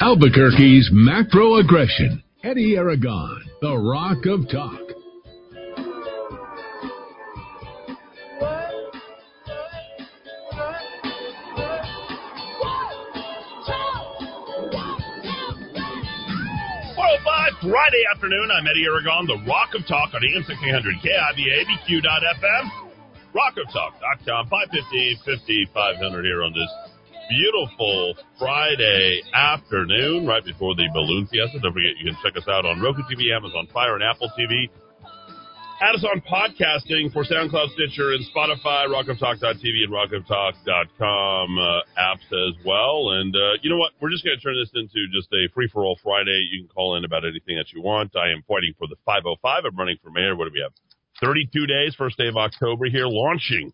Albuquerque's macro aggression. Eddy Aragon, the Rock of Talk. Friday afternoon. I'm Eddy Aragon, the Rock of Talk on AM 1600 KIVA, ABQ.FM, rockoftalk.com, 550, 50, 500 here on this beautiful Friday afternoon, right before the Balloon Fiesta. Don't forget, you can check us out on Roku TV, Amazon Fire, and Apple TV. Add us on podcasting for SoundCloud, Stitcher, and Spotify, rockoftalk.tv and rockoftalk.com uh, apps as well. And uh, you know what? We're just going to turn this into just a free-for-all Friday. You can call in about anything that you want. I am fighting for the 505. I'm running for mayor. What do we have? 32 days, first day of October here, launching,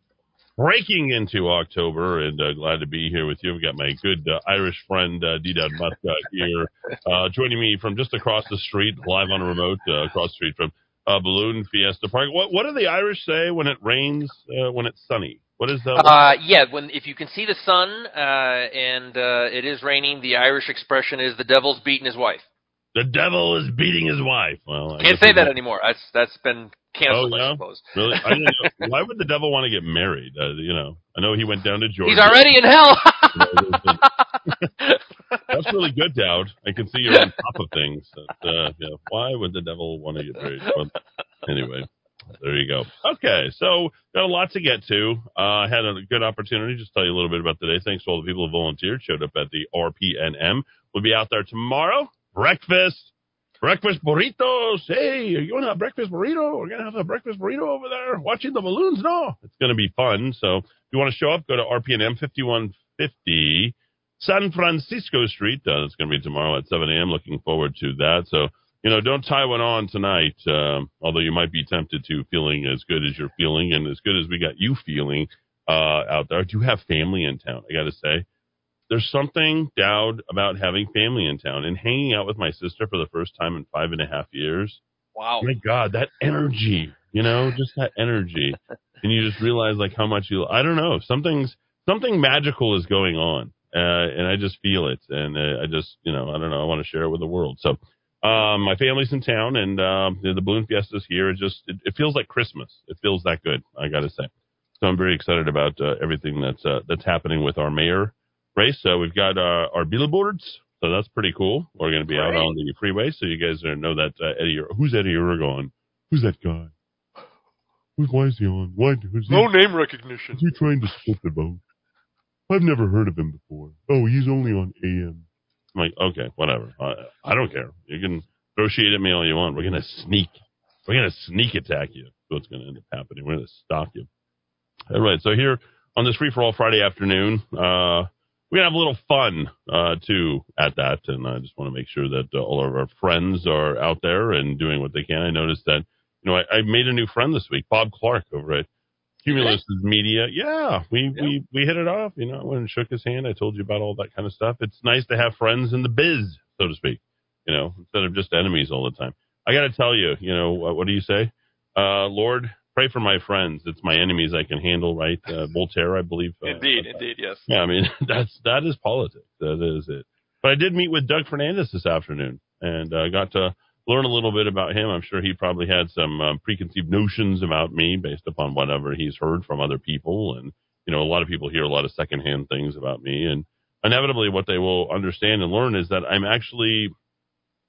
breaking into October, and uh, glad to be here with you. We've got my good uh, Irish friend, uh, Muska here, uh, joining me from just across the street, live on a remote, uh, across the street from uh, Balloon Fiesta Park. What what do the Irish say when it rains? Uh, when it's sunny? What is that? Uh, yeah, when if you can see the sun uh, and uh, it is raining, the Irish expression is the devil's beating his wife. The devil is beating his wife. Well, I can't say that anymore. That's that's been canceled. Oh? I suppose. Really? I know. Why would the devil want to get married? Uh, you know, I know he went down to Georgia. He's already in hell. That's really good, Dowd. I can see you're on top of things. But, uh, yeah, why would the devil want to get married? Well, anyway, there you go. Okay, so got a lot to get to. Uh, had a good opportunity. Just tell you a little bit about today. Thanks to all the people who volunteered, showed up at the RPNM. We'll be out there tomorrow. Breakfast. Breakfast burritos. Hey, are you to have breakfast burrito? We're going to have a breakfast burrito over there watching the balloons. No, it's going to be fun. So if you want to show up, go to RPNM 5150 San Francisco Street. Uh, it's going to be tomorrow at 7 a.m. Looking forward to that. So, you know, don't tie one on tonight, um, although you might be tempted to feeling as good as you're feeling and as good as we got you feeling uh, out there. I do have family in town, I got to say. There's something, Dowd, about having family in town and hanging out with my sister for the first time in five and a half years. Wow. My God, that energy, you know, just that energy. and you just realize like how much you, I don't know, something's, something magical is going on. Uh, and I just feel it. And uh, I just, you know, I don't know, I want to share it with the world. So, um, my family's in town and, um, the, the balloon fiesta's here. It just, it, it feels like Christmas. It feels that good. I got to say. So I'm very excited about uh, everything that's, uh, that's happening with our mayor race. So we've got uh, our billboards. So that's pretty cool. We're going to be out on the freeway. So you guys are know that uh, Eddy, who's Eddy Aragon? Who's that guy? Who's, why is he on? Why, who's he, No name recognition. is he trying to split the vote? I've never heard of him before. Oh, he's only on AM. I'm like, okay, whatever. I, I don't care. You can throw shade at me all you want. We're gonna sneak. We're gonna sneak attack you. That's what's gonna end up happening. We're gonna stalk you. All right. So here on this free for all Friday afternoon, uh, we're gonna have a little fun uh, too at that, and I just want to make sure that uh, all of our friends are out there and doing what they can. I noticed that you know I, I made a new friend this week, Bob Clark over at Cumulus Media. Yeah, we, Yeah. we we hit it off. You know, I went and shook his hand. I told you about all that kind of stuff. It's nice to have friends in the biz, so to speak. You know, instead of just enemies all the time. I got to tell you, you know, what, what do you say? Uh, Lord, pray for my friends. It's my enemies I can handle. Right? Uh, Voltaire, I believe. Uh, Indeed, indeed, yes. yeah, I mean that's that is politics. That is it. But I did meet with Doug Fernandez this afternoon and uh, got to learn a little bit about him. I'm sure he probably had some um, preconceived notions about me based upon whatever he's heard from other people, and you know a lot of people hear a lot of secondhand things about me, and inevitably what they will understand and learn is that I'm actually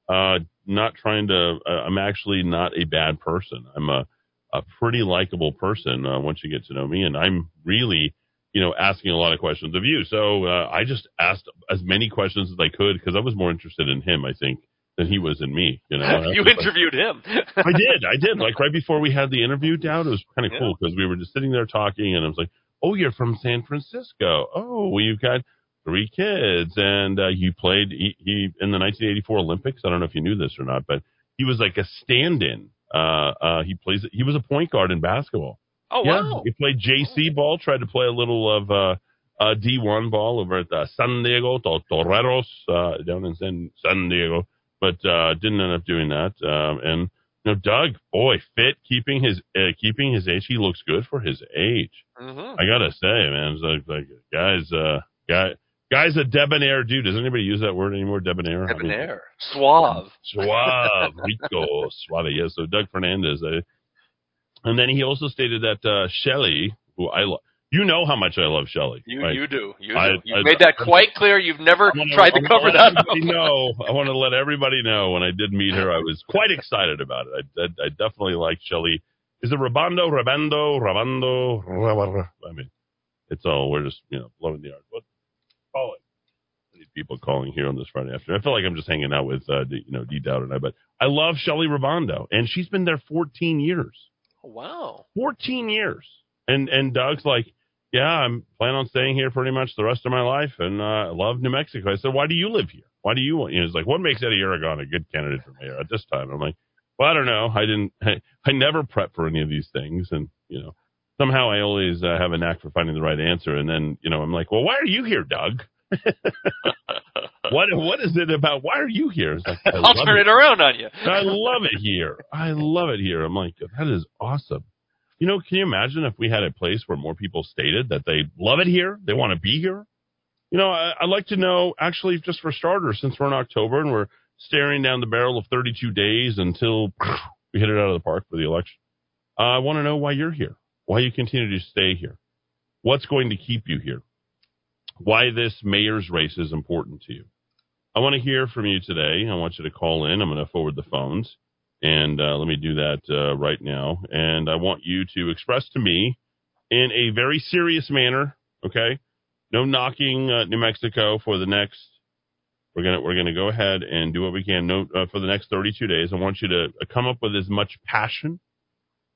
uh, not trying to. Uh, I'm actually not a bad person. I'm a a pretty likable person uh, once you get to know me, and I'm really you know, asking a lot of questions of you. So uh, I just asked as many questions as I could because I was more interested in him, I think, than he was in me. You know, you interviewed him. I did, I did. Like right before we had the interview down, it was kind of Yeah. cool because we were just sitting there talking, and I was like, "Oh, you're from San Francisco. Oh, well, you've got three kids, and uh, you played he, he in the 1984 Olympics. I don't know if you knew this or not, but he was like a stand-in. Uh, uh, he plays. He was a point guard in basketball. Oh Yeah, wow. he played JC ball. Tried to play a little of uh, uh, D1 ball over at uh, San Diego Tor- Toreros uh, down in San, San Diego, but uh, didn't end up doing that. Um, and you know, Doug, boy, fit, keeping his uh, keeping his age. He looks good for his age. hmm I gotta say, man, it's like, like guys, uh, guy, Guy's a debonair dude. Does anybody use that word anymore? Debonair. I mean, Debonair, suave. Suave, rico, suave. Yeah, so Doug Fernandez. Uh, and then he also stated that uh, Shelley, who I love, you know how much I love Shelley. You right? you do. You do. You've I- made that quite clear. You've never wanna- tried to I cover that up. everybody. I want to let everybody know when I did meet her, I was quite excited about it. I, I, I definitely like Shelley. Is it Rabando, Rabando, Rabando? I mean, it's all, we're just, you know, loving the art. What? Call it. I need people calling here on this Friday afternoon. I feel like I'm just hanging out with, uh, D- you know, D Dowd and I, but I love Shelley Rabando, and she's been there 14 years. Oh, Wow. 14 years. And and Doug's like, yeah, I'm planning on staying here pretty much the rest of my life, and uh, I love New Mexico. I said, why do you live here? Why do you want? You know, he's like, what makes Eddy Aragon a good candidate for mayor at this time? I'm like, well, I don't know. I didn't. I, I never prep for any of these things, and you know, somehow I always uh, have a knack for finding the right answer. And then you know, I'm like, well, why are you here, Doug? what what is it about? Why are you here? Like, I'll turn it around on you. I love it here. I love it here. I'm like, that is awesome. You know, can you imagine if we had a place where more people stated that they love it here, they want to be here? You know, I, I'd like to know, actually, just for starters, since we're in October and we're staring down the barrel of 32 days until we hit it out of the park for the election, uh, I want to know why you're here, why you continue to stay here, what's going to keep you here, why this mayor's race is important to you. I want to hear from you today. I want you to call in. I'm going to forward the phones. And uh, let me do that uh, right now. And I want you to express to me in a very serious manner, okay? No knocking uh, New Mexico for the next. We're gonna we're gonna go ahead and do what we can. No, uh, for the next 32 days, I want you to come up with as much passion,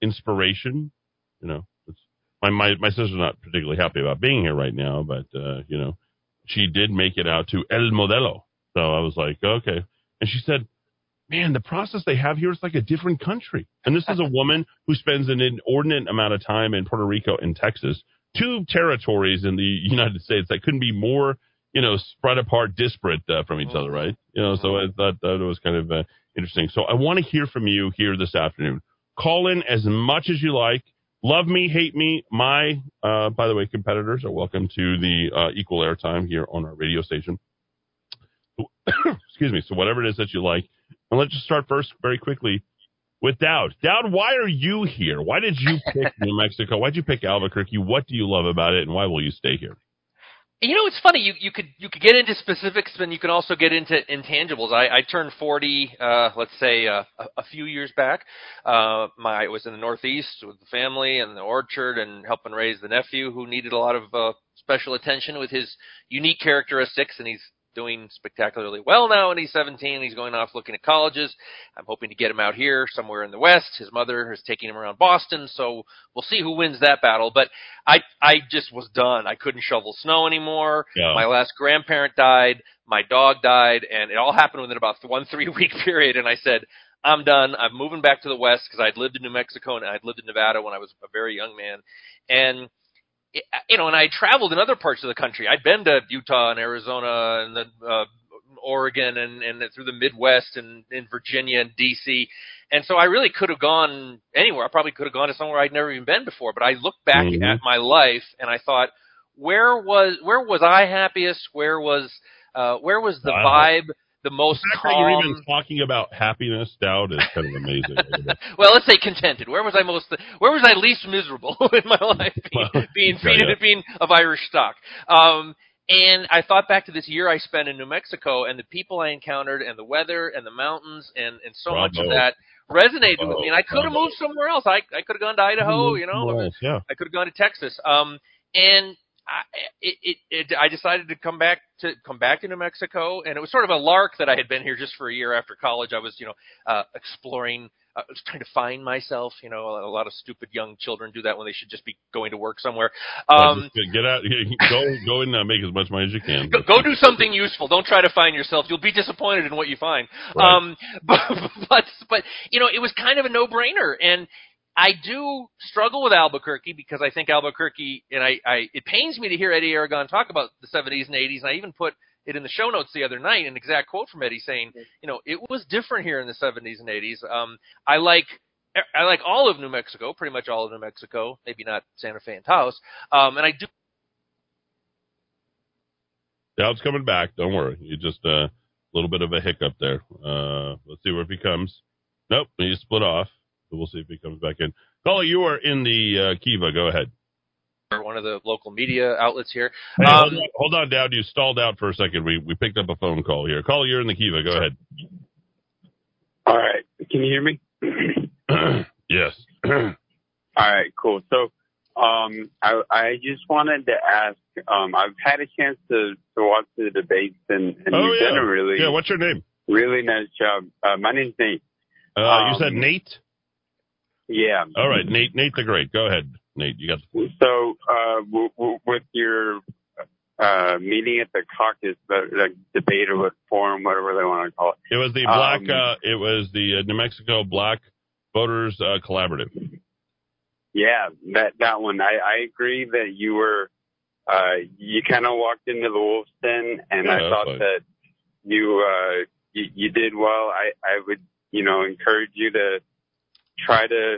inspiration. You know, it's, my my my sister's not particularly happy about being here right now, but uh, you know, she did make it out to El Modelo. So I was like, okay. And she said, man, the process they have here is like a different country. And this is a woman who spends an inordinate amount of time in Puerto Rico and Texas, two territories in the United States that couldn't be more, you know, spread apart, disparate uh, from each other, right? You know, so I thought that was kind of uh, interesting. So I want to hear from you here this afternoon. Call in as much as you like. Love me, hate me. My, uh, by the way, competitors are welcome to the uh, equal airtime here on our radio station. Excuse me. So whatever it is that you like, and let's just start first very quickly with Dowd. Dowd, why are you here? Why did you pick New Mexico? Why did you pick Albuquerque? What do you love about it, and why will you stay here? You know, it's funny. You you could you could get into specifics, and you can also get into intangibles. I, I turned forty, uh, let's say, uh, a, a few years back. Uh, my I was in the Northeast with the family and the orchard, and helping raise the nephew who needed a lot of uh, special attention with his unique characteristics, and he's doing spectacularly well now and he's 17 he's going off looking at colleges. I'm hoping to get him out here somewhere in the west. His mother is taking him around boston so we'll see who wins that battle. But i i just was done. I couldn't shovel snow anymore. Yeah. my last grandparent died my dog died and it all happened within about one three week period and i said i'm done. I'm moving back to the west because i'd lived in new mexico and i'd lived in nevada when i was a very young man. And you know, and I traveled in other parts of the country. I'd been to Utah and Arizona and the uh, Oregon and and through the Midwest and in Virginia and DC. And so I really could have gone anywhere. I probably could have gone to somewhere I'd never even been before. But I looked back Mhm. at my life and I thought, where was where was I happiest? Where was uh, where was the vibe the most The fact that you're even talking about happiness, Dowd is kind of amazing. well, let's say contented. Where was I most? Where was I least miserable in my life? Being Well, being, yeah, being, yeah. being of Irish stock. Um, and I thought back to this year I spent in New Mexico and the people I encountered and the weather and the mountains and and so much of that resonated with me. And I could have moved somewhere else. I I could have gone to Idaho. You know, else, yeah. I could have gone to Texas. Um, and I, it, it, it, I decided to come back to come back to New Mexico, and it was sort of a lark that I had been here just for a year after college. I was, you know, uh, exploring. I was trying to find myself. You know, a lot of stupid young children do that when they should just be going to work somewhere. Um, Just get out, go, go and uh, make as much money as you can. go, go do something useful. Don't try to find yourself. You'll be disappointed in what you find. Right. Um, but, but but you know, it was kind of a no-brainer, and I do struggle with Albuquerque because I think Albuquerque, and I, I it pains me to hear Eddy Aragon talk about the 70s and 80s, and I even put it in the show notes the other night, an exact quote from Eddy saying, you know, it was different here in the 70s and 80s. Um, I like. I like all of New Mexico, pretty much all of New Mexico, maybe not Santa Fe and Taos. Um, and I do Now it's coming back. Don't worry. You just a uh, little bit of a hiccup there. Uh, let's see where he comes. Nope, he split off. So we'll see if he comes back in. Caller, you are in the uh, Kiva. Go ahead. One of the local media outlets here. Hey, um, hold, on, hold on, Dowd. You stalled out for a second. We we picked up a phone call here. Caller, you're in the Kiva. Go ahead. All right. Can you hear me? yes. All right. Cool. So, um, I I just wanted to ask. Um, I've had a chance to to watch the debates, and, and oh, you've yeah. done a really yeah. What's your name? Really nice job. Uh, my name's Nate. Uh, Um, you said Nate. Yeah. All right, Nate. Nate the Great. Go ahead, Nate. You got. The- So, uh, w- w- with your uh, meeting at the caucus, the, the debate or forum, whatever they want to call it. it was the black. Um, uh, it was the uh, New Mexico Black Voters uh, Collaborative. Yeah, that that one. I, I agree that you were. Uh, you kind of walked into the wolf's den, and Yeah, I thought that you, uh, you you did well. I I would you know encourage you to try to.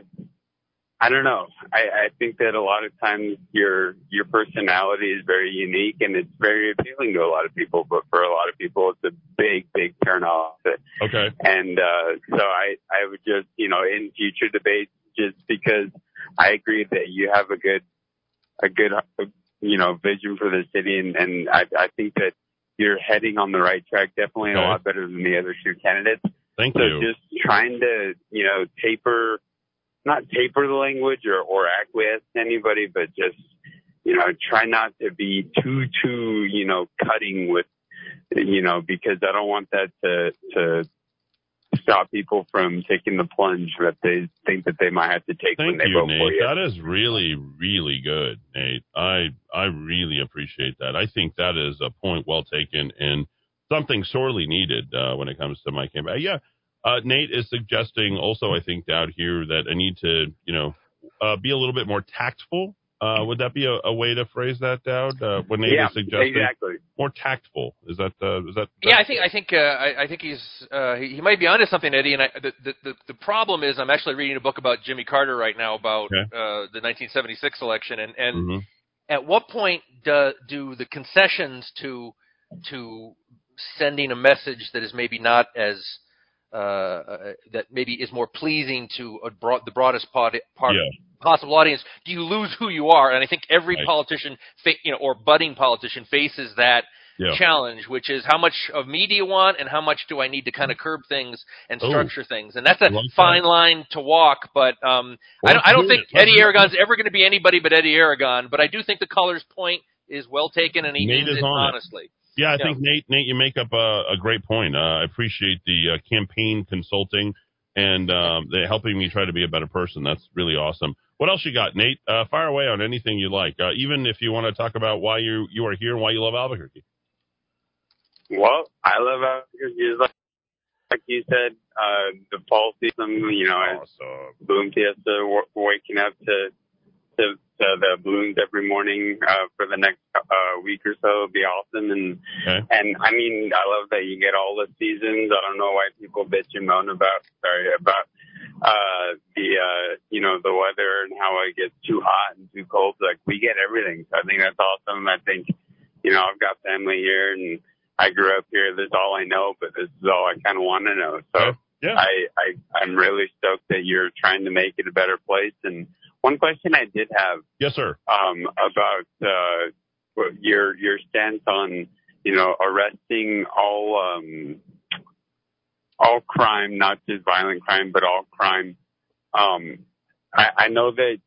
I don't know. I, I think that a lot of times your your personality is very unique and it's very appealing to a lot of people, but for a lot of people it's a big, big turn off. Okay. And uh, so I, I would just, you know, in future debates, just because I agree that you have a good, a good, you know, vision for the city, and, and I, I think that you're heading on the right track. Definitely Okay. a lot better than the other two candidates. Thank So you. just trying to, you know, taper, not taper the language or, or acquiesce to anybody, but just, you know, try not to be too, too, you know, cutting with, you know, because I don't want that to, to stop people from taking the plunge that they think that they might have to take when they you, vote for Nate. you. That is really, really good, Nate. I I really appreciate that. I think that is a point well taken and something sorely needed uh, when it comes to my campaign. Yeah, uh, Nate is suggesting also, I think, out here that I need to, you know, uh, be a little bit more tactful. Uh, would that be a, a way to phrase that, Dowd? Uh, when Nate yeah, is suggesting exactly. more tactful, is that uh, is that? Yeah, I think I think uh, I, I think he's uh, he, he might be onto something, Eddy. And I, the, the the the problem is, I'm actually reading a book about Jimmy Carter right now about Okay. uh, the 1976 election, and and Mhm. at what point do do the concessions to to sending a message that is maybe not as uh, uh, that maybe is more pleasing to a broad, the broadest part, part Yeah. possible audience, do you lose who you are? And I think every Right. politician, fa- you know, or budding politician faces that Yeah. challenge, which is how much of me do you want, and how much do I need to kind of curb things and Ooh. structure things, and that's a that. fine line to walk. But um, I don't, I don't think. Eddy. Aragon's ever going to be anybody but Eddy Aragon. But I do think the caller's point is well taken, and he Nate means it on it. honestly. Yeah, I Yeah. think Nate, Nate, you make up a, a great point. Uh, I appreciate the uh, campaign consulting and um, the helping me try to be a better person. That's really awesome. What else you got, Nate? Uh, fire away on anything you like, uh, even if you want to talk about why you you are here and why you love Albuquerque. Well, I love Albuquerque. Just Like, like you said, uh, the fall season, you know, as Awesome. Balloon Fiesta w- waking up to, to, to the balloons every morning, uh, for the next, uh, week or so would be awesome. And, Okay. and I mean, I love that you get all the seasons. I don't know why people bitch and moan about, sorry, about, uh, the, uh, you know, the weather and how it gets too hot and too cold. Like we get everything. So I think that's awesome. I think, you know, I've got family here and I grew up here. This is all I know, but this is all I kind of want to know. So. Yeah. I, I, I'm really stoked that you're trying to make it a better place. And one question I did have, Yes, sir. um, about, uh, your, your stance on, you know, arresting all, um, all crime, not just violent crime, but all crime. Um, I, I know that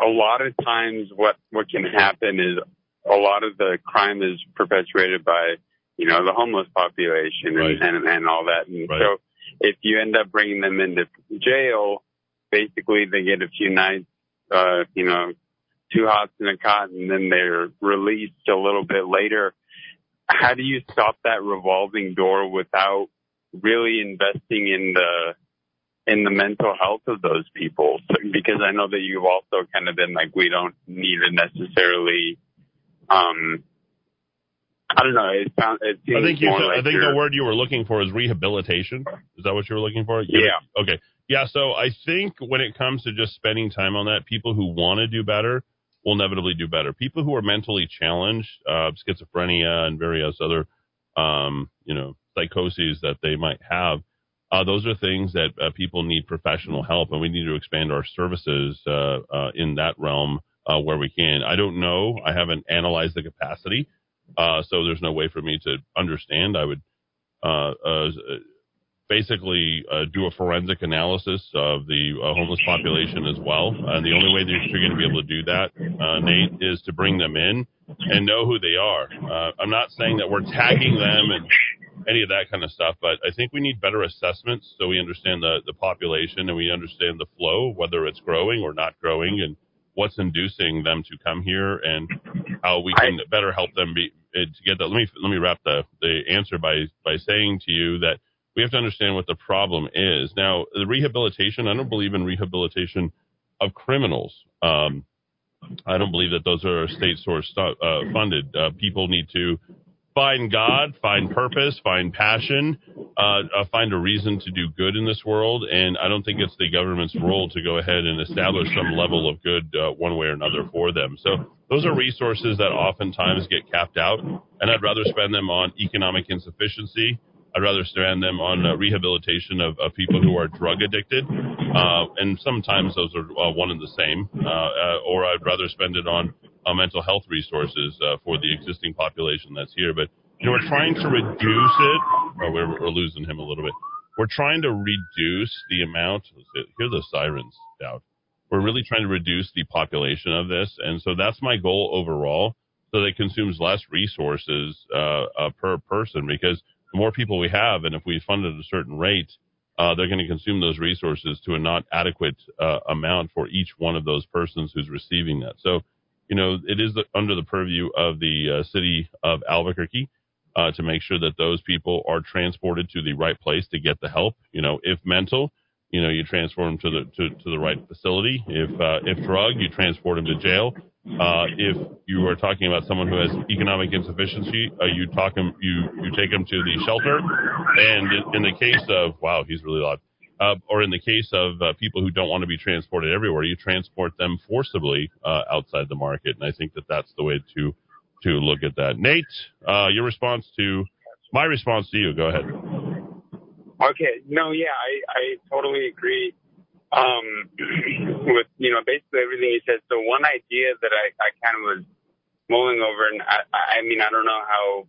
a lot of times what, what can happen is a lot of the crime is perpetuated by, you know, the homeless population and, Right. and, all that. And Right. so if you end up bringing them into jail, basically they get a few nights, uh, you know, two hots and a cot and then they're released a little bit later. How do you stop that revolving door without really investing in the in the mental health of those people? So, because I know that you've also kind of been like, we don't need to necessarily, um, I don't know. It sounds. It seems I think you. Said, like I think the word you were looking for is rehabilitation. Is that what you were looking for? You're- Yeah. Okay. Yeah. So I think when it comes to just spending time on that, people who want to do better will inevitably do better. People who are mentally challenged, uh, schizophrenia and various other, um, you know, psychoses that they might have, uh, those are things that uh, people need professional help, and we need to expand our services uh, uh in that realm uh, where we can. I don't know. I haven't analyzed the capacity, uh, so there's no way for me to understand. I would basically uh, do a forensic analysis of the uh, homeless population as well, and the only way that you're going to be able to do that, uh, Nate, is to bring them in and know who they are. I'm not saying that we're tagging them and any of that kind of stuff. But I think we need better assessments so we understand the, the population and we understand the flow, whether it's growing or not growing, and what's inducing them to come here and how we can better help them be uh, to get that. Let me let me wrap the the answer by by saying to you that we have to understand what the problem is. Now, the rehabilitation. I don't believe in rehabilitation of criminals. Um, I don't believe that those are state source uh, funded. Uh, people need to find God, find purpose, find passion, uh, uh, find a reason to do good in this world. And I don't think it's the government's role to go ahead and establish some level of good uh, one way or another for them. So those are resources that oftentimes get capped out, and I'd rather spend them on economic insufficiency. I'd rather spend them on uh, rehabilitation of, of, people who are drug addicted, uh, and sometimes those are uh, one and the same. or I'd rather spend it on uh, mental health resources uh, for the existing population that's here. But you know, we're trying to reduce it. Oh, we're, we're losing him a little bit. We're trying to reduce the amount. Hear the sirens, Dowd. We're really trying to reduce the population of this, and so that's my goal overall. So that it consumes less resources uh, uh, per person because the more people we have, and if we fund at a certain rate, uh, they're going to consume those resources to a not adequate uh, amount for each one of those persons who's receiving that. So you know, it is the, under the purview of the uh, city of Albuquerque uh, to make sure that those people are transported to the right place to get the help. You know, if mental, you know, you transport them to the to, to the right facility. If uh, if drug, you transport them to jail. Uh, if you are talking about someone who has economic insufficiency, uh, you talk them, you you take them to the shelter. And in, in the case of wow, he's really loud. Uh, or in the case of uh, people who don't want to be transported everywhere, you transport them forcibly uh, outside the market. And I think that that's the way to to look at that. Nate, uh, your response to my response to you. Go ahead. Okay. No, yeah, I, I totally agree um, with you know basically everything you said. So one idea that I, I kind of was mulling over, and I, I mean I don't know how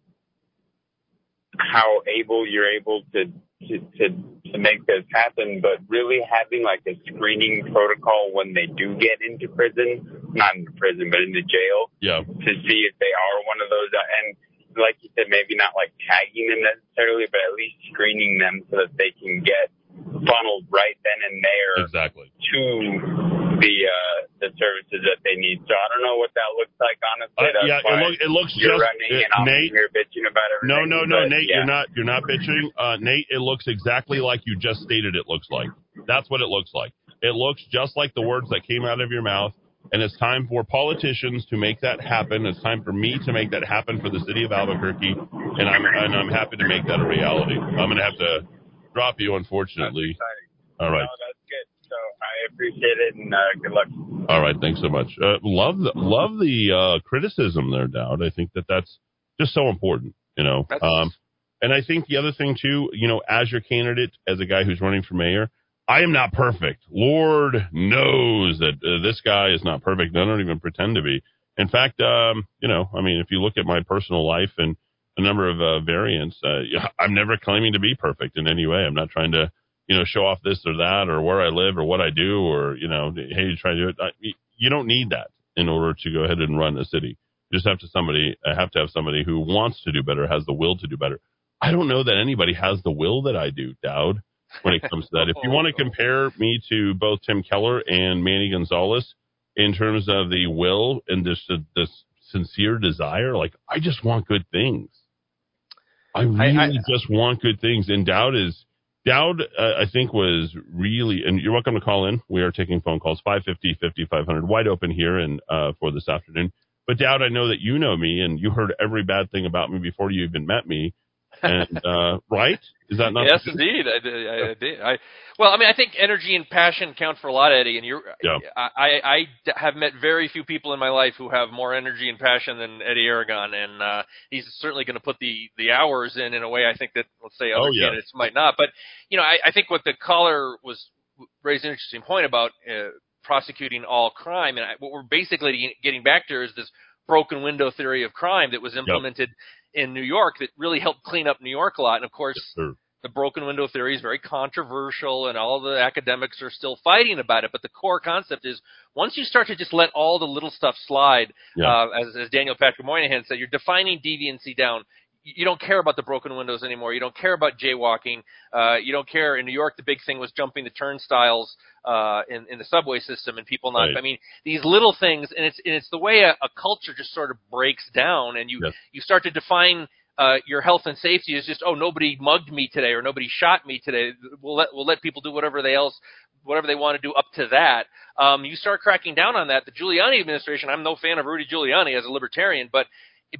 how able you're able to to, to to make this happen, but really having like a screening protocol when they do get into prison, not into prison, but into jail, yeah, to see if they are one of those. Uh, and like you said, maybe not like tagging them necessarily, but at least screening them so that they can get funneled right then and there exactly to the uh, the services that they need. So I don't know what that looks like honestly. Uh, yeah, it, look, it looks you're just running it, and Nate. Here bitching about everything. No, no, no, but, Nate, yeah. you're not you're not bitching. Uh, Nate, it looks exactly like you just stated. It looks like that's what it looks like. It looks just like the words that came out of your mouth. And it's time for politicians to make that happen. It's time for me to make that happen for the city of Albuquerque, and I'm and I'm happy to make that a reality. I'm going to have to drop you, unfortunately. All right. No, that's good. So I appreciate it, and uh, good luck. All right, thanks so much. Uh, love the love the uh, criticism there, Dowd. I think that that's just so important, you know. Um, and I think the other thing too, you know, as your candidate, as a guy who's running for mayor, I am not perfect. Lord knows that uh, this guy is not perfect. I don't even pretend to be. In fact, um, you know, I mean, if you look at my personal life and a number of uh, variants, uh, I'm never claiming to be perfect in any way. I'm not trying to you know, show off this or that or where I live or what I do or, you know, hey, you try to do it. I, You don't need that in order to go ahead and run a city. You just have to somebody, uh, have to have somebody who wants to do better, has the will to do better. I don't know that anybody has the will that I do, Dowd, when it comes to that. If you want to compare me to both Tim Keller and Manny Gonzales in terms of the will and this, this sincere desire, like I just want good things. I really I, I, just want good things. And Dowd is, Dowd, uh, I think, was really, and you're welcome to call in. We are taking phone calls, 550, 5500, wide open here and uh, for this afternoon. But Dowd, I know that you know me and you heard every bad thing about me before you even met me. And uh, right? Is that not? yes, indeed. I, I, I did. I well, I mean, I think energy and passion count for a lot, Eddy. And you're, Yeah. I, I, I have met very few people in my life who have more energy and passion than Eddy Aragon, and uh, he's certainly going to put the the hours in in a way I think that let's say other Oh, yeah. candidates might not. But you know, I, I think what the caller was raised an interesting point about uh, prosecuting all crime, and I, what we're basically getting back to is this broken window theory of crime that was implemented in New York that really helped clean up New York a lot. And of course, Sure. the broken window theory is very controversial, and all the academics are still fighting about it. But the core concept is once you start to just let all the little stuff slide, Yeah. uh, as, as Daniel Patrick Moynihan said, you're defining deviancy down. You don't care about the broken windows anymore. You don't care about jaywalking. Uh, you don't care. In New York, the big thing was jumping the turnstiles uh, in, in the subway system and people not. Right. I mean, these little things, and it's and it's the way a, a culture just sort of breaks down, and you Yes. you start to define uh, your health and safety as just oh nobody mugged me today or nobody shot me today. We'll let we'll let people do whatever they else whatever they want to do up to that. Um, you start cracking down on that. The Giuliani administration. I'm no fan of Rudy Giuliani as a libertarian, but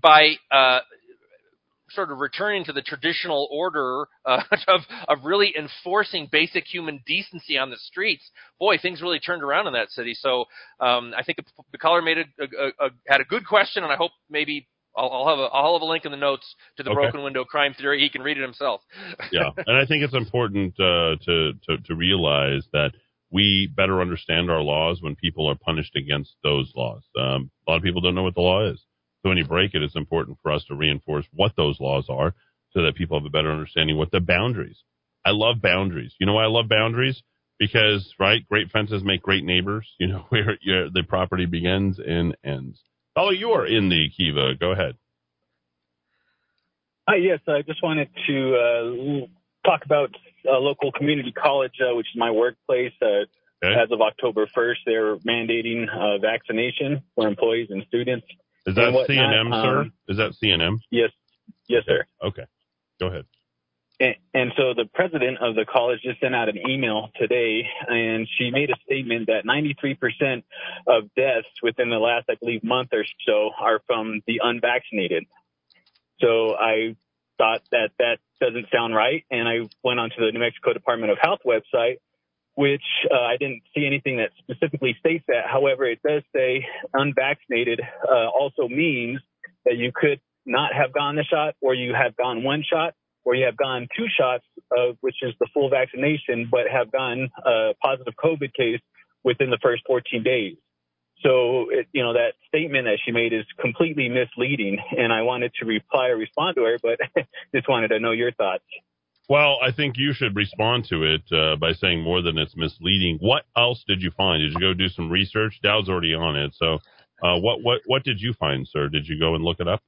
by uh, sort of returning to the traditional order uh, of of really enforcing basic human decency on the streets, boy, things really turned around in that city. So um, I think the caller made a, a, a had a good question, and I hope maybe. I'll, I'll have a I'll have a link in the notes to the Okay. broken window crime theory. He can read it himself. yeah, and I think it's important uh, to, to to realize that we better understand our laws when people are punished against those laws. Um, a lot of people don't know what the law is, so when you break it, it's important for us to reinforce what those laws are, so that people have a better understanding what the boundaries. I love boundaries. You know why I love boundaries? Because right, great fences make great neighbors. You know where your, the property begins and ends. Oh, you are in the Kiva. Go ahead. Hi, yes, I just wanted to uh, talk about uh, local community college, uh, which is my workplace. Uh, Okay. As of October 1st, they're mandating uh, vaccination for employees and students. Is that whatnot, CNM, sir? um, Is that CNM? Yes, yes, sir. Okay. Go ahead. And, and so the president of the college just sent out an email today, and she made a statement that 93% of deaths within the last, I believe, month or so are from the unvaccinated. So I thought that that doesn't sound right, and I went onto the New Mexico Department of Health website, which uh, I didn't see anything that specifically states that. However, it does say unvaccinated uh, also means that you could not have gone the shot, or you have gone one shot, or you have gone two shots, which is the full vaccination, but have gotten a positive COVID case within the first 14 days. So, it, you know, that statement that she made is completely misleading, and I wanted to reply or respond to her, but just wanted to know your thoughts. Well, I think you should respond to it uh, by saying more than it's misleading. What else did you find? Did you go do some research? Dowd's already on it. So, uh, what what what did you find, sir? Did you go and look it up?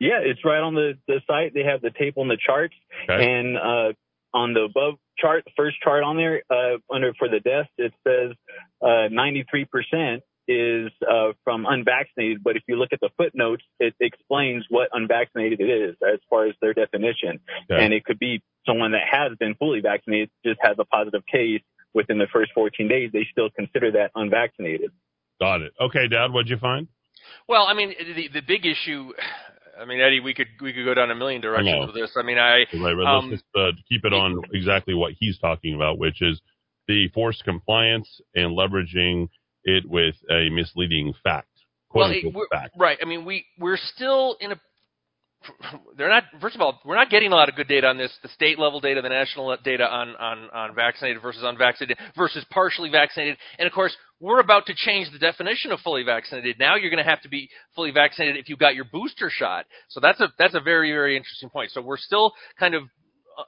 Yeah, it's right on the, the site. They have the table and the charts, Okay. and uh, on the above chart, the first chart on there, uh, under for the deaths, it says uh, 93% is uh, from unvaccinated. But if you look at the footnotes, it explains what unvaccinated it is as far as their definition. Okay. And it could be someone that has been fully vaccinated, just has a positive case within the first 14 days. They still consider that unvaccinated. Got it. Okay, Dowd, what'd you find? Well, I mean, the the big issue. I mean, Eddy, we could we could go down a million directions with this. I mean, I Right, right. Um, Let's just uh, keep it on exactly what he's talking about, which is the forced compliance and leveraging it with a misleading fact. Well, it, fact. right. I mean, we we're still in a. They're not. First of all, we're not getting a lot of good data on this. The state level data, the national data on on on vaccinated versus unvaccinated versus partially vaccinated, and of course, we're about to change the definition of fully vaccinated. Now, you're going to have to be fully vaccinated if you got your booster shot. So that's a that's a very very interesting point. So we're still kind of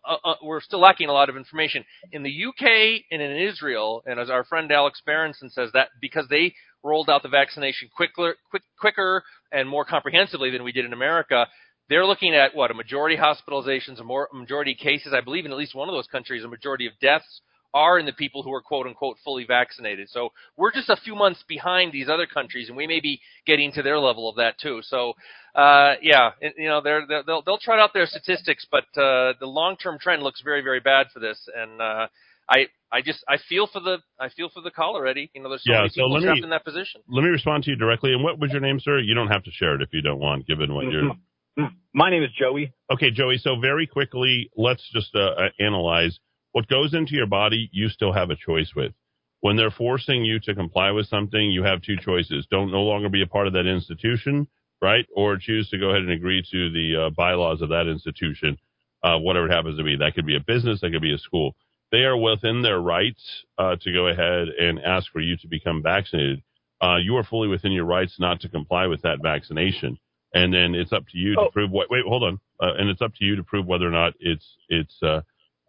uh, uh, we're still lacking a lot of information in the UK and in Israel. And as our friend Alex Berenson says, that because they rolled out the vaccination quicker, quick, quicker and more comprehensively than we did in America, they're looking at what a majority hospitalizations, a more a majority cases. I believe in at least one of those countries, a majority of deaths are in the people who are quote unquote fully vaccinated. So we're just a few months behind these other countries, and we may be getting to their level of that too. So uh, yeah, you know, they're, they're, they'll they'll trot out their statistics, but uh, the long term trend looks very very bad for this, and uh, I I just I feel for the I feel for the caller, Eddy. You know, there's so Yeah, many so people let trapped me- in that position. Let me respond to you directly. And what was your name, sir? You don't have to share it if you don't want, given what you're. My name is Joey. Okay, Joey. So very quickly, let's just uh, uh, analyze what goes into your body. You still have a choice with. When they're forcing you to comply with something, you have two choices: don't no longer be a part of that institution, right, or choose to go ahead and agree to the uh, bylaws of that institution, uh, whatever it happens to be. That could be a business, that could be a school. They are within their rights uh, to go ahead and ask for you to become vaccinated. Uh, you are fully within your rights not to comply with that vaccination and then it's up to you Oh. to prove what. Wait, hold on, uh, and it's up to you to prove whether or not it's it's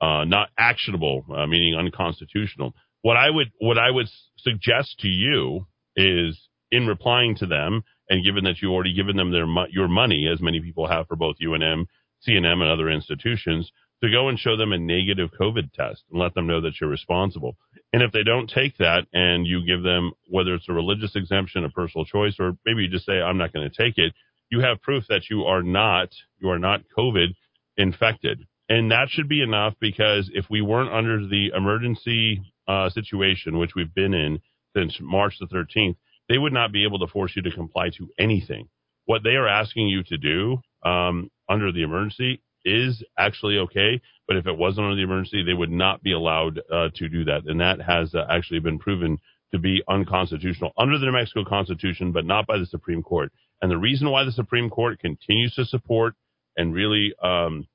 uh, not actionable, uh, meaning unconstitutional. What I would what I would suggest to you is in replying to them, and given that you've already given them their your money, as many people have for both UNM, CNM, and other institutions, to go and show them a negative COVID test and let them know that you're responsible. And if they don't take that and you give them whether it's a religious exemption, a personal choice, or maybe you just say, I'm not going to take it, you have proof that you are not you are not COVID infected. And that should be enough because if we weren't under the emergency uh, situation, which we've been in since March the 13th, they would not be able to force you to comply to anything. What they are asking you to do um, under the emergency is actually okay, but if it wasn't under the emergency, they would not be allowed uh, to do that. And that has uh, actually been proven to be unconstitutional under the New Mexico Constitution, but not by the Supreme Court. And the reason why the Supreme Court continues to support and really um,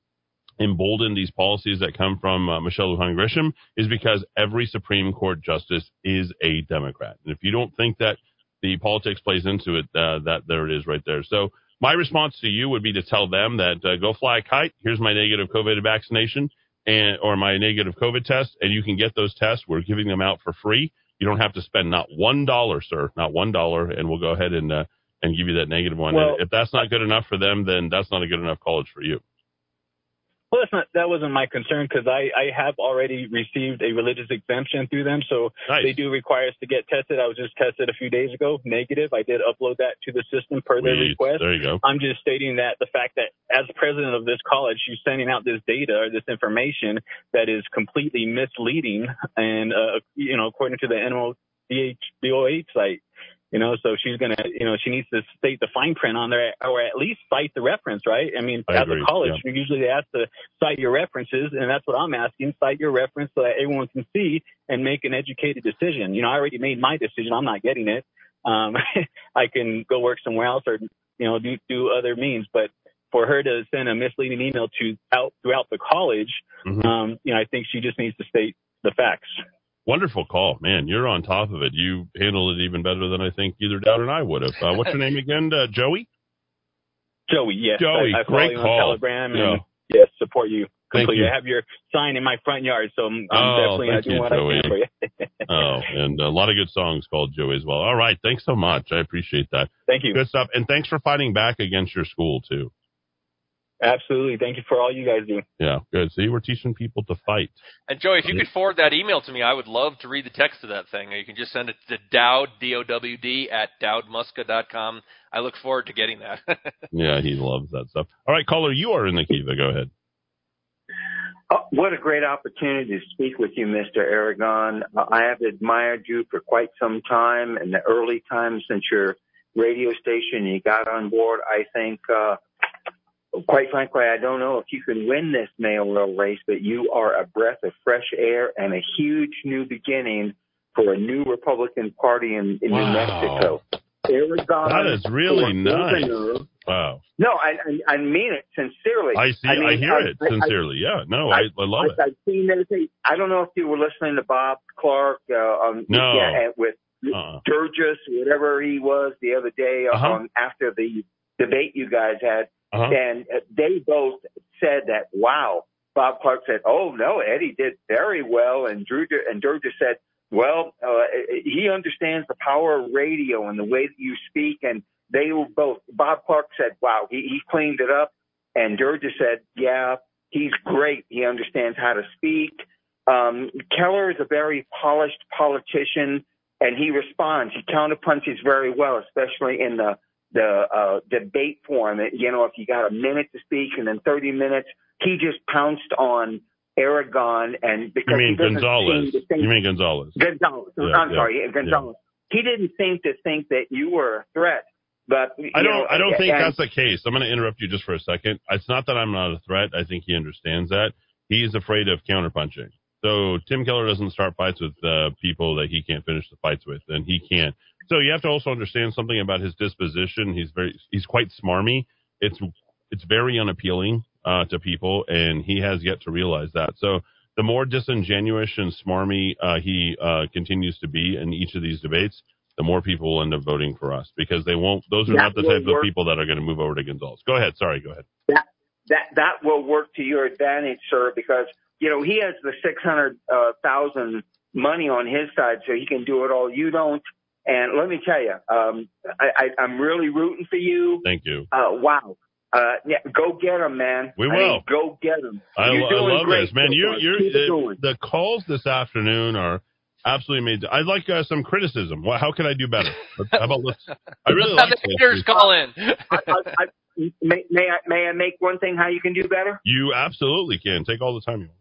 embolden these policies that come from uh, Michelle Lujan Grisham is because every Supreme Court justice is a Democrat. And if you don't think that the politics plays into it, uh, that there it is right there. So my response to you would be to tell them that uh, go fly a kite. Here's my negative COVID vaccination and or my negative COVID test, and you can get those tests. We're giving them out for free. You don't have to spend not one dollar, sir, not one dollar, and we'll go ahead and uh, and give you that negative one. Well- and if that's not good enough for them, then that's not a good enough college for you. Well, that's not that wasn't my concern because I I have already received a religious exemption through them, so Nice. they do require us to get tested. I was just tested a few days ago, negative. I did upload that to the system per their request. There you go. I'm just stating that the fact that as president of this college, she's sending out this data or this information that is completely misleading, and uh, you know, according to the NODH DOH site, you know, so she's gonna, you know, she needs to state the fine print on there, or at least cite the reference, right? I mean, I as agree, a college, you usually ask to cite your references, and that's what I'm asking: cite your reference so that everyone can see and make an educated decision. You know, I already made my decision; I'm not getting it. Um, I can go work somewhere else or you know do do other means, but for her to send a misleading email to out throughout the college, Mhm. um, you know, I think she just needs to state the facts. Wonderful call, man. You're on top of it. You handled it even better than I think either Dowd and I would have. Uh, what's your name again? Uh, Joey. Joey, yes, Joey, I, I follow great you call. on Telegram Yeah. and yes, support you Thank completely. you. I have your sign in my front yard, so I'm, I'm Oh, definitely thank you, what I Joey. can for you. Oh, and a lot of good songs called Joey as well. All right, thanks so much. I appreciate that. Thank you. Good stuff, and thanks for fighting back against your school too. Absolutely. Thank you for all you guys do. Yeah, good. See, we're teaching people to fight. And Joey, if you could forward that email to me, I would love to read the text of that thing. Or you can just send it to Dowd, D-O-W-D, at dowdmuska.com. I look forward to getting that. Yeah, he loves that stuff. All right, caller, you are in the Kiva. Go ahead. Oh, what a great opportunity to speak with you, Mr. Aragon. Uh, I have admired you for quite some time in the early times since your radio station you got on board. I think, uh, quite frankly, I don't know if you can win this mayoral race, but you are a breath of fresh air and a huge new beginning for a new Republican Party in, in New Mexico. Aragon That is really nice. governor- Wow, No, I, I, I mean it sincerely. I see. I, mean, hear I- it I- I- sincerely. yeah, no, I, I love it. I, I've seen everything. I don't know if you were listening to Bob Clark uh, on No. yeah, with Uh-uh. Durgis, whatever he was the other day Uh-huh. on after the debate you guys had, Uh-huh. and they both said that. Wow, Bob Clark said, "Oh no, Eddy did very well," and Drew and Durgis said, "Well, uh, he understands the power of radio and the way that you speak." And they were both. Bob Clark said, "Wow, he, he cleaned it up," and Durgis said, "Yeah, he's great. He understands how to speak." Um, Keller is a very polished politician, and he responds. He counterpunches very well, especially in the the uh, debate forum. You know, if you got a minute to speak and then 30 minutes, he just pounced on Aragon, and because You mean Gonzales? think You mean Gonzales? Gonzales. Yeah, I'm yeah, sorry, Gonzales. He didn't seem to think that you were a threat. But I don't. know, I don't think and- that's the case. I'm going to interrupt you just for a second. It's not that I'm not a threat. I think he understands that. He's afraid of counterpunching. So Tim Keller doesn't start fights with uh, people that he can't finish the fights with, and he can't. So you have to also understand something about his disposition. He's very. He's quite smarmy. It's it's very unappealing uh, to people, and he has yet to realize that. So the more disingenuous and smarmy uh, he uh, continues to be in each of these debates, the more people will end up voting for us because they won't. Those are That not the type of people that are going to move over to Gonzales. Go ahead. Sorry. Go ahead. that that that will work to your advantage, sir, because you know he has the six hundred uh, thousand money on his side, so he can do it all. You don't. And let me tell you, um, I, I, I'm really rooting for you. Thank you. Uh, wow. Uh, yeah, go get him, man. We I mean, will. go get him. I, I love this, man. so You're you're it the, the calls this afternoon are absolutely amazing. I'd like uh, some criticism. Well, how can I do better? How about let's? I really Let's have like the this. haters call in. I, I, I, may, may I may I make one thing? How you can do better? You absolutely can take all the time you want.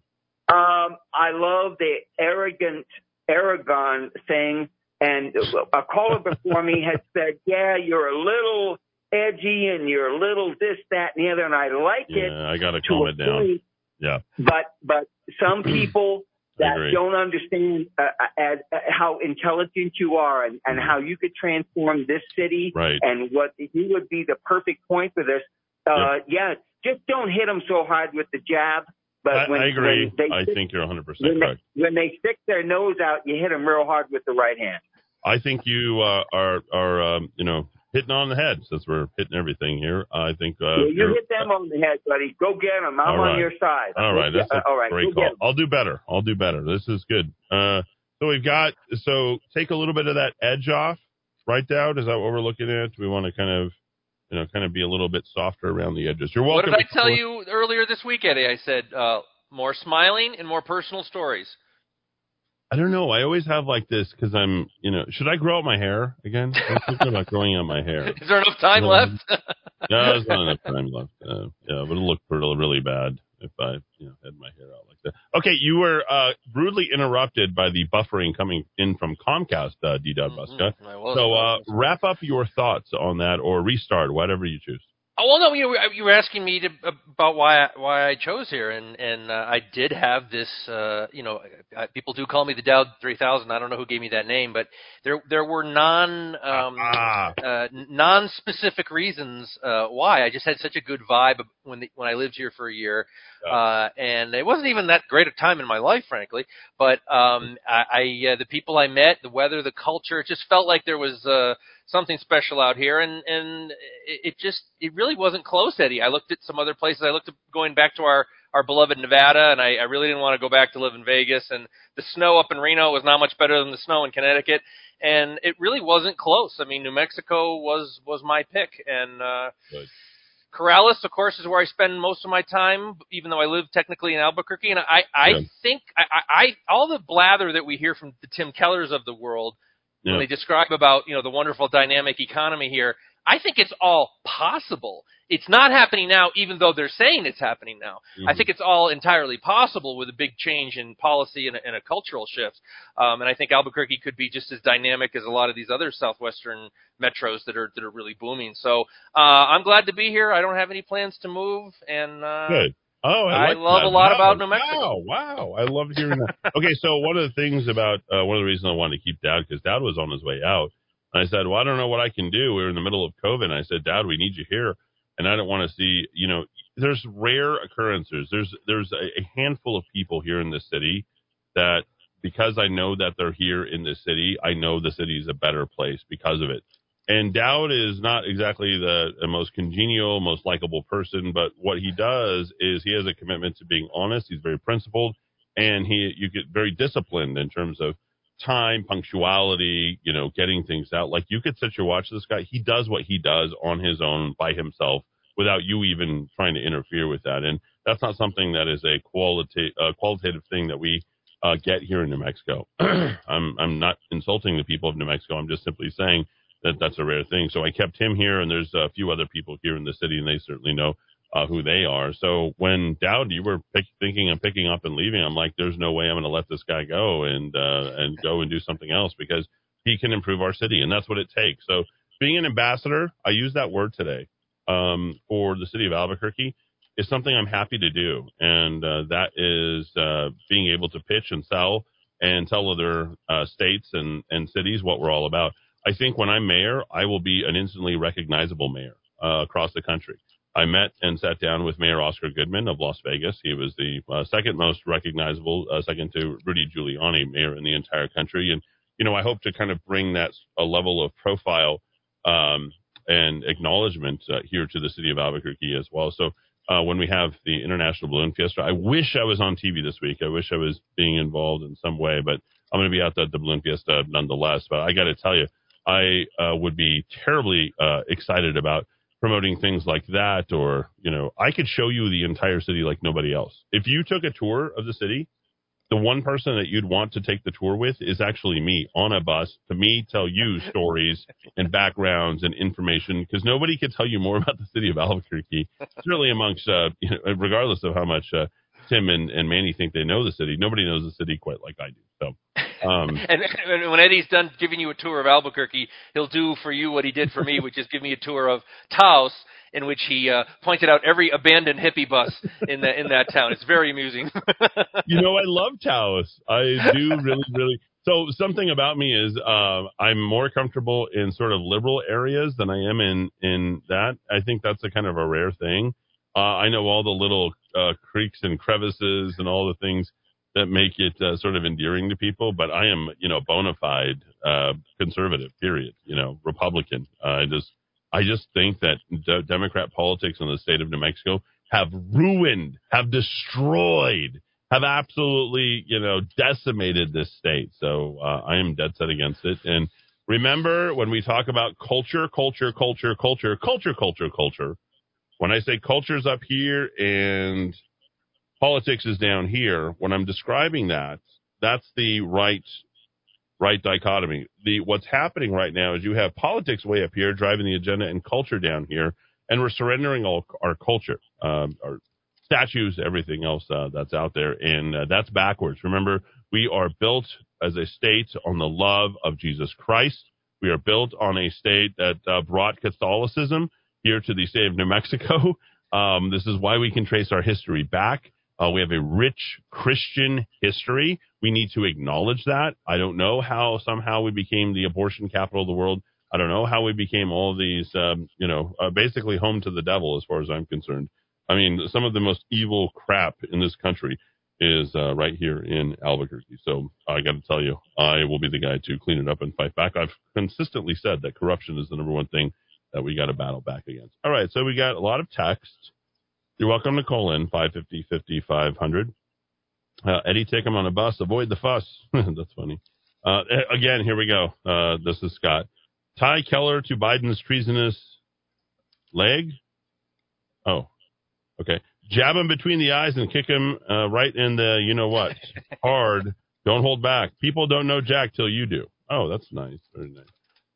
Um, I love the arrogant Aragon thing. And a caller before me had said, yeah, you're a little edgy and you're a little this, that, and the other. And I like it I got to calm it down. Yeah. But, but some people that don't understand uh, uh, uh, how intelligent you are and, and how you could transform this city Right. and what you would be the perfect point for this. Uh, yeah, just don't hit them so hard with the jab. But I, when, I agree. when they I stick- think you're 100 percent they, correct. when they stick their nose out, you hit them real hard with the right hand. I think you uh, are are um, you know hitting on the head since we're hitting everything here. I think uh, yeah, you hit them on the head, buddy. Go get them. I'm All right. on your side. All right, that's a all right. great call. I'll do better. I'll do better. This is good. Uh, so we've got so take a little bit of that edge off, right, Dowd? Is that what we're looking at? We want to kind of, you know, kind of be a little bit softer around the edges. You're welcome. What did I to tell you earlier this week, Eddy? I said uh, more smiling and more personal stories. I don't know. I always have like this because I'm, you know, should I grow out my hair again? I'm thinking about growing out my hair. Is there enough time Um, left? No, there's not enough time left. Uh, yeah, it would look really, really bad if I, you know, had my hair out like that. Okay, you were uh, rudely interrupted by the buffering coming in from Comcast, uh, D. Muska. Mhm, So uh, wrap up your thoughts on that, or restart, whatever you choose. Oh well, no, you were, you were asking me to, about why I, why I chose here, and and uh, I did have this. Uh, you know, uh, people do call me the Dowd 3000. I don't know who gave me that name, but there there were non um, Ah. uh, non specific reasons uh, why. I just had such a good vibe when the, when I lived here for a year. Uh, and it wasn't even that great a time in my life, frankly. But um, I, I uh, the people I met, the weather, the culture, it just felt like there was. Uh, something special out here and and it, it just it really wasn't close eddie i looked at some other places i looked at going back to our our beloved nevada and i, I really didn't want to go back to live in vegas and the snow up in reno was not much better than the snow in connecticut and it really wasn't close i mean new mexico was was my pick and uh Good. Corrales, of course, is where I spend most of my time, even though I live technically in Albuquerque. And I, I Yeah. think I, I, all the blather that we hear from the Tim Kellers of the world Yeah. when they describe about you know the wonderful dynamic economy here. I think it's all possible. It's not happening now, even though they're saying it's happening now. I Mhm. think it's all entirely possible with a big change in policy and a, and a cultural shift. Um, and I think Albuquerque could be just as dynamic as a lot of these other southwestern metros that are that are really booming. So uh, I'm glad to be here. I don't have any plans to move, and uh, Good. Oh, I, I love that. a lot Wow, about New Mexico. Wow, wow, I love hearing that. okay, so one of the things about uh, one of the reasons I wanted to keep Dowd because Dowd was on his way out, and I said, "Well, I don't know what I can do." We were in the middle of COVID, and I said, "Dowd, we need you here." And I don't want to see, you know, there's rare occurrences. There's there's a, a handful of people here in the city that because I know that they're here in the city, I know the city is a better place because of it. And Dowd is not exactly the, the most congenial, most likable person, but what he does is he has a commitment to being honest. He's very principled, and he you get very disciplined in terms of time, punctuality, you know, getting things out. Like you could sit your watch this guy. He does what he does on his own by himself without you even trying to interfere with that. And that's not something that is a quality uh, qualitative thing that we uh, get here in New Mexico. I'm I'm not insulting the people of New Mexico. I'm just simply saying that that's a rare thing. So I kept him here, and there's a few other people here in the city, and they certainly know uh, who they are. So when Dowd, you were pick, thinking of picking up and leaving, I'm like, there's no way I'm going to let this guy go and uh, and go and do something else because he can improve our city, and that's what it takes. So being an ambassador, I use that word today um, for the city of Albuquerque is something I'm happy to do, and uh, that is uh, being able to pitch and sell and tell other uh, states and, and cities what we're all about. I think when I'm mayor, I will be an instantly recognizable mayor uh, across the country. I met and sat down with Mayor Oscar Goodman of Las Vegas. He was the uh, second most recognizable, uh, second to Rudy Giuliani, mayor in the entire country. And you know, I hope to kind of bring that a level of profile um, and acknowledgement uh, here to the city of Albuquerque as well. So uh, when we have the International Balloon Fiesta, I wish I was on TV this week. I wish I was being involved in some way, but I'm going to be out at the Balloon Fiesta nonetheless. But I got to tell you, I uh, would be terribly uh, excited about promoting things like that, or you know, I could show you the entire city like nobody else. If you took a tour of the city, the one person that you'd want to take the tour with is actually me on a bus to me tell you stories and backgrounds and information because nobody could tell you more about the city of Albuquerque. Certainly amongst, uh, you know, regardless of how much uh, Tim and, and Manny think they know the city, nobody knows the city quite like I do. So. Um, and, and when Eddy's done giving you a tour of Albuquerque, he'll do for you what he did for me, which is give me a tour of Taos, in which he uh, pointed out every abandoned hippie bus in that in that town. It's very amusing. you know, I love Taos. I do really, really. So something about me is uh, I'm more comfortable in sort of liberal areas than I am in in that. I think that's a kind of a rare thing. Uh, I know all the little uh, creeks and crevices and all the things that make it uh, sort of endearing to people. But I am, you know, bona fide uh, conservative. Period. You know, Republican. I just I just think that de- Democrat politics in the state of New Mexico have ruined, have destroyed, have absolutely, you know, decimated this state. So uh, I am dead set against it. And remember, when we talk about culture, culture, culture, culture, culture, culture, culture, when I say culture's up here and politics is down here, when I'm describing that, that's the right right dichotomy. The what's happening right now is you have politics way up here driving the agenda and culture down here, and we're surrendering all our culture, um, our statues, everything else uh, that's out there, and uh, that's backwards. Remember, we are built as a state on the love of Jesus Christ. We are built on a state that uh, brought Catholicism here to the state of New Mexico. Um, this is why we can trace our history back. Uh, we have a rich Christian history. We need to acknowledge that. I don't know how somehow we became the abortion capital of the world. I don't know how we became all these, um, you know, uh, basically home to the devil as far as I'm concerned. I mean, some of the most evil crap in this country is uh, right here in Albuquerque. So I got to tell you, I will be the guy to clean it up and fight back. I've consistently said that corruption is the number one thing that we got to battle back against. All right, so we got a lot of text. You're welcome to call in 550 5500. Uh, Eddy, take him on a bus. Avoid the fuss. That's funny. Uh, again, here we go. Uh, this is Scott. Tie Keller to Biden's treasonous leg. Oh, okay. Jab him between the eyes and kick him uh, right in the you know what. Hard. Don't hold back. People don't know Jack till you do. Oh, that's nice. Very nice.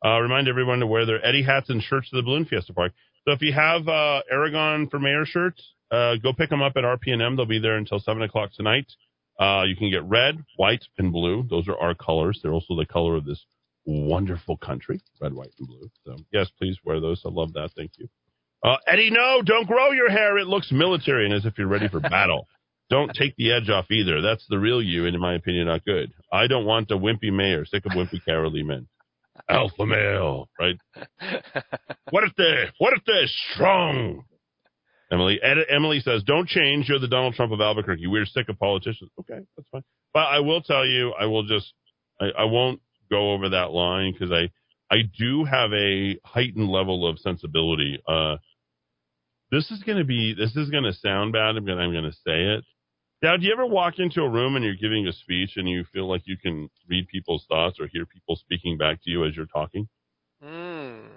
Uh, remind everyone to wear their Eddy hats and shirts to the Balloon Fiesta Park. So if you have uh, Aragon for Mayor shirts, uh, go pick them up at RPNM. They'll be there until 7 o'clock tonight. Uh, you can get red, white, and blue. Those are our colors. They're also the color of this wonderful country, red, white, and blue. So, yes, please wear those. I love that. Thank you. Uh, Eddy, no, don't grow your hair. It looks military and as if you're ready for battle. don't take the edge off either. That's the real you, and in my opinion, not good. I don't want a wimpy mayor. Sick of wimpy Carolee men. Alpha male, right? what if they're, what if they're strong? Emily. Emily says, "Don't change. You're the Donald Trump of Albuquerque. We're sick of politicians." Okay, that's fine. But I will tell you, I will just, I, I won't go over that line because I, I do have a heightened level of sensibility. Uh, this is going to be, this is going to sound bad. I'm going, I'm going to say it. Now, do you ever walk into a room and you're giving a speech and you feel like you can read people's thoughts or hear people speaking back to you as you're talking? Hmm.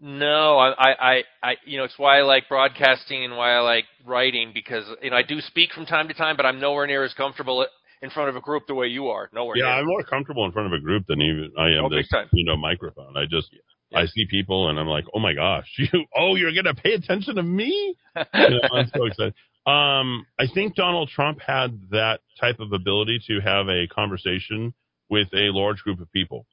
No, I, I, I, you know, it's why I like broadcasting and why I like writing because you know I do speak from time to time, but I'm nowhere near as comfortable in front of a group the way you are. Nowhere. Yeah, near. I'm more comfortable in front of a group than even I am Oh, this, you know, microphone. I just, I see people and I'm like, oh my gosh, you, oh, you're gonna pay attention to me? You know, I'm so excited. Um, I think Donald Trump had that type of ability to have a conversation with a large group of people.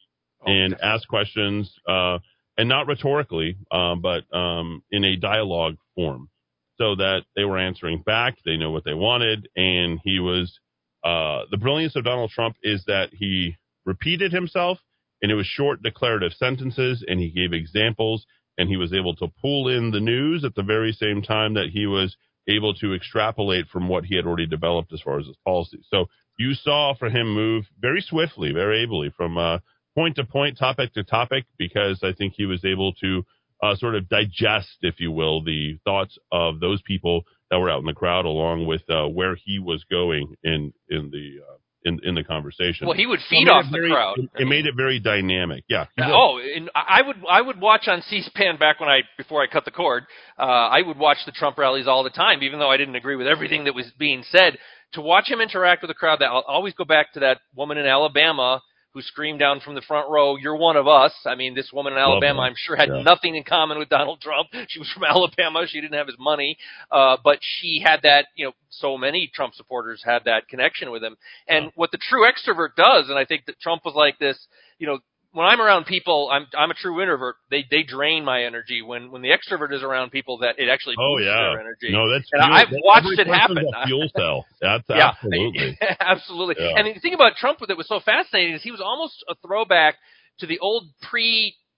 and ask questions, uh, and not rhetorically, um, but um, in a dialogue form, so that they were answering back. They know what they wanted, and he was. Uh, the brilliance of Donald Trump is that he repeated himself, and it was short declarative sentences, and he gave examples, and he was able to pull in the news at the very same time that he was able to extrapolate from what he had already developed as far as his policy. So you saw for him move very swiftly, very ably from uh, point to point, topic to topic, because I think he was able to uh, sort of digest, if you will, the thoughts of those people that were out in the crowd, along with uh, where he was going in in the uh, in in the conversation. Well, he would feed It made off the very- crowd. It, it made it very dynamic. Yeah. he. Oh, and I would I would watch on C-SPAN back when I before I cut the cord. Uh, I would watch the Trump rallies all the time, even though I didn't agree with everything that was being said. To watch him interact with the crowd, that I'll always go back to that woman in Alabama who screamed down from the front row, "You're one of us." I mean, this woman in Alabama. I'm sure, had Yeah. nothing in common with Donald Trump. She was from Alabama. She didn't have his money, uh, but she had that. You know, so many Trump supporters had that connection with him. And what the true extrovert does, and I think that Trump was like this. You know, when I'm around people, I'm I'm a true introvert. They they drain my energy. When when the extrovert is around people, that it actually Oh boosts yeah. their energy. No, that's And fuel- I've that- watched it happen. a fuel cell. That's Yeah, absolutely. absolutely. Yeah. And the thing about Trump that was so fascinating is he was almost a throwback to the old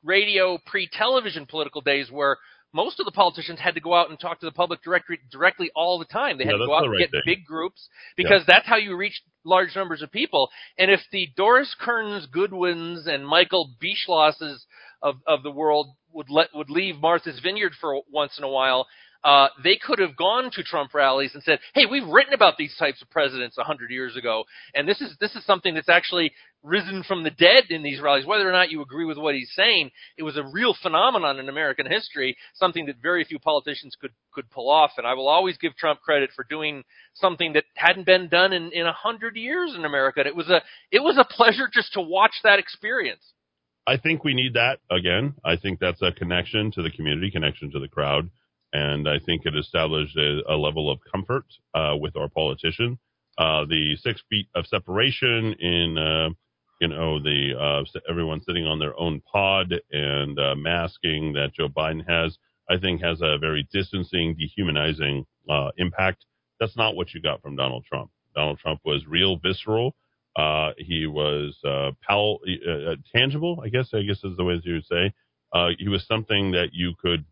pre-radio, pre-television political days where most of the politicians had to go out and talk to the public directly, directly all the time. They had Yeah, to go out the and right get thing. big groups because that's how you reach large numbers of people. And if the Doris Kearns Goodwins and Michael Beschlosses of, of the world would let would leave Martha's Vineyard for once in a while, uh, they could have gone to Trump rallies and said, "Hey, we've written about these types of presidents a hundred years ago, and this is this is something that's actually risen from the dead in these rallies. Whether or not you agree with what he's saying, it was a real phenomenon in American history, something that very few politicians could could pull off. And I will always give Trump credit for doing something that hadn't been done in in a hundred years in America. It was a it was a pleasure just to watch that experience. I think we need that again. I think that's a connection to the community, connection to the crowd, and I think it established a, a level of comfort uh, with our politician. Uh, the six feet of separation in, uh, you know, the uh, everyone sitting on their own pod and uh, masking that Joe Biden has, I think has a very distancing, dehumanizing uh, impact. That's not what you got from Donald Trump. Donald Trump was real, visceral. Uh, he was uh, pal- uh, tangible, I guess. I guess is the way you would say. He was something that you could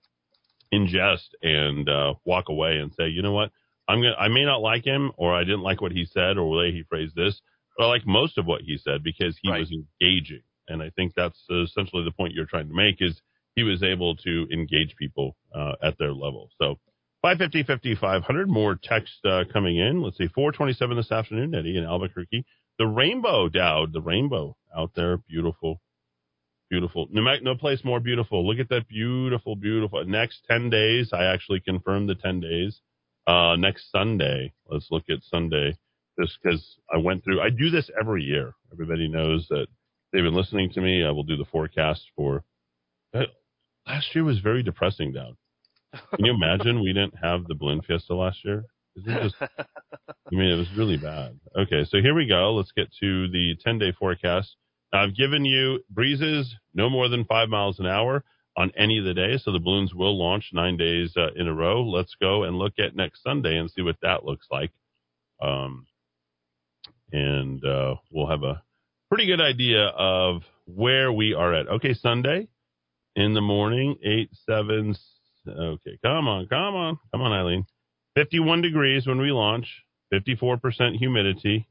ingest and walk away and say, you know what, I'm gonna. I may not like him, or I didn't like what he said, or the way he phrased this, but I like most of what he said because he Right. was engaging. And I think that's essentially the point you're trying to make is he was able to engage people uh, at their level. So 550, 5500, more text uh, coming in. Let's see, 427 this afternoon, Eddy in Albuquerque. The rainbow, Dowd, the rainbow out there, beautiful, beautiful. No, no place more beautiful. Look at that beautiful, beautiful. Next 10 days, I actually confirmed the 10 days. Uh, next Sunday, let's look at Sunday, just because I went through, I do this every year. Everybody knows that they've been listening to me. I will do the forecast for, last year was very depressing, Dowd. Can you imagine we didn't have the balloon fiesta last year? Just I mean, it was really bad. Okay, so here we go. Let's get to the 10 day forecast. Now, I've given you breezes no more than five miles an hour on any of the days, so the balloons will launch nine days uh, in a row. Let's go and look at next Sunday and see what that looks like. Um, and uh, we'll have a pretty good idea of where we are at. Okay, Sunday in the morning, 8, 7, okay, come on, come on, come on, Eileen. 51 degrees when we launch, 54% humidity,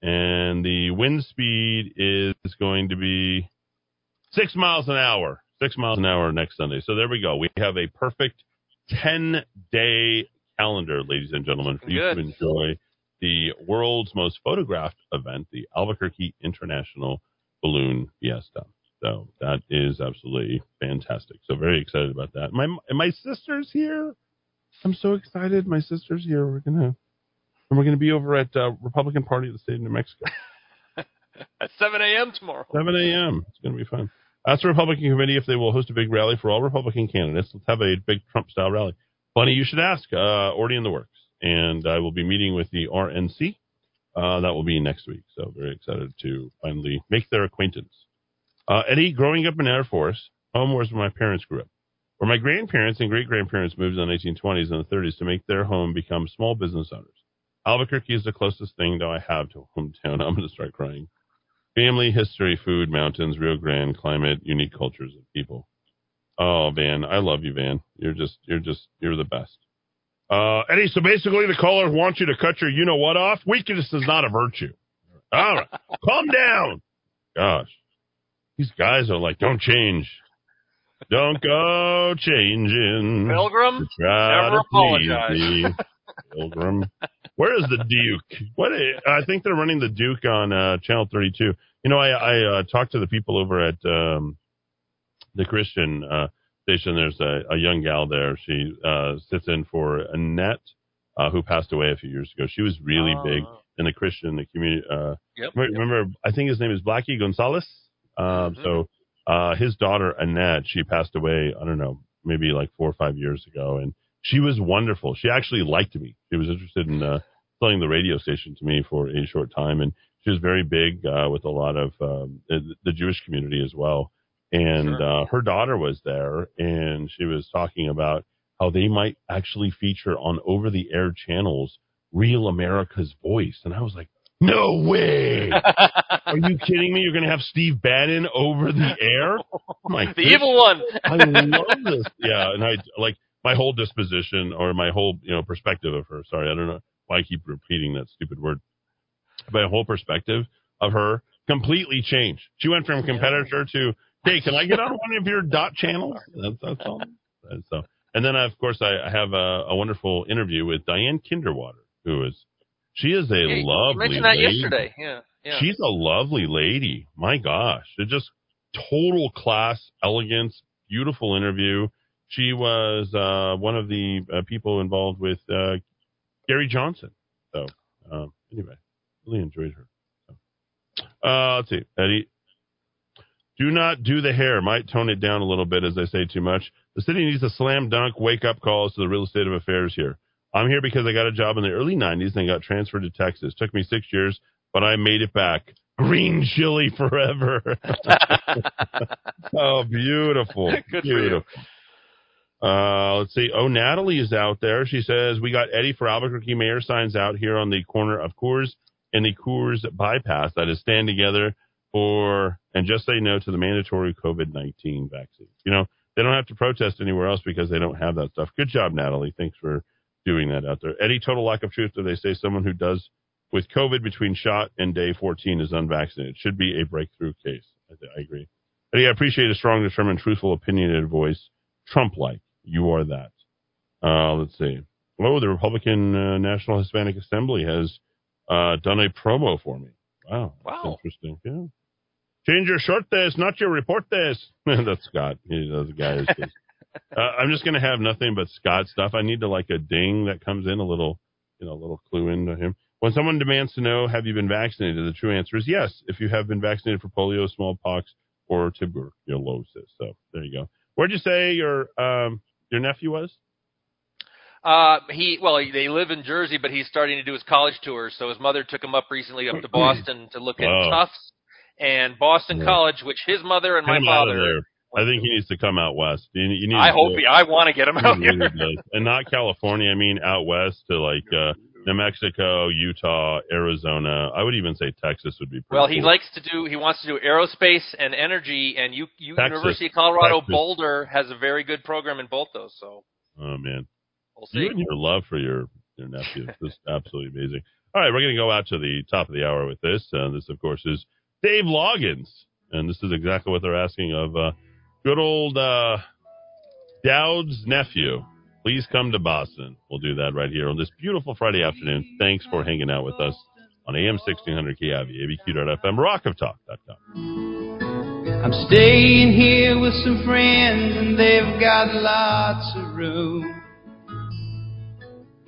and the wind speed is going to be six miles an hour. Six miles an hour next Sunday. So there we go. We have a perfect 10 day calendar, ladies and gentlemen, for you Good. to enjoy the world's most photographed event, the Albuquerque International Balloon Fiesta. So that is absolutely fantastic. So very excited about that. My my sister's here. I'm so excited. My sister's here. We're gonna and we're gonna be over at uh, Republican Party of the State of New Mexico. At 7 a.m. tomorrow. 7 a.m. It's going to be fun. Ask the Republican committee if they will host a big rally for all Republican candidates. Let's have a big Trump style rally. Funny, you should ask. Uh, already in the works. And I will be meeting with the RNC. Uh, that will be next week. So very excited to finally make their acquaintance. Uh, Eddy, growing up in Air Force, home was where my parents grew up. Where my grandparents and great grandparents moved in the 1920s and the 30s to make their home become small business owners. Albuquerque is the closest thing that I have to hometown. I'm going to start crying. Family, history, food, mountains, Rio Grande, climate, unique cultures of people. Oh, Van, I love you, Van. You're just, you're just, you're the best. Uh, Eddy, so basically the caller wants you to cut your you know what off. Weakness is not a virtue. All right. Calm down. Gosh. These guys are like, don't change. Don't go changing. Pilgrim, never apologize. Pilgrim. Where is the Duke? What? I think they're running the Duke on uh, Channel 32. You know, I, I uh, talked to the people over at um, the Christian uh, station. There's a, a young gal there. She uh, sits in for Annette, uh, who passed away a few years ago. She was really Oh. big in the Christian the community. Uh, Yep. remember, remember, I think his name is Blackie Gonzalez. Um, Mhm. So uh, his daughter Annette, she passed away. I don't know, maybe like four or five years ago, and she was wonderful. She actually liked me. She was interested in uh, selling the radio station to me for a short time, and she was very big uh, with a lot of um, the, the Jewish community as well. And Sure. uh, her daughter was there, and she was talking about how they might actually feature on over-the-air channels "Real America's Voice," and I was like, "No way! Are you kidding me? You're going to have Steve Bannon over the air? My the evil one. I love this. Yeah, and I like my whole disposition or my whole you know perspective of her. Sorry, I don't know why I keep repeating that stupid word. My whole perspective of her completely changed. She went from competitor to hey, can I get on one of your dot channels? That's, that's all. And so, and then of course I, I have a, a wonderful interview with Diane Kinderwater, who is she is a Yeah, lovely mentioned that lady. yesterday. Yeah, yeah. She's a lovely lady. My gosh. It just total class, elegance, beautiful interview. She was uh, one of the uh, people involved with uh, Gary Johnson. So, um, anyway, really enjoyed her. So, uh, let's see. Eddy, do not do the hair. Might tone it down a little bit as I say too much. The city needs a slam dunk wake up calls to the real estate of affairs here. I'm here because I got a job in the early 90s and got transferred to Texas. Took me six years, but I made it back. Green chili forever. oh, beautiful. Good for you. beautiful. Uh, let's see. Oh, Natalie is out there. She says, We got Eddy for Albuquerque mayor signs out here on the corner of Coors and the Coors bypass. That is stand together for and just say no to the mandatory COVID 19 vaccine. You know, they don't have to protest anywhere else because they don't have that stuff. Good job, Natalie. Thanks for doing that out there. Eddy, total lack of truth. Do they say someone who does with COVID between shot and day 14 is unvaccinated? Should be a breakthrough case. I, I agree. Eddy, I appreciate a strong, determined, truthful, opinionated voice. Trump like. You are that. Uh, let's see. Oh, the Republican uh, National Hispanic Assembly has uh, done a promo for me. Wow. Wow. Interesting. Yeah. Change your short this, not your report this. That's Scott. He's the guy just, uh, I'm just going to have nothing but Scott stuff. I need to like a ding that comes in, a little, you know, a little clue into him. When someone demands to know, have you been vaccinated? The true answer is yes, if you have been vaccinated for polio, smallpox, or tuberculosis. So there you go. Where'd you say your um, your nephew was? Uh, he well, he- they live in Jersey, but he's starting to do his college tours. So his mother took him up recently up to Boston to look at Oh. Tufts and Boston Yeah. College, which his mother and my him out of father. I think he needs to come out west. You, you need I to hope he. I want to get him out He here. and not California. I mean, out west to like uh, New Mexico, Utah, Arizona. I would even say Texas would be. Pretty Well, he cool. likes to do. He wants to do aerospace and energy, and you, you Texas. University of Colorado Texas. Boulder has a very good program in both those. So Oh man, we'll see. you and your love for your your nephew is just absolutely amazing. All right, we're going to go out to the top of the hour with this. Uh, this, of course, is Dave Loggins, and this is exactly what they're asking of uh, good old uh, Dowd's nephew. Please come to Boston. We'll do that right here on this beautiful Friday afternoon. Thanks for hanging out with us on AM 1600 KIV, ABQ.FM, rockoftalk.com. I'm staying here with some friends and they've got lots of room.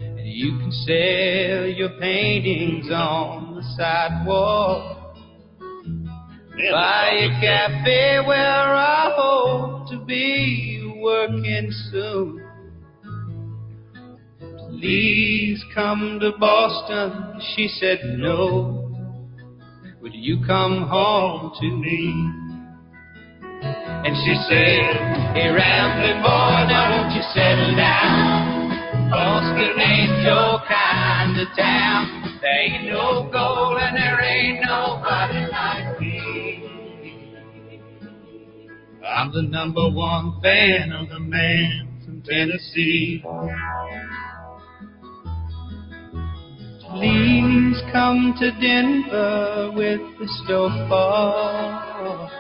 And you can sell your paintings on the sidewalk. Buy a cafe where I hope to be working soon. Please come to Boston. She said no. Would you come home to me? And she said, Hey, rambling boy, now won't you settle down? Boston ain't your kind of town. There ain't no gold and there ain't nobody I'm the number one fan of the man from Tennessee. Please come to Denver with the snowfall.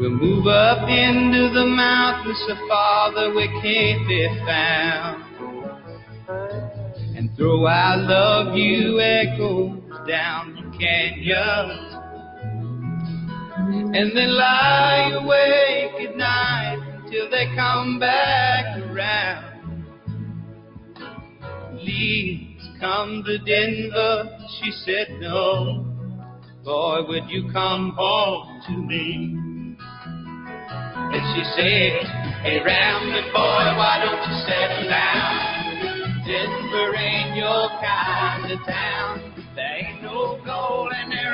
We'll move up into the mountains so far that we can't be found. And throw our love you echoes down the canyons. And then lie awake at night until they come back around. Please come to Denver? She said, No. Boy, would you come home to me? And she said, Hey, rambling boy, why don't you settle down? Denver ain't your kind of town. There ain't no gold in there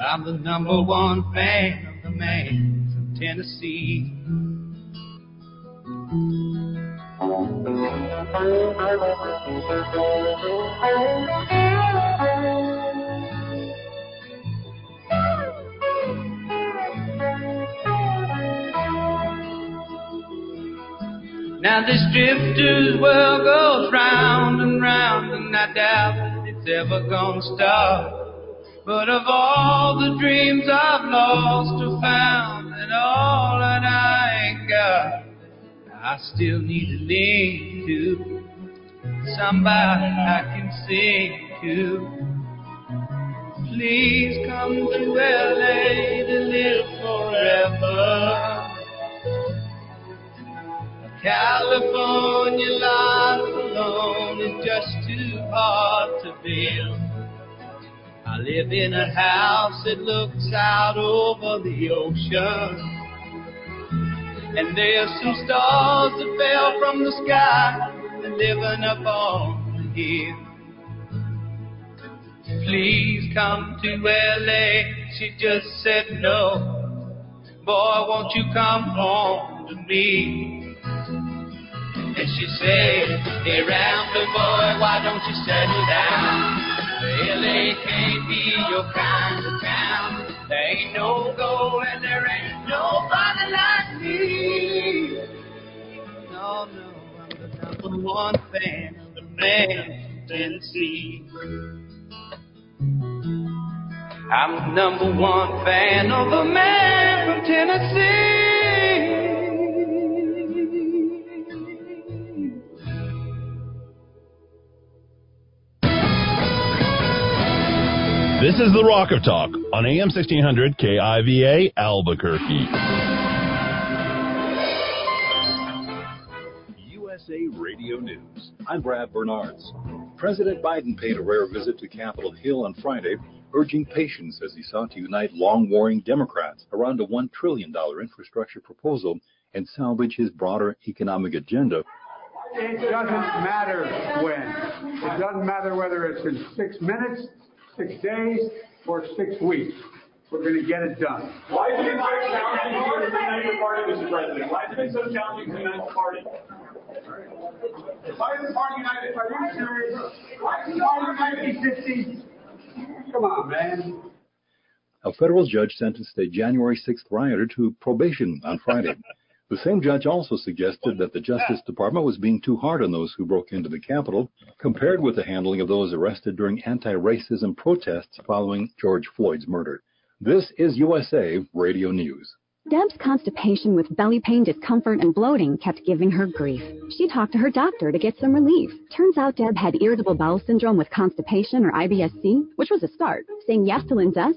I'm the number one fan of the man from Tennessee. Now this drifter's world goes round and round, and I doubt that it's ever gonna stop. But of all the dreams I've lost or found, and all that I ain't got, I still need to lean to somebody I can sing to. Please come to LA to live forever. California life alone is just too hard to build. I live in a house that looks out over the ocean. And there's some stars that fell from the sky and living up on the hill. Please come to LA. She just said no. Boy, won't you come home to me? And she said, Hey, rambling boy, why don't you settle down? LA can't be your kind of town. There ain't no gold and there ain't nobody like me. No, no, I'm the number one fan of the man from Tennessee. I'm the number one fan of the man from Tennessee. This is the Rock of Talk on AM 1600 KIVA Albuquerque. USA Radio News. I'm Brad Bernards. President Biden paid a rare visit to Capitol Hill on Friday, urging patience as he sought to unite long warring Democrats around a $1 trillion infrastructure proposal and salvage his broader economic agenda. It doesn't matter when. It doesn't matter whether it's in six minutes, six days, or six weeks. We're going to get it done. Why is it so challenging for you to unite the party, Mr. President? Why is it so challenging to unite the party? Why is the party united? Are you serious? Why is the party united? 50? Come on, man. A federal judge sentenced a January 6th rioter to probation on Friday. The same judge also suggested that the Justice Department was being too hard on those who broke into the Capitol, compared with the handling of those arrested during anti racism protests following George Floyd's murder. This is USA Radio News. Deb's constipation with belly pain, discomfort, and bloating kept giving her grief. She talked to her doctor to get some relief. Turns out Deb had irritable bowel syndrome with constipation or IBS-C, which was a start. Saying yes to Linzess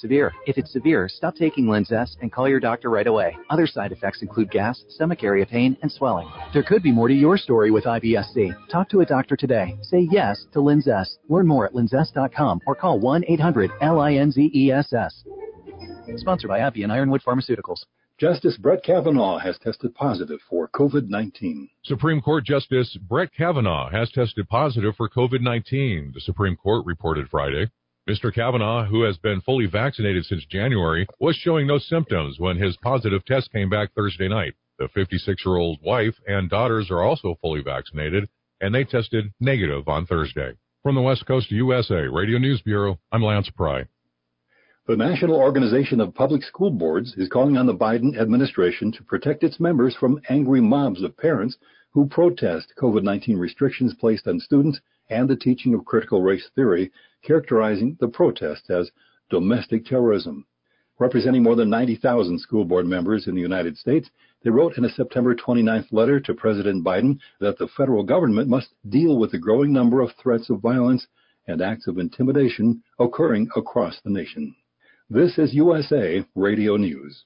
severe. If it's severe, stop taking Linzess and call your doctor right away. Other side effects include gas, stomach area pain, and swelling. There could be more to your story with IBS-C. Talk to a doctor today. Say yes to Linzess. Learn more at linzess.com or call 1-800-LINZESS. Sponsored by AbbVie and Ironwood Pharmaceuticals. Justice Brett Kavanaugh has tested positive for COVID 19. Supreme Court Justice Brett Kavanaugh has tested positive for COVID 19, the Supreme Court reported Friday. Mr. Kavanaugh, who has been fully vaccinated since January, was showing no symptoms when his positive test came back Thursday night. The 56 year old wife and daughters are also fully vaccinated, and they tested negative on Thursday. From the West Coast USA Radio News Bureau, I'm Lance Pry. The National Organization of Public School Boards is calling on the Biden administration to protect its members from angry mobs of parents who protest COVID 19 restrictions placed on students and the teaching of critical race theory, characterizing the protest as domestic terrorism. Representing more than 90,000 school board members in the United States, they wrote in a September 29th letter to President Biden that the federal government must deal with the growing number of threats of violence and acts of intimidation occurring across the nation. This is USA Radio News.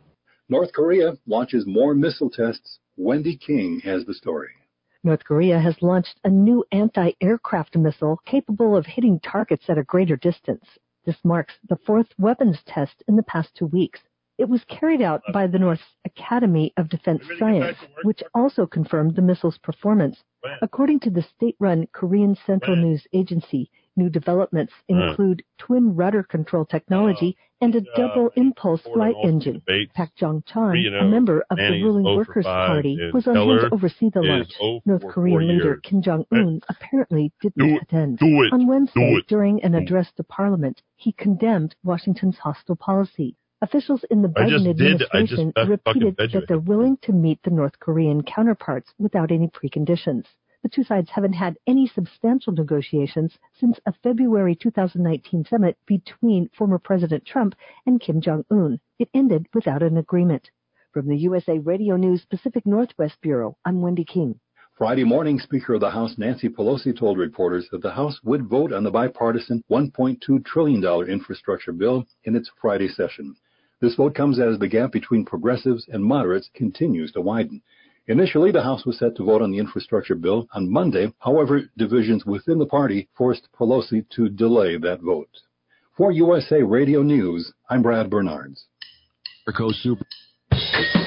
North Korea launches more missile tests. Wendy King has the story. North Korea has launched a new anti aircraft missile capable of hitting targets at a greater distance. This marks the fourth weapons test in the past two weeks. It was carried out by the North's Academy of Defense Science, which also confirmed the missile's performance. According to the state run Korean Central News Agency, new developments include twin rudder control technology and a double impulse flight engine. Pak Jong Chon, a member of the ruling Workers' Party, was on hand to oversee the launch. North Korean leader Kim Jong Un apparently didn't attend. On Wednesday, during an address to Parliament, he condemned Washington's hostile policy. Officials in the Biden administration repeated that they're willing to meet the North Korean counterparts without any preconditions. The two sides haven't had any substantial negotiations since a February 2019 summit between former President Trump and Kim Jong Un. It ended without an agreement. From the USA Radio News Pacific Northwest Bureau, I'm Wendy King. Friday morning, Speaker of the House Nancy Pelosi told reporters that the House would vote on the bipartisan $1.2 trillion infrastructure bill in its Friday session. This vote comes as the gap between progressives and moderates continues to widen. Initially, the House was set to vote on the infrastructure bill on Monday. However, divisions within the party forced Pelosi to delay that vote. For USA Radio News, I'm Brad Bernards. Super.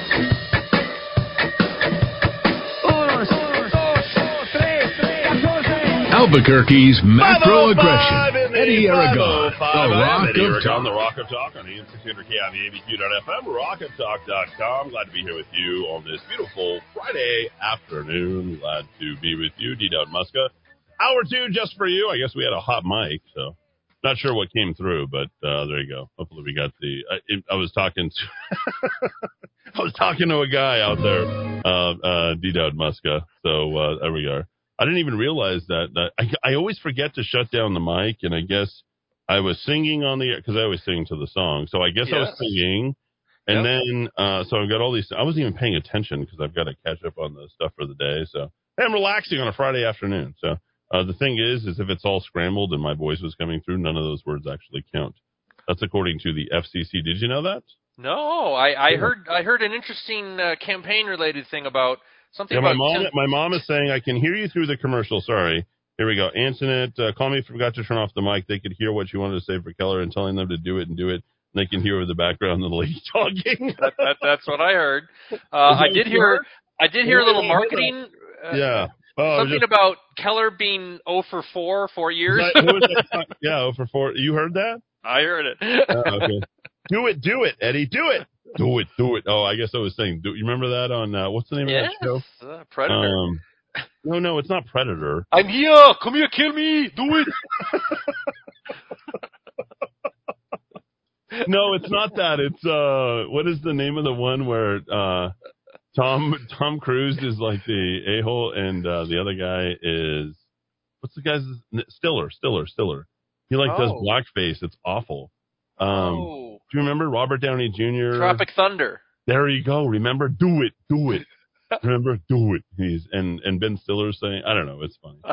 Albuquerque's macro aggression. Eddy Aragon, the Rock Eddy of Aragon, Talk. the Rock of Talk on AM 600 KIVABQ.FM, rockoftalk.com. Glad to be here with you on this beautiful Friday afternoon. Glad to be with you, D. Dowd Muska. Hour two just for you. I guess we had a hot mic, so not sure what came through, but uh, there you go. Hopefully we got the. I, I was talking to. I was talking to a guy out there, uh, uh, D. Dowd Muska. So uh, there we are. I didn't even realize that. that I, I always forget to shut down the mic, and I guess I was singing on the because I always sing to the song. So I guess I was singing, and Yep. then uh, so I've got all these. I wasn't even paying attention because I've got to catch up on the stuff for the day. So I'm relaxing on a Friday afternoon. So uh, the thing is, is if it's all scrambled and my voice was coming through, none of those words actually count. That's according to the FCC. Did you know that? No, I, I heard I heard an interesting uh, campaign related thing about something Yeah, my mom. My mom is saying I can hear you through the commercial. Sorry. Here we go. Antoinette, uh, call me. Forgot to turn off the mic. They could hear what you wanted to say for Keller and telling them to do it and do it. And They can hear the background of the lady talking. that, that, that's what I heard. Uh, I did hear. I did hear a little marketing. Uh, yeah. Oh, something just- about Keller being 0 for 4, four years. That- was yeah, oh for four. You heard that? I heard it. Oh, okay. Do it, do it, Eddy, do it, do it, do it. Oh, I guess I was saying. Do, you remember that on uh, what's the name yes, of that show? uh, Predator. Um, no, no, it's not Predator. I'm here. Come here, kill me. Do it. no, it's not that. It's uh, what is the name of the one where uh, Tom Tom Cruise is like the a hole, and uh, the other guy is what's the guy's Stiller, Stiller, Stiller. He like does Oh. blackface. It's awful. Um, Oh. Do you remember Robert Downey Jr.? Tropic Thunder. There you go. Remember, do it, do it. Remember, do it. He's and and Ben Stiller saying, I don't know. It's funny.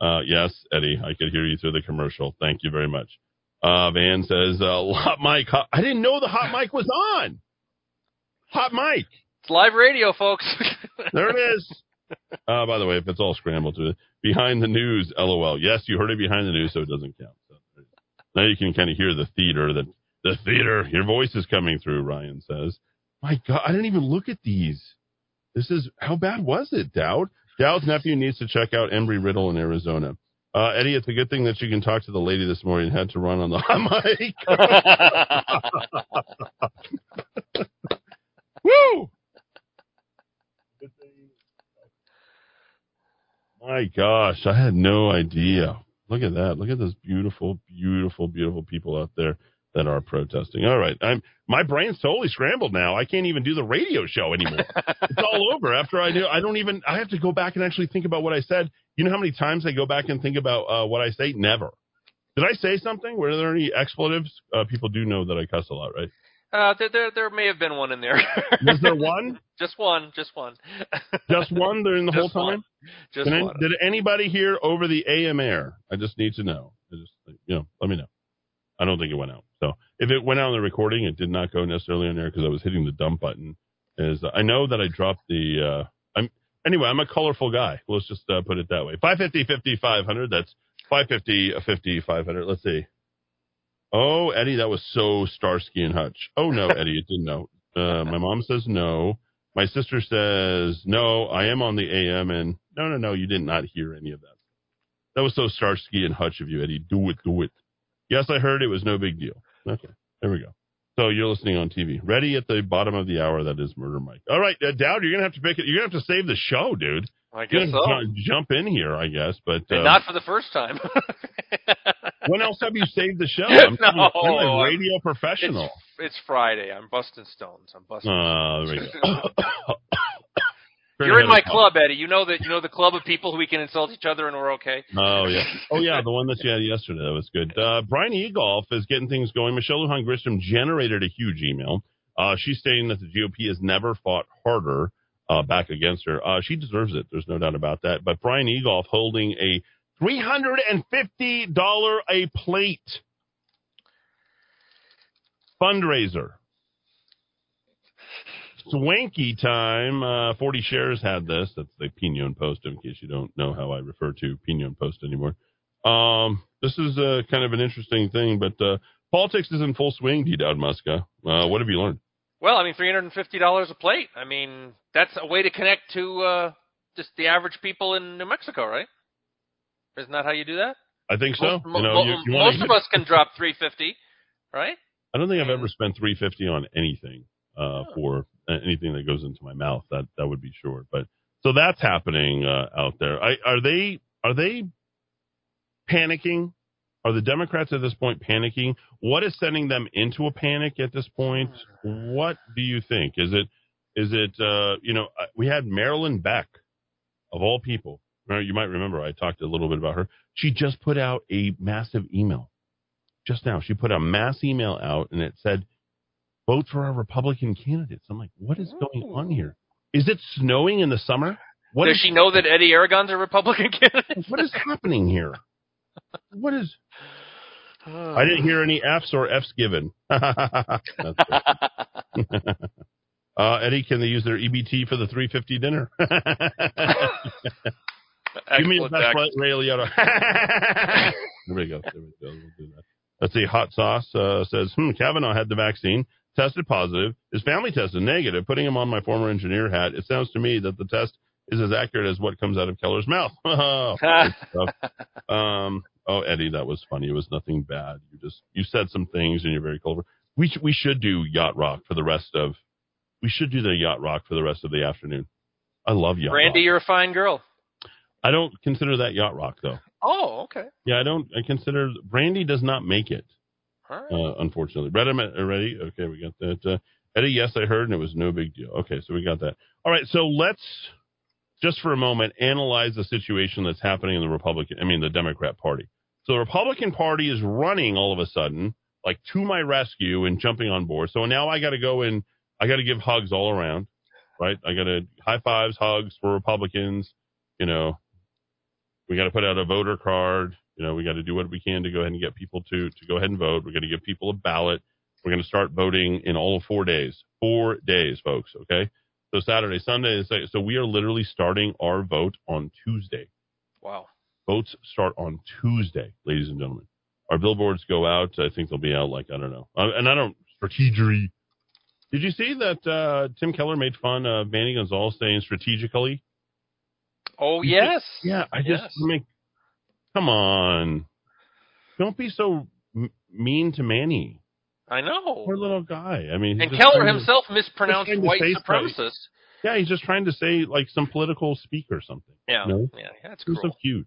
Uh, yes, Eddy, I could hear you through the commercial. Thank you very much. Uh, Van says, uh, hot mic. Hot, I didn't know the hot mic was on. Hot mic. It's live radio, folks. There it is. Uh, by the way, if it's all scrambled to behind the news, lol. Yes, you heard it behind the news, so it doesn't count. So now you can kind of hear the theater. That the theater. Your voice is coming through. Ryan says, "My God, I didn't even look at these. This is how bad was it, Dowd? Dowd's nephew needs to check out Embry Riddle in Arizona." Uh, Eddy, it's a good thing that you can talk to the lady this morning had to run on the hot mic. Woo! My gosh, I had no idea. Look at that. Look at those beautiful, beautiful, beautiful people out there that are protesting. All right. I'm my brain's totally scrambled now. I can't even do the radio show anymore. it's all over after I do I don't even I have to go back and actually think about what I said. You know how many times I go back and think about uh, what I say? Never. Did I say something? Were there any expletives? Uh, people do know that I cuss a lot, right? Uh, there, there, there may have been one in there. Was there one? just one, just one. Just one during the whole Just one. time? Just Did, one. did anybody hear over the AM air? I just need to know. I just, you know, let me know. I don't think it went out. So if it went out in the recording, it did not go necessarily on there because I was hitting the dump button. Is I know that I dropped the. Uh, I'm anyway. I'm a colorful guy. Let's just uh, put it that way. 550, 50, 500. That's 550, uh, 50, 500. Let's see. Oh, Eddy, that was so Starsky and Hutch. Oh no, Eddy, it didn't know. Uh, my mom says no. My sister says no. I am on the AM, and no, no, no, you did not hear any of that. That was so Starsky and Hutch of you, Eddy. Do it, do it. Yes, I heard it was no big deal. Okay, there we go. So you're listening on TV. Ready at the bottom of the hour. That is Murder Mike. All right, uh, Dowd, you're gonna have to pick it. You're gonna have to save the show, dude. I guess so. ju- jump in here, I guess. But uh, not for the first time. when else have you saved the show? I'm, No, I'm a I'm- radio professional. It's, it's Friday. I'm busting stones. I'm busting. Uh, there we go. You're in my club, Eddy. You know that. You know the club of people who we can insult each other and we're okay. Oh yeah, oh yeah, the one that you had yesterday that was good. Uh, Brian Egolf is getting things going. Michelle Lujan Grisham generated a huge email. Uh, she's stating that the GOP has never fought harder uh, back against her. Uh, she deserves it. There's no doubt about that. But Brian Egolf holding a three hundred and fifty dollar a plate fundraiser. Swanky time. Uh, 40 shares had this. That's the Pinon Post, in case you don't know how I refer to Pinon Post anymore. Um, this is uh, kind of an interesting thing, but uh, politics is in full swing, D. Dowd Muska. Uh, what have you learned? Well, I mean, three hundred and fifty dollars a plate. I mean, that's a way to connect to uh, just the average people in New Mexico, right? Isn't that how you do that? I think so. Most, you know, mo- you, you most of us can drop three fifty, right? I don't think I've ever spent 350 on anything uh, for uh, anything that goes into my mouth. That that would be sure. But so that's happening uh, out there. I, are they are they panicking? Are the Democrats at this point panicking? What is sending them into a panic at this point? What do you think? Is it is it uh, you know uh, we had Marilyn Beck of all people. You might remember I talked a little bit about her. She just put out a massive email just now. She put a mass email out and it said, vote for our Republican candidates. I'm like, what is going on here? Is it snowing in the summer? What Does is- she know that Eddy Aragon's a Republican candidate? What is happening here? What is. I didn't hear any F's or F's given. Uh, Eddy, can they use their EBT for the 350 dinner? Give me Excellent, best. Ray, Ray Liotta. there we go. There we go. We'll do that. Let's see. Hot Sauce uh, says, hmm, Kavanaugh had the vaccine, tested positive. His family tested negative. Putting him on my former engineer hat, it sounds to me that the test is as accurate as what comes out of Keller's mouth. um, oh, Eddy, that was funny. It was nothing bad. You just you said some things and you're very clever. We sh- we should do yacht rock for the rest of. We should do the yacht rock for the rest of the afternoon. I love yacht Brandy, rock. you're a fine girl. I don't consider that yacht rock though. Oh, okay. Yeah, I don't. I consider Brandy does not make it. Right. Uh, unfortunately, ready? Ready? Okay, we got that. Uh, Eddy, yes, I heard, and it was no big deal. Okay, so we got that. All right, so let's just for a moment analyze the situation that's happening in the Republican. I mean, the Democrat Party. So the Republican Party is running all of a sudden, like to my rescue and jumping on board. So now I got to go and I got to give hugs all around, right? I got to high fives, hugs for Republicans. You know, we got to put out a voter card. You know, we got to do what we can to go ahead and get people to to go ahead and vote. We're going to give people a ballot. We're going to start voting in all of four days. Four days, folks. Okay. So Saturday, Sunday, so we are literally starting our vote on Tuesday. Wow. Votes start on Tuesday, ladies and gentlemen. Our billboards go out. I think they'll be out like I don't know, uh, and I don't strategery. Did you see that uh, Tim Keller made fun of Manny Gonzales saying strategically? Oh yes. Yeah, I just Yes. make. Come on, don't be so m- mean to Manny. I know. Poor little guy. I mean, And Keller trying to- himself mispronounced white supremacist. Yeah, he's just trying to say like some political speak or something. Yeah. No? Yeah, that's He was cool. so cute.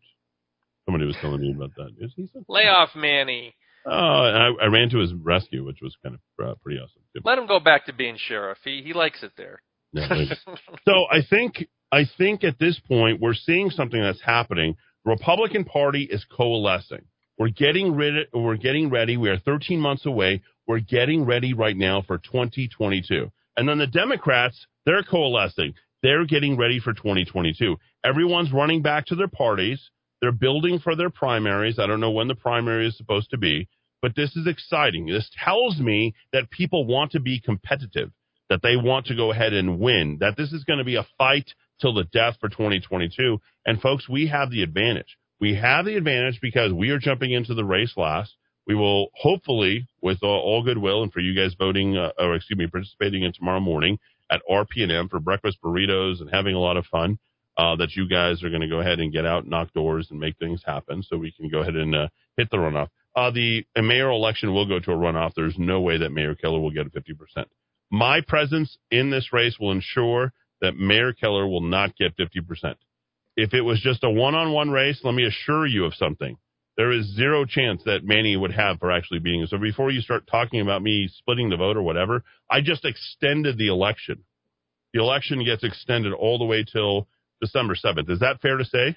Somebody was telling me about that. Is he so Lay off Manny. Oh, and I, I ran to his rescue, which was kind of uh, pretty awesome. Let him go back to being sheriff. He he likes it there. Yeah, so I think I think at this point we're seeing something that's happening. Republican Party is coalescing. We're getting rid. We're getting ready. We are 13 months away. We're getting ready right now for 2022. And then the Democrats, they're coalescing. They're getting ready for 2022. Everyone's running back to their parties. They're building for their primaries. I don't know when the primary is supposed to be, but this is exciting. This tells me that people want to be competitive, that they want to go ahead and win, that this is going to be a fight till the death for 2022. And folks, we have the advantage. We have the advantage because we are jumping into the race last. We will hopefully, with all, all goodwill, and for you guys voting, uh, or excuse me, participating in tomorrow morning at RPM for breakfast burritos and having a lot of fun, uh, that you guys are going to go ahead and get out, knock doors, and make things happen, so we can go ahead and uh, hit the runoff. Uh, the mayoral election will go to a runoff. There's no way that Mayor Keller will get a 50%. My presence in this race will ensure that Mayor Keller will not get 50%. If it was just a one-on-one race, let me assure you of something there is zero chance that Manny would have for actually being. So before you start talking about me splitting the vote or whatever, I just extended the election. The election gets extended all the way till December 7th. Is that fair to say?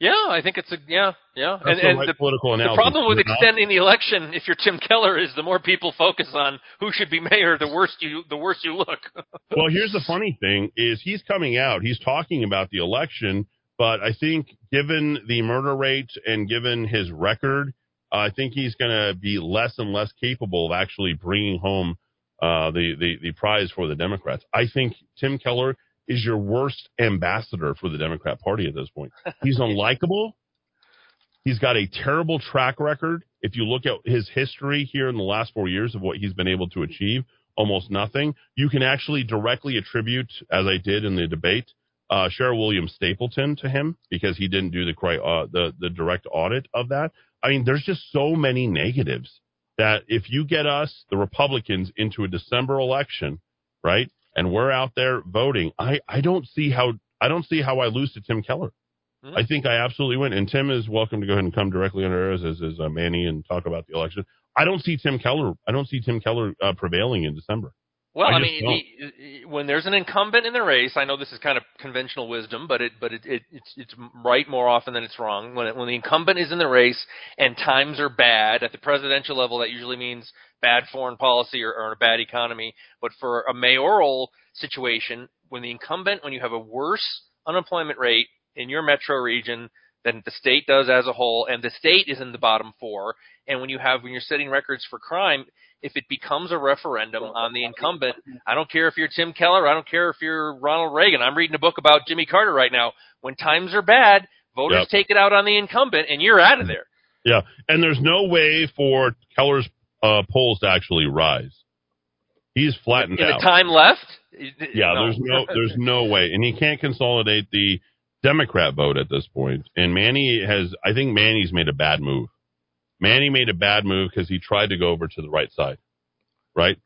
Yeah, I think it's a yeah, yeah. That's and the and right the, political the problem with Is it not? extending the election, if you're Tim Keller, is the more people focus on who should be mayor, the worse you the worse you look. well, here's the funny thing: is he's coming out, he's talking about the election, but I think given the murder rate and given his record, uh, I think he's going to be less and less capable of actually bringing home uh, the, the the prize for the Democrats. I think Tim Keller is your worst ambassador for the Democrat Party at this point. He's unlikable. He's got a terrible track record. If you look at his history here in the last four years of what he's been able to achieve, almost nothing. You can actually directly attribute, as I did in the debate, uh, Sheryl Williams Stapleton to him because he didn't do the uh, the the direct audit of that. I mean, there's just so many negatives that if you get us, the Republicans, into a December election, right, and we're out there voting, I I don't see how I don't see how I lose to Tim Keller. Hmm. I think I absolutely win. And Tim is welcome to go ahead and come directly under air as as, as uh, Manny and talk about the election. I don't see Tim Keller. I don't see Tim Keller uh, prevailing in December. Well, I I, mean, when there's an incumbent in the race, I know this is kind of conventional wisdom, but it but it, it it's it's right more often than it's wrong. When it, when the incumbent is in the race and times are bad at the presidential level, that usually means bad foreign policy or, or a bad economy. But for a mayoral situation, when the incumbent, when you have a worse unemployment rate in your metro region than the state does as a whole, and the state is in the bottom four, and when you have when you're setting records for crime, if it becomes a referendum on the incumbent, I don't care if you're Tim Keller, I don't care if you're Ronald Reagan. I'm reading a book about Jimmy Carter right now. When times are bad, voters Yep. take it out on the incumbent, and you're out of there. Yeah, and there's no way for Keller's uh, polls to actually rise. He's flattened In out. the time left? Yeah, No. there's no there's no way, and he can't consolidate the Democrat vote at this point. And Manny has, I think Manny's made a bad move. Manny made a bad move because he tried to go over to the right side, right?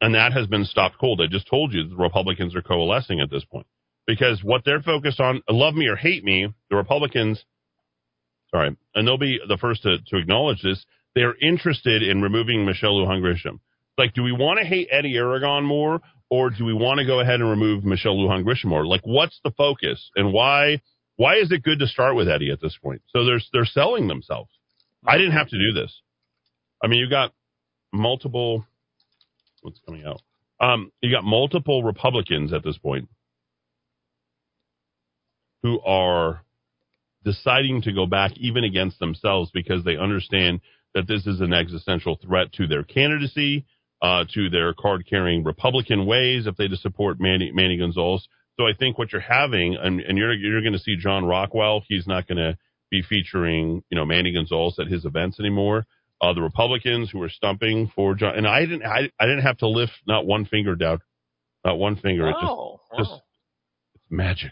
And that has been stopped cold. I just told you the Republicans are coalescing at this point because what they're focused on, love me or hate me, the Republicans, sorry, and they'll be the first to, to acknowledge this. They're interested in removing Michelle Lujan Grisham. Like, do we want to hate Eddy Aragon more, or do we want to go ahead and remove Michelle Lujan Grisham more? Like, what's the focus, and why? Why is it good to start with Eddy at this point? So they're they're selling themselves. I didn't have to do this. I mean, you got multiple. What's coming out? Um, you got multiple Republicans at this point who are deciding to go back even against themselves because they understand that this is an existential threat to their candidacy, uh, to their card carrying Republican ways if they just support Manny, Manny Gonzales. So I think what you're having, and, and you're you're going to see John Rockwell. He's not going to be featuring you know Manny Gonzales at his events anymore. Uh, the Republicans who are stumping for John, and I didn't I, I didn't have to lift not one finger down, not one finger. It just Oh, just wow. it's magic.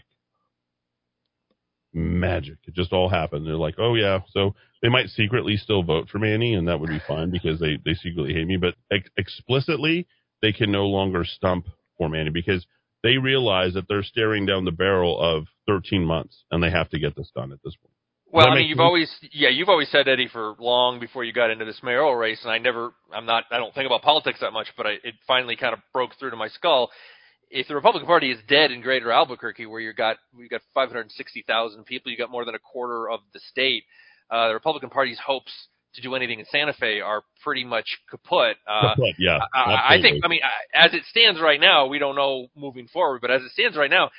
Magic. It just all happened. They're like, oh yeah. So they might secretly still vote for Manny, and that would be fine because they they secretly hate me. But ex- explicitly, they can no longer stump for Manny because they realize that they're staring down the barrel of 13 months, and they have to get this done at this point. Well, I mean, you've sense? always, yeah, you've always said Eddy for long before you got into this mayoral race, and I never, I'm not, I don't think about politics that much, but I, it finally kind of broke through to my skull. If the Republican Party is dead in Greater Albuquerque, where you got, we got 560,000 people, you got more than a quarter of the state, uh, the Republican Party's hopes to do anything in Santa Fe are pretty much kaput. Uh, Kaput, yeah, I, I think, I mean, as it stands right now, we don't know moving forward, but as it stands right now,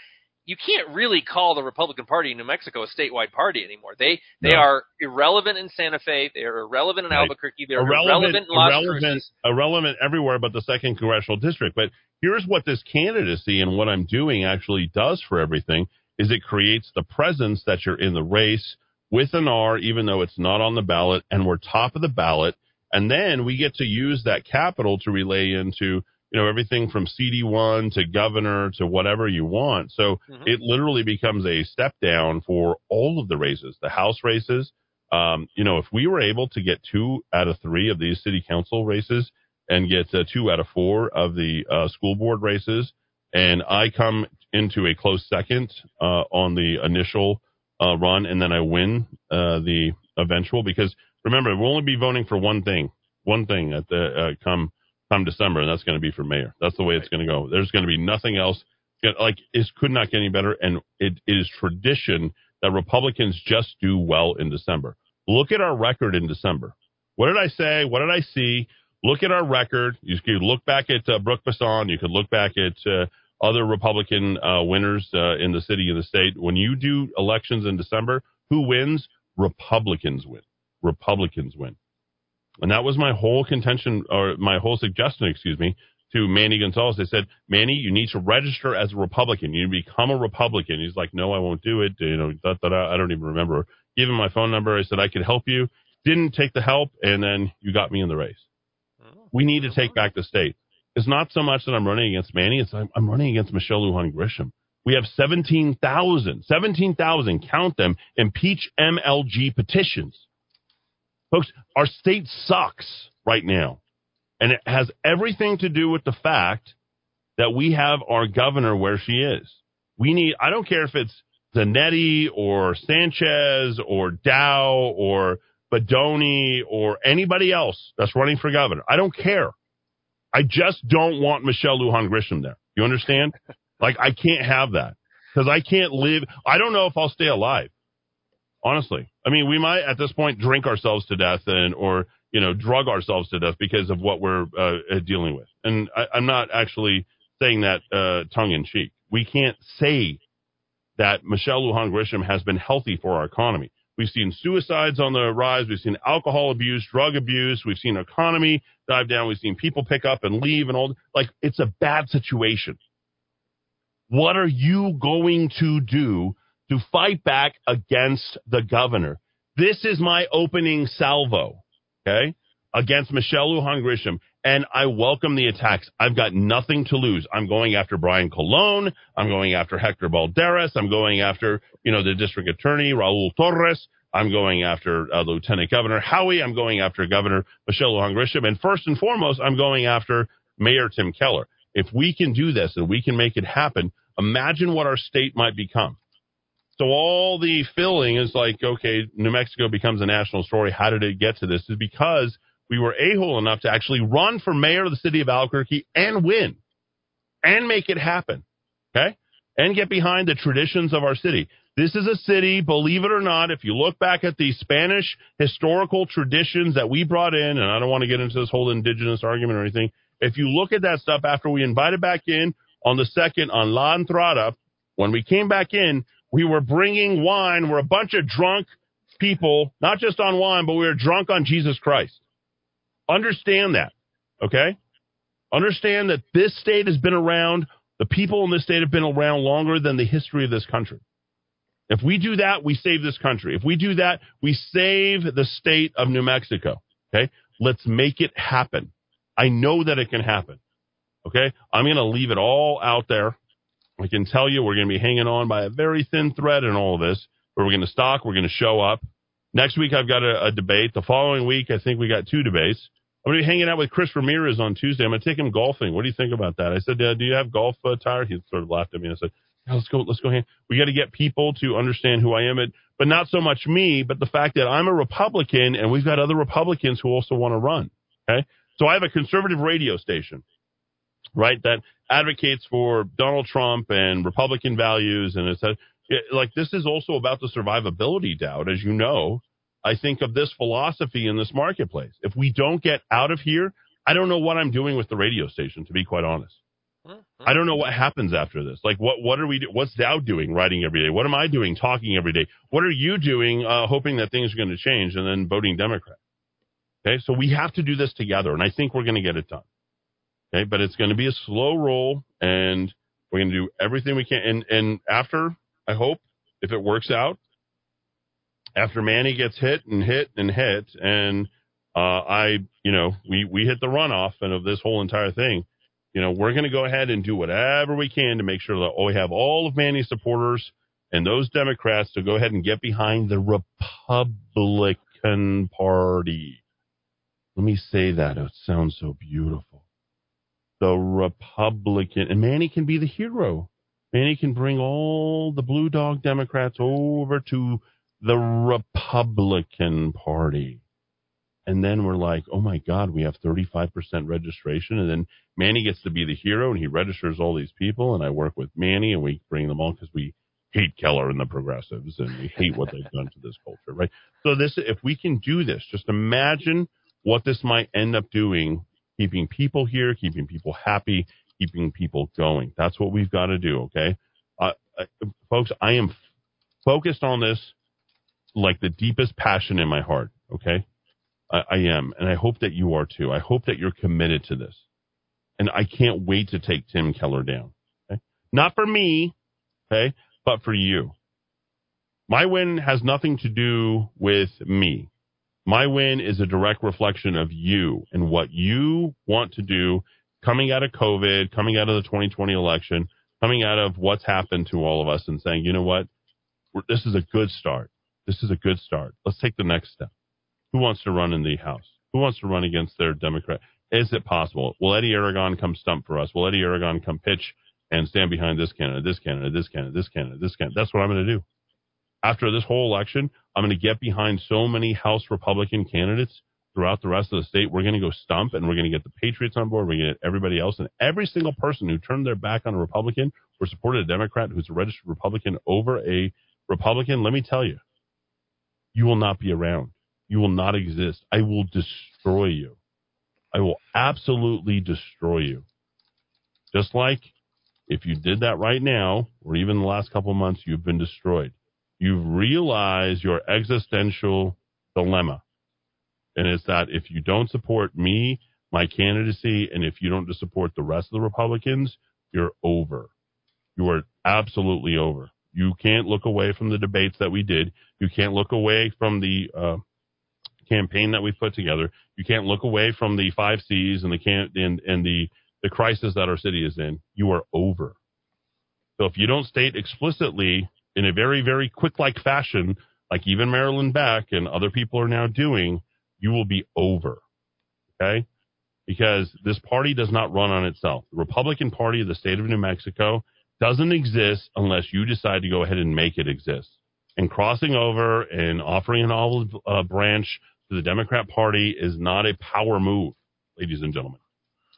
you can't really call the Republican Party in New Mexico a statewide party anymore. They they No. are irrelevant in Santa Fe. They are irrelevant in Right. Albuquerque. They're irrelevant, in Las irrelevant, Cruces. irrelevant everywhere but the second congressional district. But here's what this candidacy and what I'm doing actually does for everything is it creates the presence that you're in the race with an R, even though it's not on the ballot, and we're top of the ballot. And then we get to use that capital to relay into, you know, everything from CD1 to governor to whatever you want. So it literally becomes a step down for all of the races, the House races. Um, you know, if we were able to get two out of three of these city council races and get uh, two out of four of the uh, school board races, and I come into a close second uh, on the initial uh, run, and then I win uh, the eventual, because remember, we'll only be voting for one thing, one thing at the uh, come come December, and that's going to be for mayor. That's the way it's going to go. There's going to be nothing else. Like it could not get any better, and it, it is tradition that Republicans just do well in December. Look at our record in December. What did I say? What did I see? Look at our record. You could look back at uh, Brook Bassan. You could look back at uh, other Republican uh, winners uh, in the city and the state. When you do elections in December, who wins? Republicans win. Republicans win. And that was my whole contention, or my whole suggestion, excuse me, to Manny Gonzales. They said, Manny, you need to register as a Republican. You need to become a Republican. He's like, no, I won't do it. You know, da, da, da. I don't even remember. Give him my phone number. I said, I could help you. Didn't take the help, and then you got me in the race. Oh. We need to take back the state. It's not so much that I'm running against Manny. It's I'm, I'm running against Michelle Lujan Grisham. We have 17,000, 17,000, count them, impeach MLG petitions. Folks, our state sucks right now. And it has everything to do with the fact that we have our governor where she is. We need, I don't care if it's Zanetti or Sanchez or Dow or Bedonie or anybody else that's running for governor. I don't care. I just don't want Michelle Lujan Grisham there. You understand? like, I can't have that because I can't live. I don't know if I'll stay alive. Honestly, I mean, we might at this point drink ourselves to death and, or, you know, drug ourselves to death because of what we're uh, dealing with. And I, I'm not actually saying that uh, tongue in cheek. We can't say that Michelle Lujan Grisham has been healthy for our economy. We've seen suicides on the rise. We've seen alcohol abuse, drug abuse. We've seen economy dive down. We've seen people pick up and leave and all. Like it's a bad situation. What are you going to do to fight back against the governor? This is my opening salvo, okay, against Michelle Lujan Grisham. And I welcome the attacks. I've got nothing to lose. I'm going after Brian Colon. I'm going after Hector Balderas. I'm going after, you know, the district attorney, Raul Torrez. I'm going after uh, Lieutenant Governor Howie. I'm going after Governor Michelle Lujan Grisham. And first and foremost, I'm going after Mayor Tim Keller. If we can do this and we can make it happen, imagine what our state might become. So all the filling is like, okay, New Mexico becomes a national story. How did it get to this? Is because we were a hole enough to actually run for mayor of the city of Albuquerque and win and make it happen. Okay. And get behind the traditions of our city. This is a city, believe it or not, if you look back at the Spanish historical traditions that we brought in, and I don't want to get into this whole indigenous argument or anything. If you look at that stuff after we invited back in on the second on La Entrada, when we came back in, we were bringing wine. We're a bunch of drunk people, not just on wine, but we were drunk on Jesus Christ. Understand that, okay? Understand that this state has been around, the people in this state have been around longer than the history of this country. If we do that, we save this country. If we do that, we save the state of New Mexico, okay? Let's make it happen. I know that it can happen, okay? I'm going to leave it all out there. I can tell you we're going to be hanging on by a very thin thread in all of this. Where we're going to stock, we're going to show up. Next week I've got a, a debate. The following week I think we got two debates. I'm going to be hanging out with Chris Ramirez on Tuesday. I'm going to take him golfing. What do you think about that? I said, uh, "Do you have golf uh, tire?" He sort of laughed at me I said, yeah, "Let's go. Let's go. Hang. We got to get people to understand who I am, but not so much me, but the fact that I'm a Republican and we've got other Republicans who also want to run. Okay, so I have a conservative radio station, right, that advocates for Donald Trump and Republican values, and it's it, like this is also about the survivability Dowd, as you know. I think of this philosophy in this marketplace. If we don't get out of here, I don't know what I'm doing with the radio station, to be quite honest. I don't know what happens after this. Like, what what are we? Do- what's Dowd doing, writing every day? What am I doing, talking every day? What are you doing, uh, hoping that things are going to change, and then voting Democrat? Okay, so we have to do this together, and I think we're going to get it done. Okay, but it's going to be a slow roll, and we're going to do everything we can. And and after, I hope, if it works out, after Manny gets hit and hit and hit, and uh, I, you know, we we hit the runoff and of this whole entire thing, you know, we're going to go ahead and do whatever we can to make sure that we have all of Manny's supporters and those Democrats to go ahead and get behind the Republican Party. Let me say that. It sounds so beautiful. The Republican, and Manny can be the hero. Manny can bring all the blue dog Democrats over to the Republican Party. And then we're like, oh my God, we have 35% registration. And then Manny gets to be the hero and he registers all these people. And I work with Manny and we bring them all because we hate Keller and the progressives and we hate what they've done to this culture, right? So this, if we can do this, just imagine what this might end up doing, keeping people here, keeping people happy, keeping people going. That's what we've got to do. Okay. Uh, uh, folks, I am f- focused on this like the deepest passion in my heart. Okay. I, I am. And I hope that you are too. I hope that you're committed to this. And I can't wait to take Tim Keller down. Okay. Not for me. Okay. But for you. My win has nothing to do with me. My win is a direct reflection of you and what you want to do coming out of COVID, coming out of the 2020 election, coming out of what's happened to all of us and saying, you know what? This is a good start. This is a good start. Let's take the next step. Who wants to run in the House? Who wants to run against their Democrat? Is it possible? Will Eddy Aragon come stump for us? Will Eddy Aragon come pitch and stand behind this candidate, this candidate, this candidate, this candidate, this candidate? That's what I'm going to do. After this whole election, I'm going to get behind so many House Republican candidates throughout the rest of the state. We're going to go stump and we're going to get the Patriots on board. We're going to get everybody else. And every single person who turned their back on a Republican or supported a Democrat who's a registered Republican over a Republican, let me tell you, you will not be around. You will not exist. I will destroy you. I will absolutely destroy you. Just like if you did that right now, or even the last couple months, you've been destroyed. You've realized your existential dilemma. And it's that if you don't support me, my candidacy, and if you don't support the rest of the Republicans, you're over. You are absolutely over. You can't look away from the debates that we did. You can't look away from the uh, campaign that we put together. You can't look away from the five C's and the can and, and the the crisis that our city is in. You are over. So if you don't state explicitly in a very very quick like fashion, like even Marilyn Beck and other people are now doing, you will be over. Okay? Because this party does not run on itself. The Republican Party of the state of New Mexico doesn't exist unless you decide to go ahead and make it exist. And crossing over and offering an olive uh, branch to the Democrat Party is not a power move, ladies and gentlemen.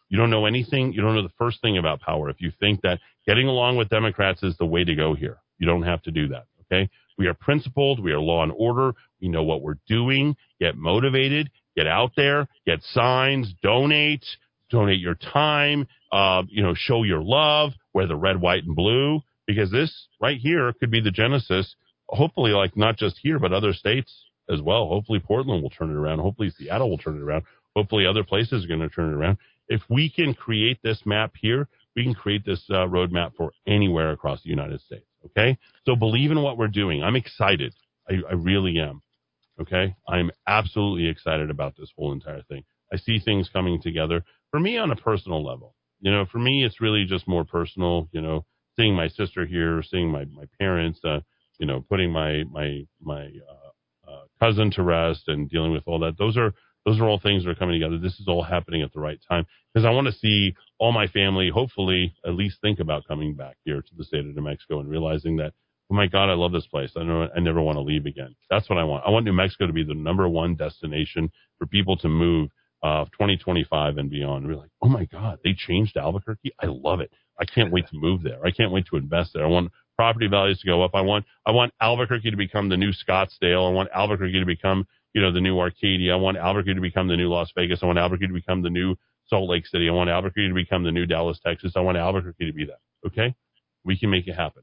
You don't know anything. You don't know the first thing about power. If you think that getting along with Democrats is the way to go here, you don't have to do that. Okay. We are principled. We are law and order. We know what we're doing. Get motivated. Get out there. Get signs. Donate. Donate your time. Uh, you know, show your love. Wear the red, white, and blue because this right here could be the genesis. Hopefully, like not just here, but other states as well. Hopefully, Portland will turn it around. Hopefully, Seattle will turn it around. Hopefully, other places are going to turn it around. If we can create this map here, we can create this uh, roadmap for anywhere across the United States. Okay. So believe in what we're doing. I'm excited. I, I really am. Okay. I'm absolutely excited about this whole entire thing. I see things coming together for me on a personal level. You know, for me, it's really just more personal, you know, seeing my sister here, seeing my, my parents, uh, you know, putting my, my, my, uh, uh, cousin to rest and dealing with all that. Those are, those are all things that are coming together. This is all happening at the right time because I want to see all my family, hopefully, at least think about coming back here to the state of New Mexico and realizing that, oh my God, I love this place. I know I never want to leave again. That's what I want. I want New Mexico to be the number one destination for people to move uh, 2025 and beyond. We're like, oh my God, they changed Albuquerque. I love it. I can't wait to move there. I can't wait to invest there. I want property values to go up. I want I want Albuquerque to become the new Scottsdale. I want Albuquerque to become you know, the new Arcadia. I want Albuquerque to become the new Las Vegas. I want Albuquerque to become the new Salt Lake City. I want Albuquerque to become the new Dallas, Texas. I want Albuquerque to be that. Okay? We can make it happen.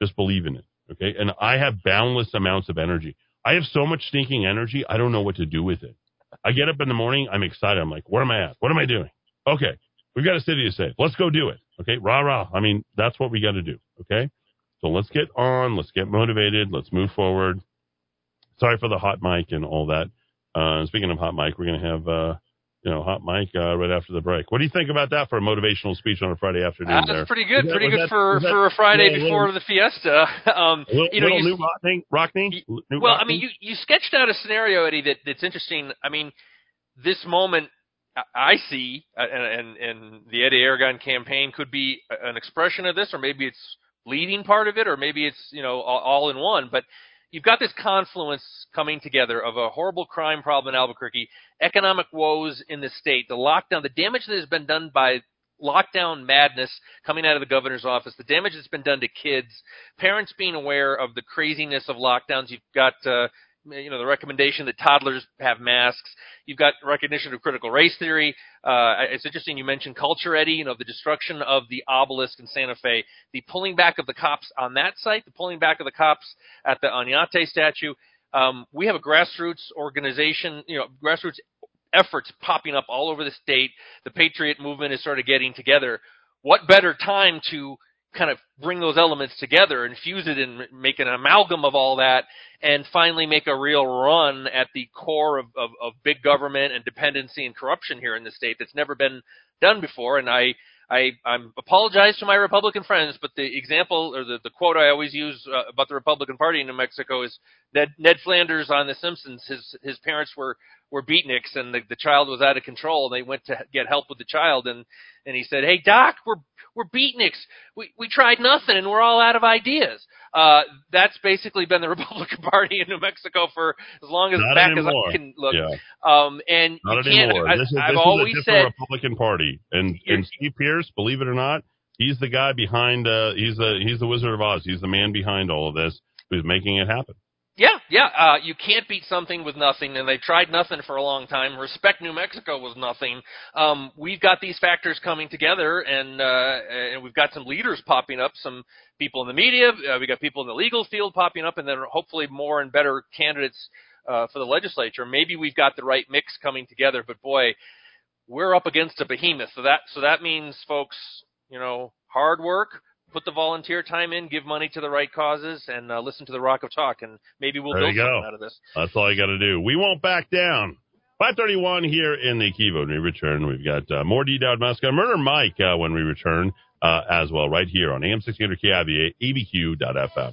Just believe in it. Okay? And I have boundless amounts of energy. I have so much stinking energy, I don't know what to do with it. I get up in the morning, I'm excited. I'm like, where am I at? What am I doing? Okay. We've got a city to save. Let's go do it. Okay. Rah, rah. I mean, that's what we got to do. Okay. So let's get on. Let's get motivated. Let's move forward sorry for the hot mic and all that. Uh, speaking of hot mic, we're going to have, uh, you know, hot mic uh, right after the break. What do you think about that for a motivational speech on a Friday afternoon? Uh, that's pretty good. That, pretty good that, for, that, for a Friday yeah, before little, the fiesta. Um, little, you know, you, new Rockne, Rockne. New well, Rockne? I mean, you you sketched out a scenario, Eddy, that that's interesting. I mean, this moment I see, uh, and, and, and the Eddy Aragon campaign could be an expression of this, or maybe it's leading part of it, or maybe it's you know all, all in one. But you've got this confluence coming together of a horrible crime problem in Albuquerque, economic woes in the state, the lockdown, the damage that has been done by lockdown madness coming out of the governor's office, the damage that's been done to kids, parents being aware of the craziness of lockdowns. You've got uh, you know the recommendation that toddlers have masks. You've got recognition of critical race theory. Uh, it's interesting you mentioned culture, Eddy. You know the destruction of the obelisk in Santa Fe, the pulling back of the cops on that site, the pulling back of the cops at the Oñate statue. Um, we have a grassroots organization, you know, grassroots efforts popping up all over the state. The patriot movement is sort of getting together. What better time to kind of bring those elements together and fuse it and make an amalgam of all that and finally make a real run at the core of, of, of big government and dependency and corruption here in the state that's never been done before. And I, I, I'm apologize to my Republican friends, but the example or the, the quote I always use uh, about the Republican Party in New Mexico is Ned, Ned Flanders on The Simpsons. His his parents were were beatniks, and the, the child was out of control. And they went to get help with the child, and and he said, "Hey doc, we're we're beatniks. We we tried nothing, and we're all out of ideas." Uh, that's basically been the Republican Party in New Mexico for as long as Not back anymore. as I can look. Yeah. Um, and Not anymore. I, this is, I've this always is a different said Republican Party, and and Steve Pearce believe it or not, he's the guy behind. Uh, he's the he's the Wizard of Oz. He's the man behind all of this, who's making it happen. Yeah, yeah. Uh, you can't beat something with nothing, and they've tried nothing for a long time. Respect New Mexico was nothing. Um, we've got these factors coming together, and uh, and we've got some leaders popping up, some people in the media. Uh, we got people in the legal field popping up, and then hopefully more and better candidates uh, for the legislature. Maybe we've got the right mix coming together. But boy, we're up against a behemoth. So that so that means, folks, you know, hard work, put the volunteer time in, give money to the right causes, and uh, listen to the Rock of Talk, and maybe we'll There build you go. something out of this. That's all you got to do. We won't back down. 531 here in the KIVA. When we return, we've got uh, more D Dowd Muska, Murder Mike uh, when we return uh, as well, right here on AM 1600 KIVA, ABQ.FM.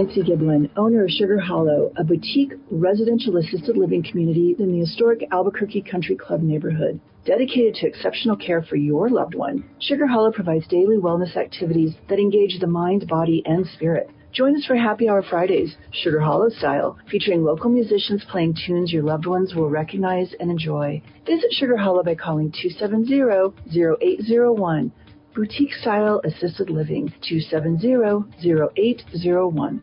Nancy Giblin, owner of Sugar Hollow, a boutique residential assisted living community in the historic Albuquerque Country Club neighborhood. Dedicated to exceptional care for your loved one, Sugar Hollow provides daily wellness activities that engage the mind, body, and spirit. Join us for Happy Hour Fridays, Sugar Hollow style, featuring local musicians playing tunes your loved ones will recognize and enjoy. Visit Sugar Hollow by calling 270-0801. Boutique Style Assisted Living, 270-0801.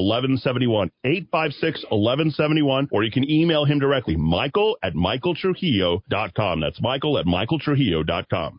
1171 856 1171 or you can email him directly michael at michaeltrujillo.com that's michael at michaeltrujillo.com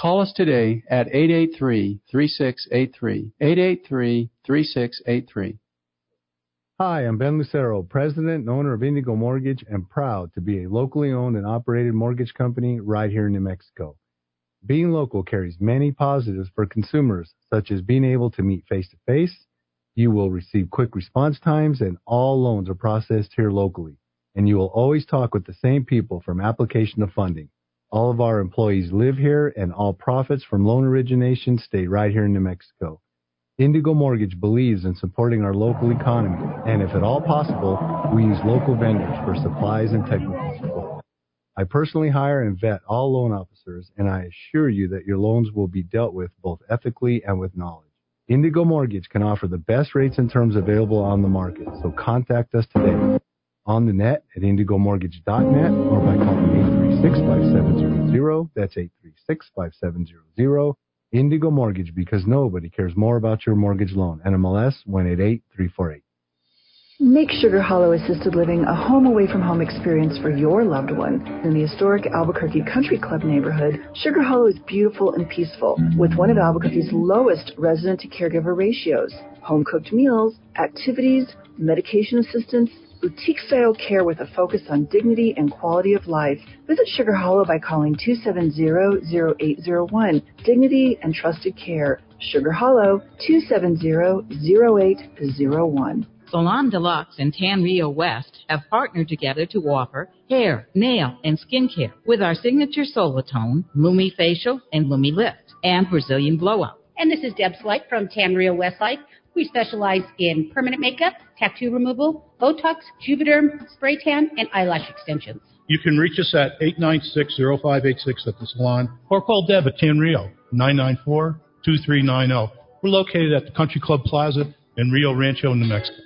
Call us today at 883-3683. 883-3683. Hi, I'm Ben Lucero, president and owner of Indigo Mortgage, and proud to be a locally owned and operated mortgage company right here in New Mexico. Being local carries many positives for consumers, such as being able to meet face to face. You will receive quick response times, and all loans are processed here locally. And you will always talk with the same people from application to funding. All of our employees live here, and all profits from loan origination stay right here in New Mexico. Indigo Mortgage believes in supporting our local economy, and if at all possible, we use local vendors for supplies and technical support. I personally hire and vet all loan officers, and I assure you that your loans will be dealt with both ethically and with knowledge. Indigo Mortgage can offer the best rates and terms available on the market, so contact us today on the net at indigomortgage.net or by calling 836-5700. That's 836-5700. Indigo Mortgage because nobody cares more about your mortgage loan. NMLS 188348. Make Sugar Hollow Assisted Living a home away from home experience for your loved one. In the historic Albuquerque Country Club neighborhood, Sugar Hollow is beautiful and peaceful with one of Albuquerque's lowest resident to caregiver ratios. Home cooked meals, activities, medication assistance, boutique style care with a focus on dignity and quality of life. Visit Sugar Hollow by calling 270-0801. Dignity and trusted care. Sugar Hollow 270-0801. Salon Deluxe and Tan Rio West have partnered together to offer hair, nail, and skincare with our signature Solatone, Lumi Facial, and Lumi Lift, and Brazilian Blowout. And this is Deb Slight from Tan Rio Westside. We specialize in permanent makeup, tattoo removal, Botox, Juvederm, spray tan, and eyelash extensions. You can reach us at 896-0586 at the salon or call Deb at Tan Rio, 994-2390. We're located at the Country Club Plaza in Rio Rancho, New Mexico.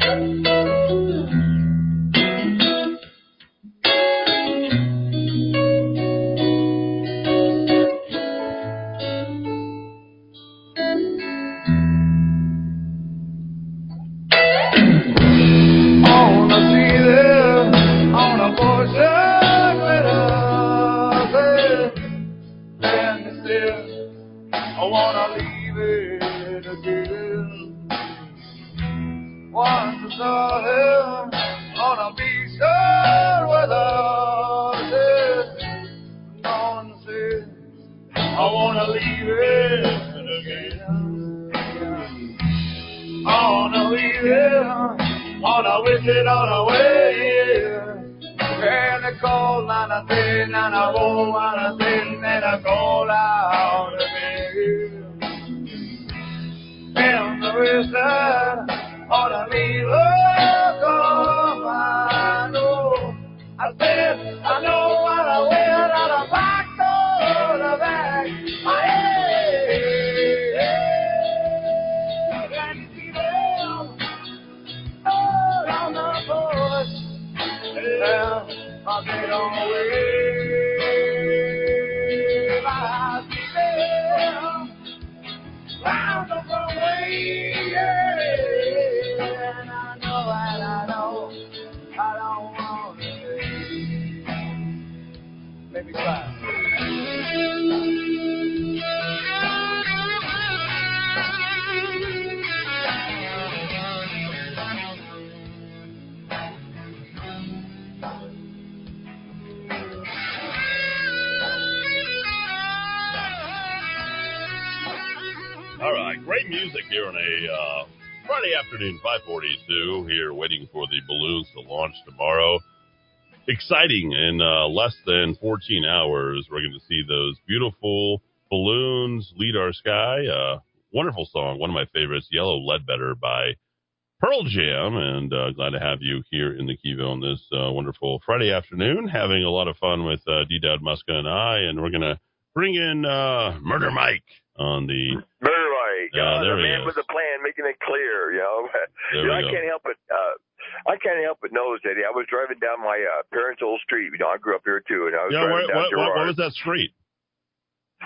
I Exciting. In uh, less than 14 hours, we're going to see those beautiful balloons lead our sky. Uh, wonderful song, one of my favorites, Yellow Ledbetter by Pearl Jam. And uh, glad to have you here in the Keyville on this uh, wonderful Friday afternoon, having a lot of fun with uh, D. Dowd Muska and I. And we're going to bring in uh, Murder Mike on the Murder Mike, Yeah, uh, there the man is. with the plan, making it clear. You know, you know I go. can't help it. Uh, I can't help but notice, Eddy. I was driving down my uh, parents' old street. You know, I grew up here too, and I was Yeah, driving what, down what, Girard. what was that street?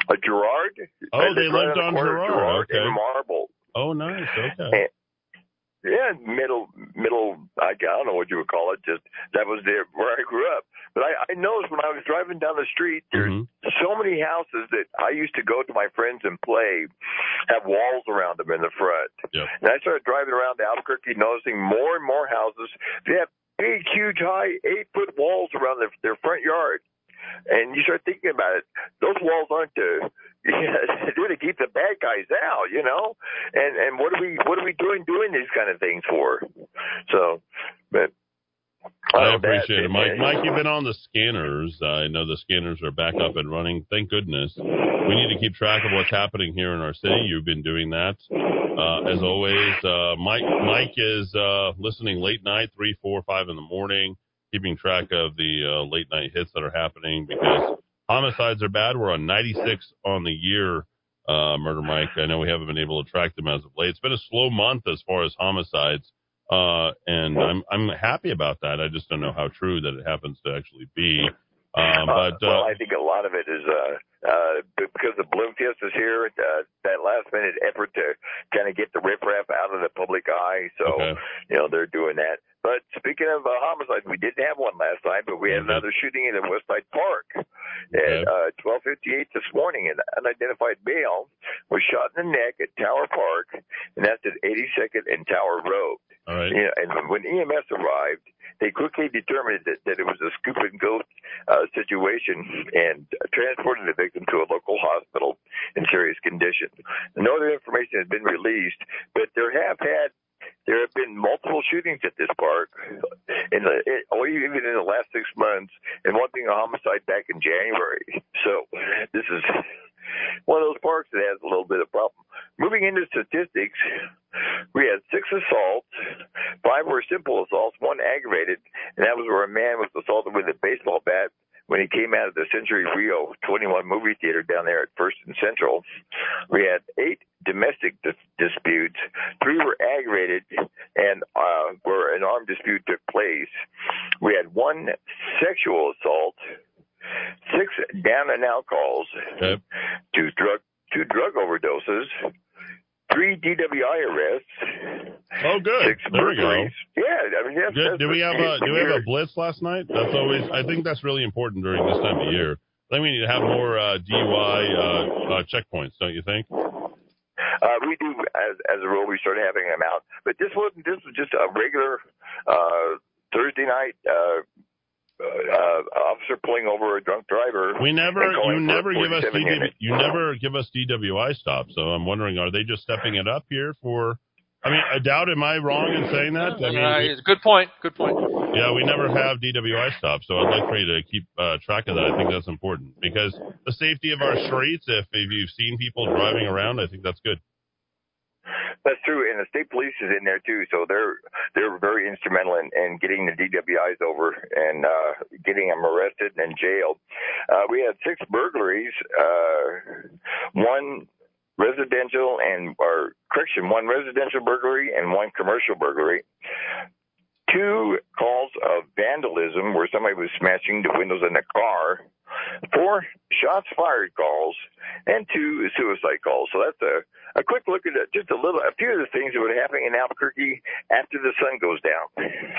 A Girard? Oh, they lived on the of Girard, okay. in Marble. Oh, nice. Okay. And, yeah, middle, middle. I, I don't know what you would call it. Just that was there where I grew up. But I, I noticed when I was driving down the street, there's Mm-hmm. so many houses that I used to go to my friends and play have walls around them in the front. Yep. And I started driving around Albuquerque, noticing more and more houses. They have big, huge, high, eight foot walls around their, their front yard. And you start thinking about it. Those walls aren't to yeah, they're to keep the bad guys out, you know. And and what are we what are we doing doing these kind of things for? So, but I Oh, appreciate it, Mike. Mike, you've been on the scanners. I know the scanners are back up and running. Thank goodness. We need to keep track of what's happening here in our city. You've been doing that. Uh, as always, uh, Mike, Mike is, uh, listening late night, three, four, five in the morning, keeping track of the, uh, late night hits that are happening because homicides are bad. We're on 96 on the year, uh, Murder Mike. I know we haven't been able to track them as of late. It's been a slow month as far as homicides. Uh, and I'm, I'm happy about that. I just don't know how true that it happens to actually be. Um, but, well, uh, I think a lot of it is uh, uh, because the Balloon Fiesta's here. Uh, that last minute effort to kind of get the riffraff out of the public eye. So Okay. you know they're doing that. But speaking of uh, homicides, we didn't have one last night, but we had Mm-hmm. another shooting in the Westside Park at uh, 12:58 this morning. An unidentified male was shot in the neck at Tower Park, and that's at 82nd and Tower Road. All right. You know, and when EMS arrived, they quickly determined that, that it was a scoop and go uh, situation and transported the victim to a local hospital in serious condition. No other information has been released, but there have had there have been multiple shootings at this park in the it, or even in the last six months, and one being a homicide back in January. So this is one of those parks that has a little bit of problem. Moving into statistics, we had six assaults, five were simple assaults, one aggravated, and that was where a man was assaulted with a baseball bat when he came out of the Century Rio 21 movie theater down there at First and Central. We had eight domestic dis- disputes, three were aggravated, and uh, where an armed dispute took place. We had one sexual assault, six down and out calls, two drug two drug overdoses, three DWI arrests. Oh, good. Six There we go. Yeah, I mean, that's, that's did we have a do we have a blitz last night? That's always I think that's really important during this time of year. I think we need to have more uh, DUI uh, uh, checkpoints, don't you think? Uh, we do, as, as a rule, we started having them out. But this wasn't. This was just a regular uh, Thursday night uh, uh, officer pulling over a drunk driver. We never, you never give us 47 DW, units. you never give us DWI stops. So I'm wondering, are they just stepping it up here for? I mean, I doubt. Am I wrong in saying that? I mean, Uh, it's a good point. Good point. Yeah, we never have DWI stops, so I'd like for you to keep uh, track of that. I think that's important because the safety of our streets. If, if you've seen people driving around, I think that's good. That's true, and the state police is in there too, so they're they're very instrumental in, in getting the DWIs over and uh, getting them arrested and jailed. Uh, we had six burglaries, uh, one residential and or correction, one residential burglary and one commercial burglary. Two calls of vandalism where somebody was smashing the windows in a car. Four shots fired calls and two suicide calls. So that's a a quick look at just a little, a few of the things that would happen in Albuquerque after the sun goes down.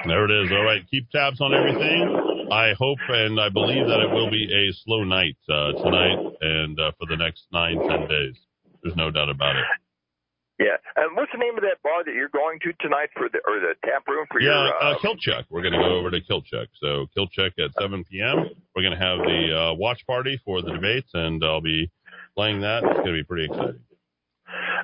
There it is. All right, keep tabs on everything. I hope and I believe that it will be a slow night uh, tonight and uh, for the next nine ten days. There's no doubt about it. Yeah. And what's the name of that bar that you're going to tonight for the or the tap room for Yeah, your? uh, Kilt Check. We're going to go over to Kilt Check. So Kilt Check at 7 p.m. We're going to have the uh, watch party for the debates, and I'll be playing that. It's going to be pretty exciting.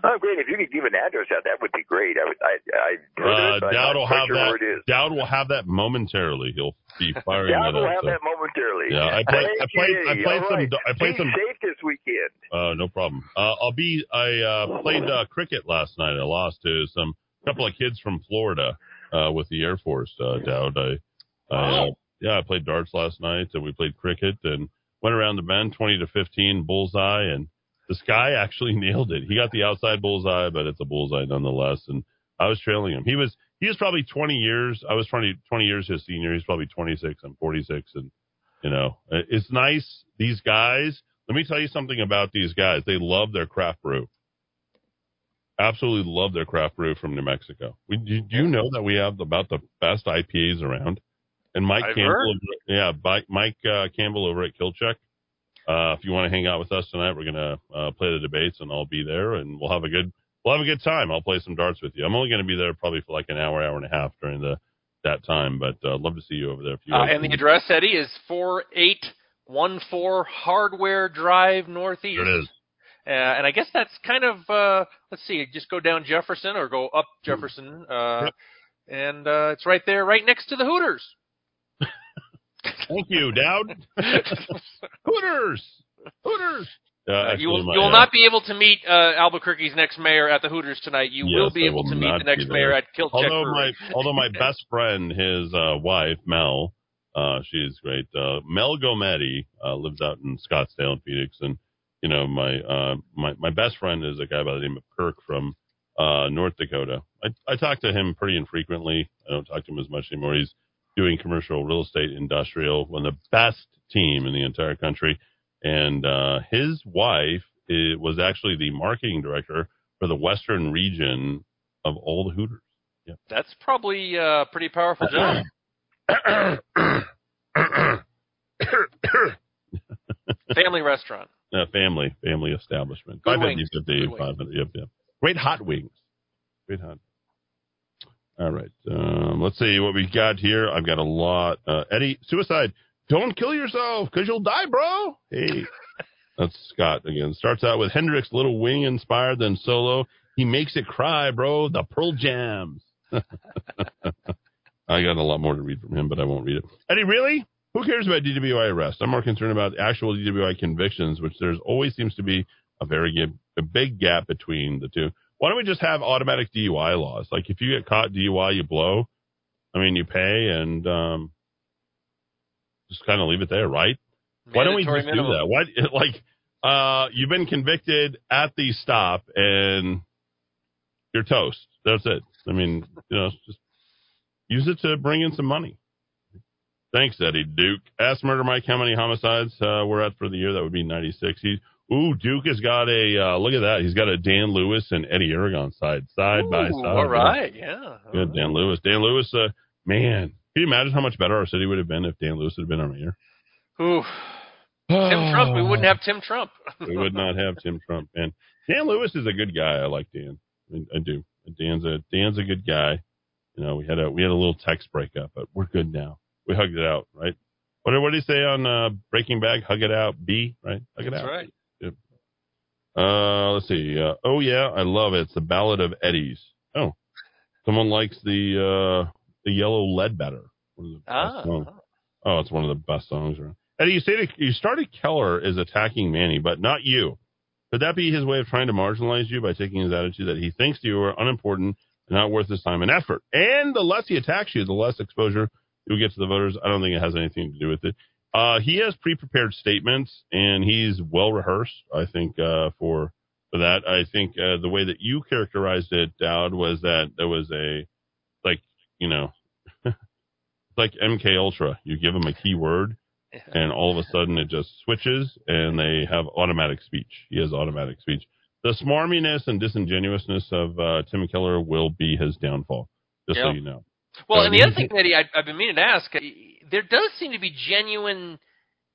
Oh, great! If you could give an address out, that would be great. I would. I. I heard Uh, it, Dowd will have sure that. where it is. Dowd will have that momentarily. He'll be firing Dowd that will up. have so- that momentarily. Yeah, I played- I played- you. I played some- right. I played Be some- safe this weekend. Uh, no problem. Uh, I'll be. I uh, played uh, cricket last night. I lost to some couple of kids from Florida uh, with the Air Force. Uh, Dowd. I, I uh, yeah, I played darts last night, and we played cricket and went around the bend, twenty to fifteen, bullseye, and this guy actually nailed it. He got the outside bullseye, but it's a bullseye nonetheless. And I was trailing him. He was he was probably twenty years. I was 20, 20 years his senior. He's probably twenty six. I'm forty six, and you know, it's nice. These guys. Let me tell you something about these guys. They love their craft brew. Absolutely love their craft brew from New Mexico. We, do do you know that we have about the best IPAs around? And Mike I've Campbell, heard. yeah, Mike, uh, Campbell over at Kilt Check. Uh, if you want to hang out with us tonight, we're gonna uh, play the debates, and I'll be there, and we'll have a good we'll have a good time. I'll play some darts with you. I'm only going to be there probably for like an hour, hour and a half during the that time, but uh, love to see you over there. If you Uh, and the address, Eddy, is 4814 Hardware Drive Northeast. There it is. Uh, and I guess that's kind of, uh, let's see, just go down Jefferson or go up Jefferson. Uh, And uh, it's right there, right next to the Hooters. Thank you, Dowd. Hooters, Hooters. Uh, Uh, you will, my, you will uh, not be able to meet uh, Albuquerque's next mayor at the Hooters tonight. You will be able will to meet the next mayor at Kilt Check Although my although my best friend, his uh, wife Mel, uh, she's great. Uh, Mel Gometti uh, lives out in Scottsdale and Phoenix, and you know my uh, my my best friend is a guy by the name of Kirk from uh, North Dakota. I I talk to him pretty infrequently. I don't talk to him as much anymore. He's doing commercial real estate, industrial, one of the best team in the entire country. And uh, his wife i was actually the marketing director for the Western region of all the Hooters. Yeah. That's probably a pretty powerful job. Family restaurant. Uh, family, family establishment. Good 550, wings. 50, Good wings. 500, yep, yep. Great hot wings. Great hot. All right. Um, let's see what we've got here. I've got a lot. Uh, Eddy, suicide. Don't kill yourself because you'll die, bro. Hey. That's Scott again. Starts out with Hendrix, Little Wing inspired, then solo. He makes it cry, bro. The Pearl Jams. I got a lot more to read from him, but I won't read it. Eddy, really? Who cares about DWI arrests? I'm more concerned about actual DWI convictions, which there's always seems to be a very a big gap between the two. Why don't we just have automatic DUI laws? Like if you get caught DUI, you blow. I mean, you pay and um, just kind of leave it there, right? Why don't we Mandatory just do that? Why, like, uh, you've been convicted at the stop and you're toast. That's it. I mean, you know, just use it to bring in some money. Thanks, Eddy Duke. Ask Murder Mike how many homicides uh, we're at for the year. That would be 96. He, ooh, Duke has got a uh, look at that. He's got a Dan Lewis and Eddy Aragon side side by side. all right, yeah. Good, Dan Lewis. Dan Lewis, uh, man, can you imagine how much better our city would have been if Dan Lewis had been our mayor? Ooh, Tim Trump, we wouldn't have Tim Trump. we would not have Tim Trump. And Dan Lewis is a good guy. I like Dan. I, I do. Dan's a Dan's a good guy. You know, we had a we had a little text breakup, but we're good now. We hugged it out, right? What did what did he say on uh, Breaking Bad? Hug it out, B, right? Hug it out. That's out. right. Uh, let's see. Uh, oh yeah, I love it. It's the Ballad of Eddy's. Oh, someone likes the uh, the Yellow Ledbetter. One of the best Ah. songs. Oh, it's one of the best songs around. Eddie, you say you started Keller is attacking Manny, but not you. Could that be his way of trying to marginalize you by taking his attitude that he thinks you are unimportant and not worth his time and effort? And the less he attacks you, the less exposure you'll get to the voters. I don't think it has anything to do with it. Uh, he has pre-prepared statements and he's well rehearsed. I think uh, for for that, I think uh, the way that you characterized it, Dowd, was that there was a like you know like MK Ultra. You give them a keyword, and all of a sudden it just switches, and they have automatic speech. He has automatic speech. The smarminess and disingenuousness of uh, Tim Keller will be his downfall. Just so you know. Well, and the other thing, Eddy, I've been meaning to ask, uh, there does seem to be genuine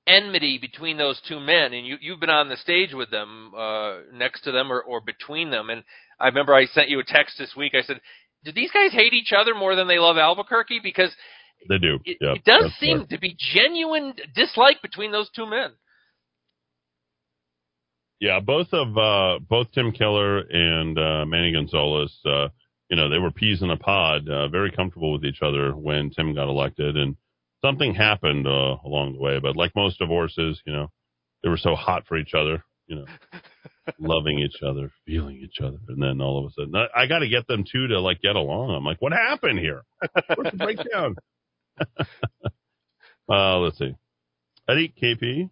enmity between those two men, and you, you've been on the stage with them, uh, next to them, or, or between them. And I remember I sent you a text this week. I said, "Do these guys hate each other more than they love Albuquerque?" Because They do. it, Yep, it does that's seem right. to be genuine dislike between those two men. Yeah, both of uh, both Tim Keller and uh, Manny Gonzales, uh, you know, they were peas in a pod, uh, very comfortable with each other when Tim got elected, and something happened uh, along the way. But like most divorces, you know, they were so hot for each other, you know, loving each other, feeling each other, and then all of a sudden, I, I got to get them two to like get along. I'm like, what happened here? Where's the breakdown? uh, let's see, Eddy KP.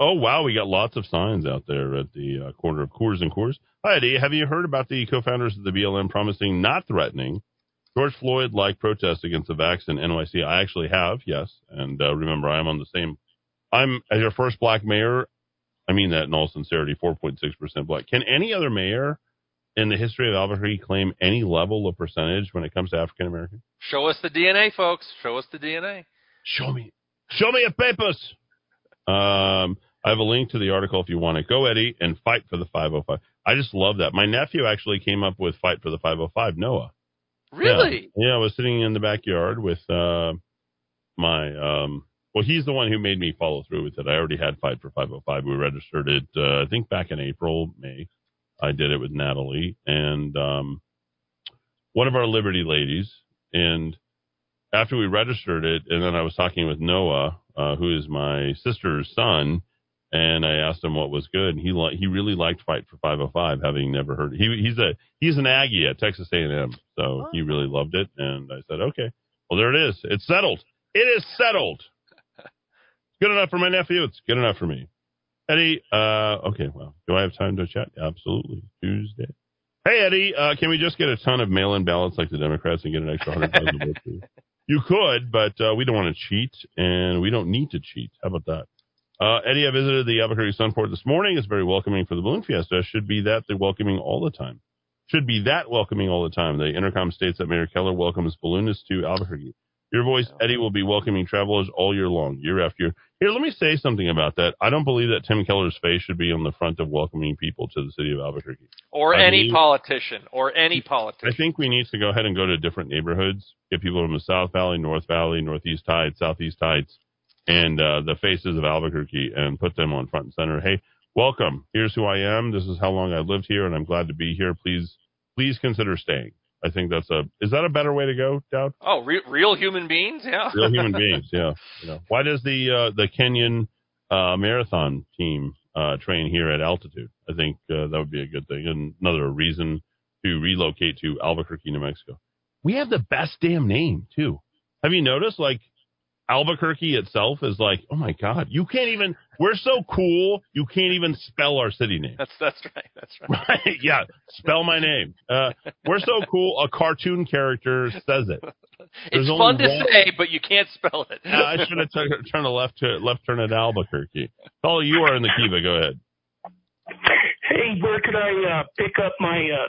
Oh wow, we got lots of signs out there at the uh, corner of Coors and Coors. Hi Eddy, have you heard about the co-founders of the BLM promising not threatening George Floyd-like protests against the vax in NYC? I actually have, yes, and uh, remember I am on the same. I'm as your first black mayor. I mean that in all sincerity, 4.6 percent black. Can any other mayor in the history of Albuquerque claim any level of percentage when it comes to African American? Show us the DNA, folks. Show us the DNA. Show me. Show me your papers. Um, I have a link to the article if you want it. Go, Eddy, and fight for the 505. I just love that. My nephew actually came up with fight for the 505. Noah. Really? Yeah, yeah I was sitting in the backyard with uh, my. Um, well, he's the one who made me follow through with it. I already had fight for 505. We registered it. Uh, I think back in April, May. I did it with Natalie and um, one of our Liberty ladies. And after we registered it, and then I was talking with Noah, uh, who is my sister's son, and I asked him what was good, and he li- he really liked Fight for 505, having never heard. It. He he's a he's an Aggie at Texas A&M, so he really loved it, and I said, okay, well there it is, it's settled, it is settled. Good enough for my nephew. It's good enough for me. Eddy, uh, okay, well, do I have time to chat? Absolutely. Tuesday. Hey, Eddy, uh, can we just get a ton of mail-in ballots like the Democrats and get an extra 100,000 votes? you? You could, but uh, we don't want to cheat, and we don't need to cheat. How about that? Uh, Eddy, I visited the Albuquerque Sunport this morning. It's very welcoming for the Balloon Fiesta. Should be that they're welcoming all the time. Should be that welcoming all the time. The intercom states that Mayor Keller welcomes balloonists to Albuquerque. Your voice, Eddy, will be welcoming travelers all year long, year after year. Here, let me say something about that. I don't believe that Tim Keller's face should be on the front of welcoming people to the city of Albuquerque. Or I any believe- politician. Or any politician. I think we need to go ahead and go to different neighborhoods, get people from the South Valley, North Valley, Northeast Heights, Southeast Heights, and uh, the faces of Albuquerque and put them on front and center. Hey, welcome. Here's who I am. This is how long I've lived here, and I'm glad to be here. Please, please consider staying. I think that's a. Is that a better way to go, Dowd? Oh, re- real human beings? Yeah. Real human beings. Yeah. You know, why does the uh, the Kenyan uh, marathon team uh, train here at altitude? I think uh, that would be a good thing, and another reason to relocate to Albuquerque, New Mexico. We have the best damn name too. Have you noticed? Like Albuquerque itself is like, oh my god, you can't even. We're so cool, you can't even spell our city name. That's that's right. That's right. Right? yeah, spell my name. Uh, we're so cool. A cartoon character says it. There's It's fun to one- say, but you can't spell it. uh, I should have t- turned a left to left turn at Albuquerque. Paul, you are in the Kiva. Go ahead. Hey, where could I uh, pick up my uh,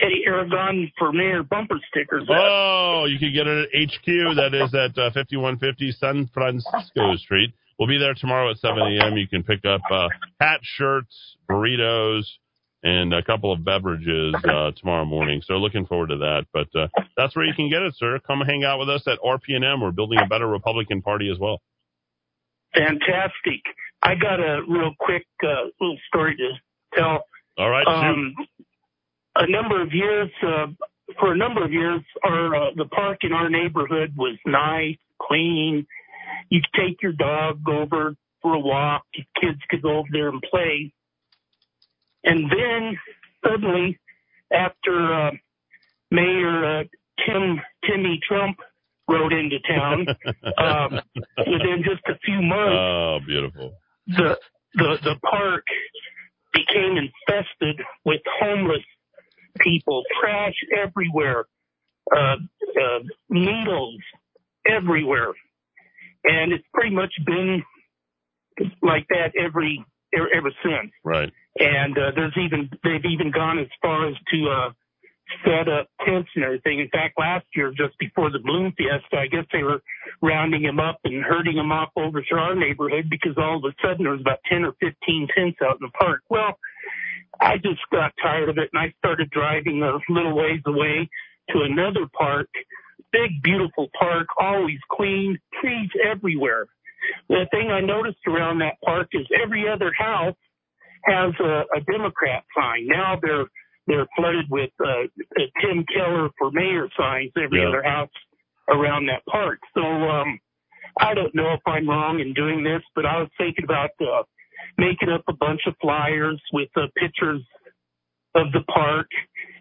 Eddy Aragon for Mayor bumper stickers? Oh, you can get it at HQ. That is at uh, 5150 San Francisco Street. we'll be there tomorrow at 7 a.m. You can pick up uh, hats, shirts, burritos, and a couple of beverages uh, tomorrow morning. So looking forward to that. But uh, that's where you can get it, sir. Come hang out with us at RPNM. We're building a better Republican Party as well. Fantastic. I got a real quick uh, little story to tell. All right, Um, a number of years, uh, for a number of years, our uh, the park in our neighborhood was nice, clean. You could take your dog over for a walk. Kids could go over there and play. And then suddenly, after uh, Mayor uh, Tim Timmy Trump rode into town, um, within just a few months, Oh, beautiful. the the the park became infested with homeless people, trash everywhere, uh, uh, needles everywhere, and it's pretty much been like that every ever, ever since. Right. And uh, there's even they've even gone as far as to uh, set up tents and everything. In fact, last year, just before the Balloon Fiesta, I guess they were rounding them up and herding them off over to our neighborhood because all of a sudden there was about 10 or 15 tents out in the park. Well, I just got tired of it and I started driving a little ways away to another park, big, beautiful park, always clean, trees everywhere. The thing I noticed around that park is every other house has a, a Democrat sign. Now they're they're flooded with uh, Tim Keller for mayor signs every Yeah. other house around that park. So um, I don't know if I'm wrong in doing this, but I was thinking about uh, making up a bunch of flyers with uh, pictures of the park,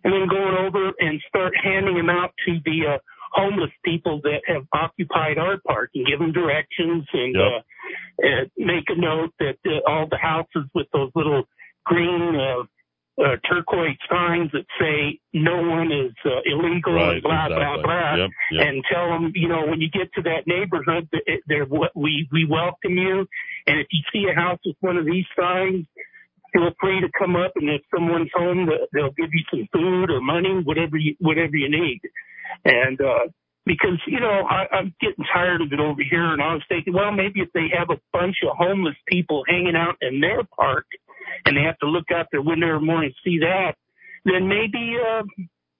and then going over and start handing them out to the uh, homeless people that have occupied our park and give them directions and Yep. uh, uh, make a note that uh, all the houses with those little green uh, uh, turquoise signs that say no one is uh, illegal Right, and blah exactly. blah blah, Yep, yep. and tell them you know when you get to that neighborhood they're we we welcome you, and if you see a house with one of these signs. Feel free to come up, and if someone's home, they'll give you some food or money, whatever you whatever you need. And uh, because you know I, I'm getting tired of it over here, and I was thinking, well, maybe if they have a bunch of homeless people hanging out in their park, and they have to look out their window every morning and see that, then maybe uh,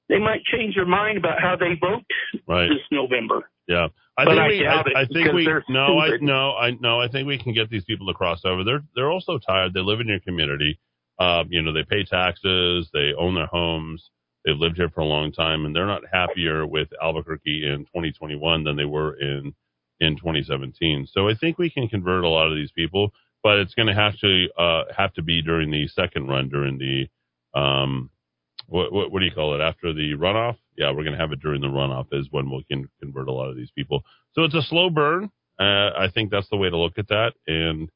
they might change their mind about how they vote Right. this November. Yeah, I But think I we. I, I think we. No, I no, I no. I think we can get these people to cross over. They're they're also tired. They live in your community. Um, you know, they pay taxes. They own their homes. They've lived here for a long time, and they're not happier with Albuquerque in 2021 than they were in in 2017. So I think we can convert a lot of these people, but it's going to have to uh, have to be during the second run, during the um, what, what what do you call it after the runoff? Yeah, we're going to have it during the runoff is when we can convert a lot of these people. So it's a slow burn. Uh, I think that's the way to look at that, and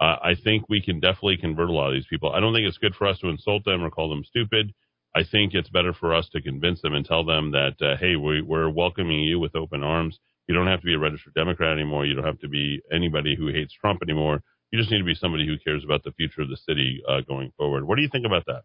uh, I think we can definitely convert a lot of these people. I don't think it's good for us to insult them or call them stupid. I think it's better for us to convince them and tell them that uh, hey, we, we're welcoming you with open arms. You don't have to be a registered Democrat anymore. You don't have to be anybody who hates Trump anymore. You just need to be somebody who cares about the future of the city uh, going forward. What do you think about that?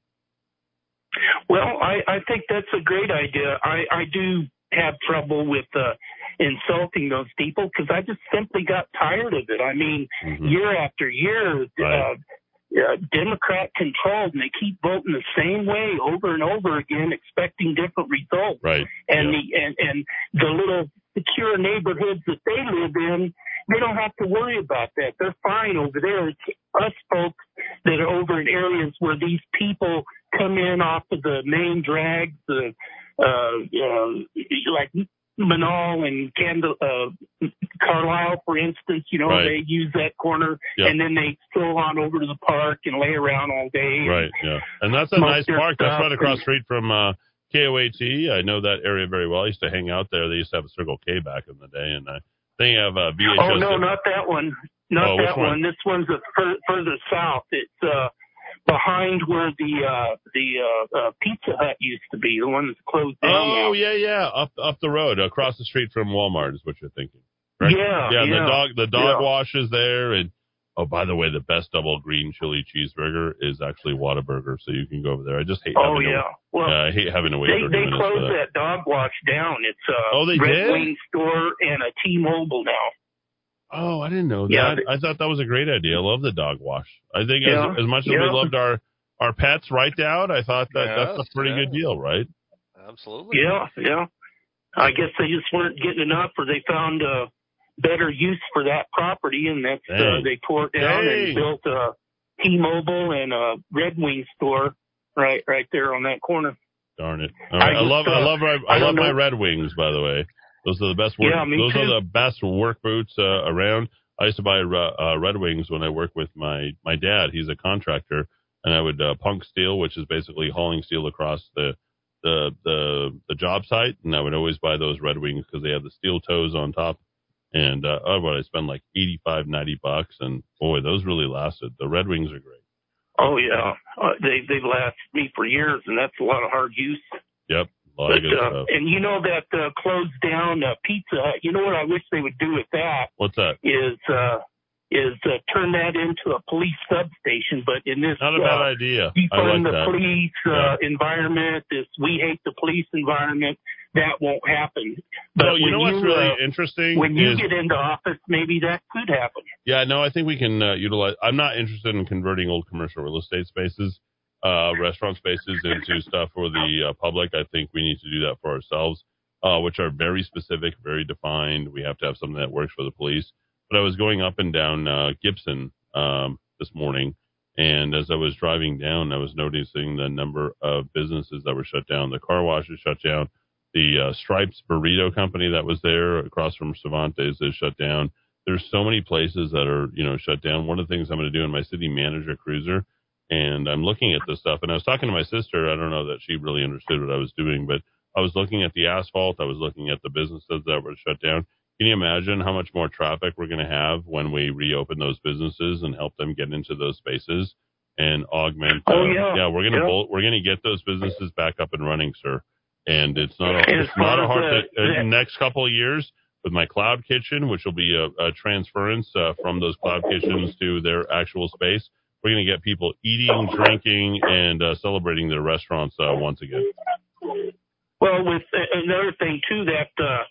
Well, I, I think that's a great idea. I, I do have trouble with uh, insulting those people because I just simply got tired of it. I mean, Mm-hmm. year after year, uh, uh, Democrat controlled, and they keep voting the same way over and over again, expecting different results. Right. And the and and the little secure neighborhoods that they live in, they don't have to worry about that. They're fine over there. It's us folks that are over in areas where these people come in off of the main drags, the uh, uh, like Menaul and Candle, uh, Carlisle, for instance. You know, Right. they use that corner, Yep. and then they stroll on over to the park and lay around all day. Right, yeah. And that's a nice park. That's right across and- the street from uh, KOAT. I know that area very well. I used to hang out there. They used to have a Circle K back in the day, and I I have uh, VHS. Oh no, not that one. Not Oh, that one? one. This one's a fur- further south. It's uh behind where the uh the uh, uh Pizza Hut used to be, the one that's closed down now. Oh yeah, yeah, up up the road, across the street from Walmart is what you're thinking. Right? Yeah, yeah. yeah, The dog, the dog yeah. wash is there, and oh, by the way, the best double green chili cheeseburger is actually Whataburger, so you can go over there. I just hate. Oh having yeah. To, Well, uh, I hate having to wait they they minutes closed that. that dog wash down. It's a Oh, they Red did? Wing store and a T-Mobile now. Oh, I didn't know Yeah, that. I thought that was a great idea. I love the dog wash. I think Yeah, as, as much as yeah. we loved our our pets right down, I thought that that's a pretty yeah. good deal, right? Absolutely. Yeah, yeah. I guess they just weren't getting enough, or they found a better use for that property, and that's uh, they tore it down Dang. and built a T-Mobile and a Red Wing store right right there on that corner. Darn it! Right. I, I just, love I uh, love my, I, I love my know. Red Wings. By the way, those are the best work. Yeah, those too. are the best work boots uh, around. I used to buy uh, uh, Red Wings when I worked with my my dad. He's a contractor, and I would uh, punk steel, which is basically hauling steel across the the the the job site, and I would always buy those Red Wings because they have the steel toes on top. And uh, oh, I spend like eighty five, ninety bucks, and boy, those really lasted. The Red Wings are great. Oh yeah, uh, they they've lasted me for years, and that's a lot of hard use. Yep, a lot But, of good uh, stuff. and you know that uh, closed down uh, Pizza Hut. You know what I wish they would do with that What's that? is uh, is uh, turn that into a police substation. But in this Not a uh, bad idea. I defund like the that. police uh, environment, this we hate the police environment, that won't happen. But No, you know what's you, really uh, interesting When you is- get into office, maybe that could happen. Yeah, no, I think we can uh, utilize. I'm not interested in converting old commercial real estate spaces, uh, restaurant spaces into stuff for the uh, public. I think we need to do that for ourselves, uh, which are very specific, very defined. We have to have something that works for the police. But I was going up and down uh, Gibson um, this morning, and as I was driving down, I was noticing the number of businesses that were shut down. The car wash is shut down. The uh, Stripes Burrito Company that was there across from Cervantes is shut down there's so many places that are you know shut down. One of the things I'm going to do in my city manager cruiser, and I'm looking at this stuff, and I was talking to my sister. I don't know that she really understood what I was doing, but I was looking at the asphalt. I was looking at the businesses that were shut down. Can you imagine how much more traffic we're going to have when we reopen those businesses and help them get into those spaces and augment? Oh, uh, yeah. we're going to Yeah. we're going to get those businesses back up and running, sir. And it's not a, as it's not a hard thing. the- Uh, next couple of years with my cloud kitchen, which will be a, a transference uh, from those cloud kitchens to their actual space. We're going to get people eating, drinking, and uh, celebrating their restaurants uh, once again. Well, with uh, another thing too, that uh,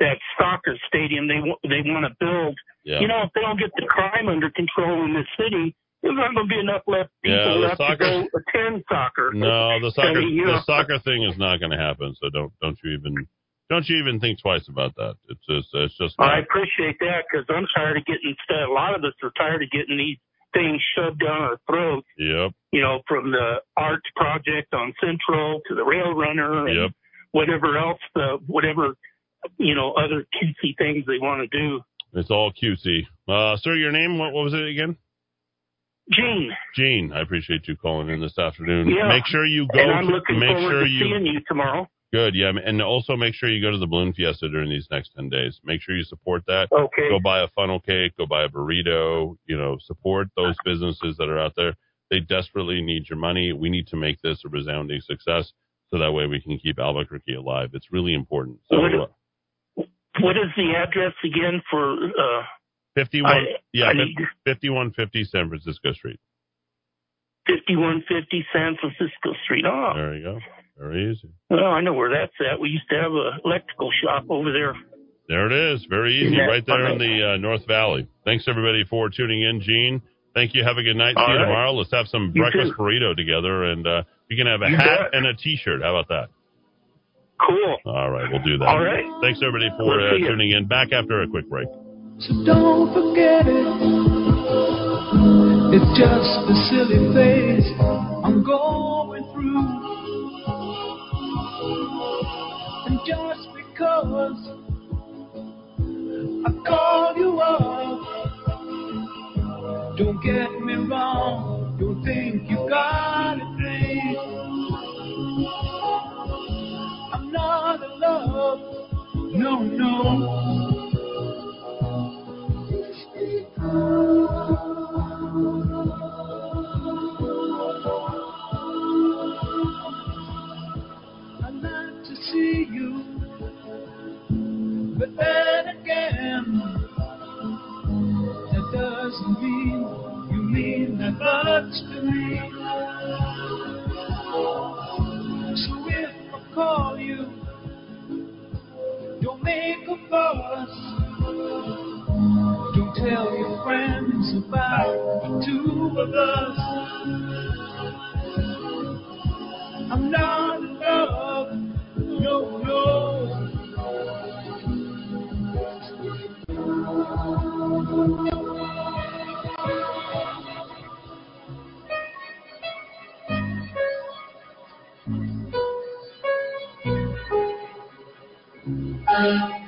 that soccer stadium they they want to build. Yeah. You know, if they don't get the crime under control in this city, there's not going to be enough left people Yeah, left to go attend soccer. No, the soccer mean, you the soccer thing is not going to happen. So don't don't you even don't you even think twice about that. It's just it's just I appreciate that because I'm tired of getting. A lot of us are tired of getting these things shoved down our throats. Yep. You know, from the arts project on Central to the Rail Runner and Yep. whatever else, the whatever you know other cutesy things they want to do. It's all cutesy. Uh, sir, your name? What, what was it again? Gene. Gene, I appreciate you calling in this afternoon. Yeah. Make sure you go. And I'm to- looking make forward sure to you seeing you tomorrow. Good, yeah, and also make sure you go to the balloon fiesta during these next ten days. Make sure you support that. Okay. Go buy a funnel cake. Go buy a burrito. You know, support those businesses that are out there. They desperately need your money. We need to make this a resounding success, so that way we can keep Albuquerque alive. It's really important. So, What- What is the address again for? uh fifty-one, I- yeah, I need- fifty-one fifty San Francisco Street. 5150 San Francisco Street. Oh, There you go. Very easy. well, I know where that's at. We used to have a electrical shop over there. There it is. Very easy, right there in the uh, North Valley. Thanks everybody for tuning in, Gene. Thank you. Have a good night. All See you tomorrow. Let's have some You breakfast too. burrito together, and uh, you can have a You hat bet. and a T-shirt. How about that? Cool. All right, we'll do that. All right. Thanks everybody for We'll uh, tuning in. Back after a quick break. So don't forget it. It's just a silly phase I'm going through. And just because I called you up, don't get me wrong, don't think you got it no, no. Like to see you, but then again, that doesn't mean you mean that much to me. So if I call For us. Don't tell your friends about the two of us. I'm not in love, no, no. Thank you.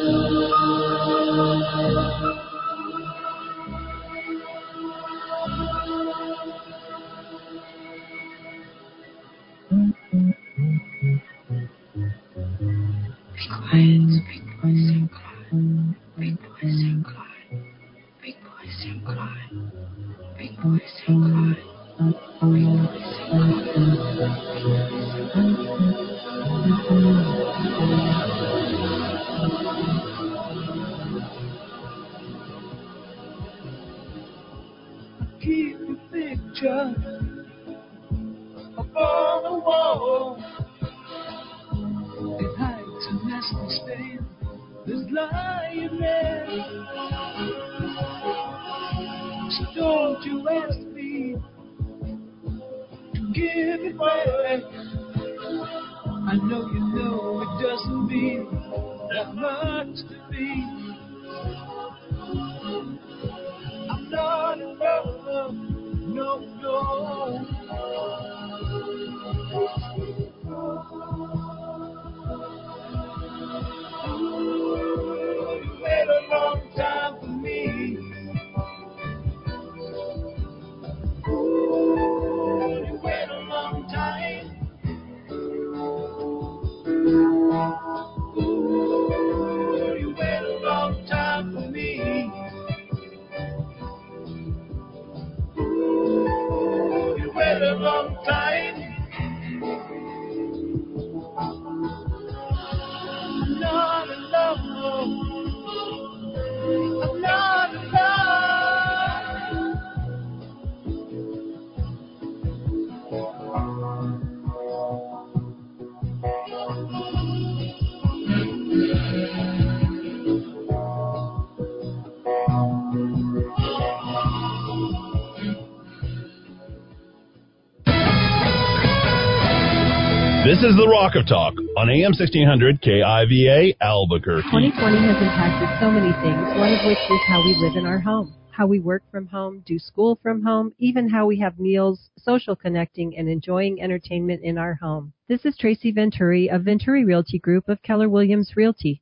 This is the Rock of Talk on AM 1600 KIVA Albuquerque. 2020 has impacted so many things, one of which is how we live in our home, how we work from home, do school from home, even how we have meals, social connecting, and enjoying entertainment in our home. This is Tracy Venturi of Venturi Realty Group of Keller Williams Realty.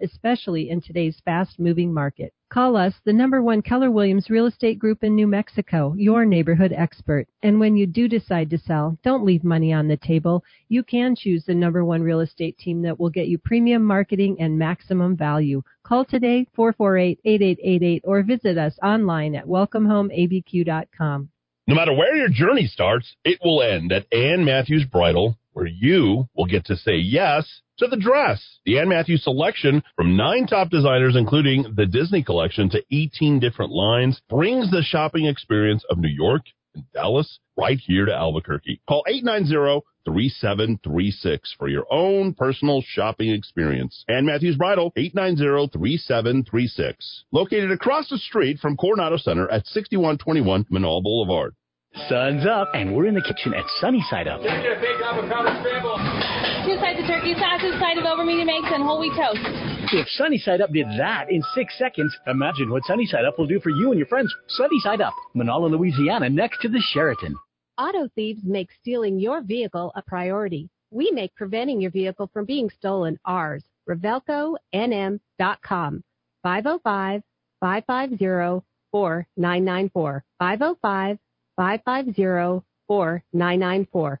especially in today's fast moving market. Call us, the number one Keller Williams Real Estate Group in New Mexico, your neighborhood expert. And when you do decide to sell, don't leave money on the table. You can choose the number one real estate team that will get you premium marketing and maximum value. Call today, 448-8888, or visit us online at welcomehomeabq.com. No matter where your journey starts, it will end at Ann Matthews Bridal, where you will get to say yes to the dress. The Ann Matthews selection from nine top designers, including the Disney collection, to 18 different lines, brings the shopping experience of New York and Dallas right here to Albuquerque. Call 890-3736 for your own personal shopping experience. Ann Matthews Bridal, 890-3736. Located across the street from Coronado Center at 6121 Menaul Boulevard. Sun's up, and we're in the kitchen at Sunny Side Up. Two sides of turkey sausage, side of over medium eggs, and whole wheat toast. If Sunny Side Up did that in six seconds, imagine what Sunny Side Up will do for you and your friends. Sunny Side Up, Manala, Louisiana, next to the Sheraton. Auto thieves make stealing your vehicle a priority. We make preventing your vehicle from being stolen ours. RevelcoNM.com. 505 550 4994. 505 550 4994.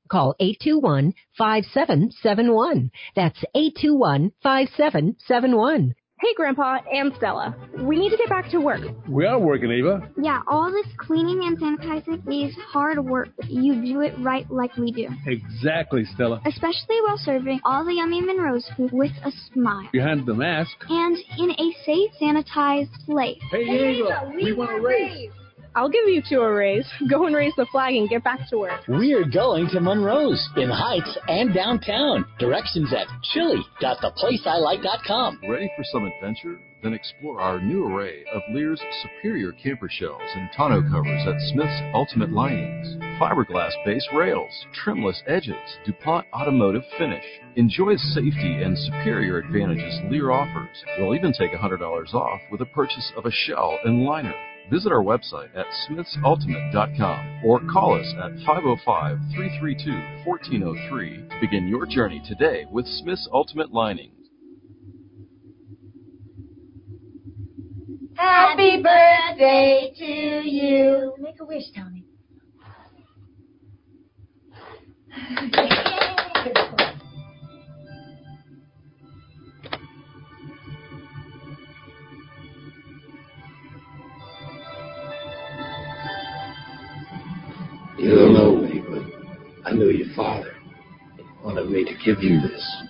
Call 821-5771. That's 821-5771. Hey, Grandpa and Stella. We need to get back to work. We are working, Eva. Yeah, all this cleaning and sanitizing is hard work. You do it right like we do. Exactly, Stella. Especially while serving all the yummy Monroe's food with a smile. Behind the mask. And in a safe, sanitized place. Hey, Eva, we, want to race. I'll give you two a raise. Go and raise the flag and get back to work. We're going to Monroe's in Heights and downtown. Directions at chili.theplaceilike.com. Ready for some adventure? Then explore our new array of Leer's superior camper shells and tonneau covers at Smith's Ultimate Linings. Fiberglass base rails, trimless edges, DuPont automotive finish. Enjoy the safety and superior advantages Lear offers. We'll even take $100 off with a purchase of a shell and liner. Visit our website at smithsultimate.com or call us at 505 332 1403 to begin your journey today with Smith's Ultimate Linings. Happy birthday to you. Make a wish, Tony. I knew your father. He wanted me to give you this.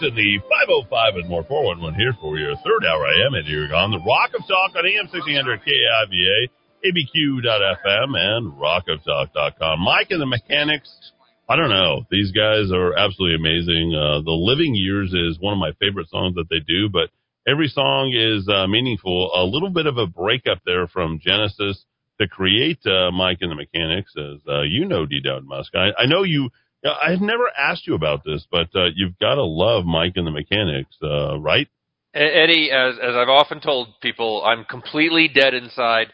606 in the 505 and more 411 here for your third hour. I am Eddy Aragon, the Rock of Talk on AM 1600 KIVA, ABQ.FM, and rockoftalk.com. Mike and the Mechanics, I don't know. These guys are absolutely amazing. Uh, the Living Years is one of my favorite songs that they do, but every song is uh, meaningful. A little bit of a breakup there from Genesis to create uh, Mike and the Mechanics, as uh, you know, D. Dowd Musk. I, I know you. I've never asked you about this, but uh, you've got to love Mike and the Mechanics, uh, right? Eddy, as as I've often told people, I'm completely dead inside.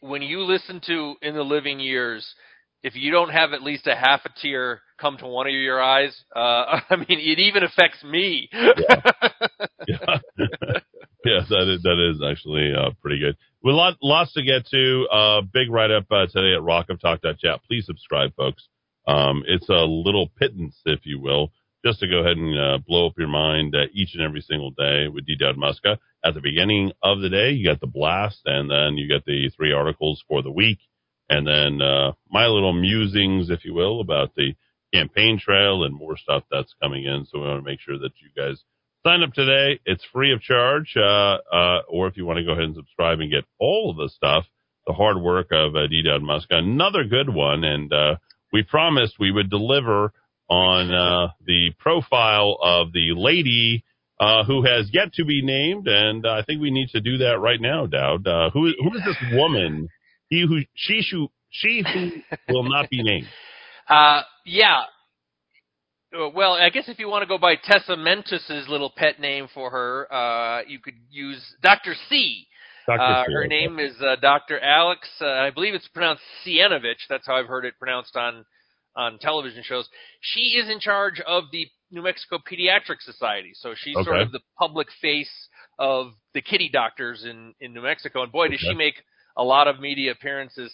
When you listen to "In the Living Years," if you don't have at least a half a tear come to one of your eyes, uh, I mean, it even affects me. yes, that is that is actually uh, pretty good. With lot, lots to get to. Uh, big write up uh, today at rockoftalk.chat. Please subscribe, folks. Um, it's a little pittance, if you will, just to go ahead and uh, blow up your mind uh, each and every single day with D. Dowd Muska. At the beginning of the day, you got the blast, and then you got the three articles for the week, and then uh, my little musings, if you will, about the campaign trail and more stuff that's coming in. So we want to make sure that you guys sign up today. It's free of charge, uh, uh, or if you want to go ahead and subscribe and get all of the stuff, the hard work of uh, D. Dowd Muska, another good one, and uh, we promised we would deliver on uh, the profile of the lady uh, who has yet to be named, and I think we need to do that right now, Dowd. Uh, who who is this woman? He who she who she who will not be named. Uh, yeah. Well, I guess if you want to go by Tessa Mentus's little pet name for her, uh, you could use Dr. C. Uh, her name is uh, Dr. Alex. Uh, I believe it's pronounced Cienovich. That's how I've heard it pronounced on on television shows. She is in charge of the New Mexico Pediatric Society, so she's sort of the public face of the kitty doctors in in New Mexico. And boy, does she make a lot of media appearances.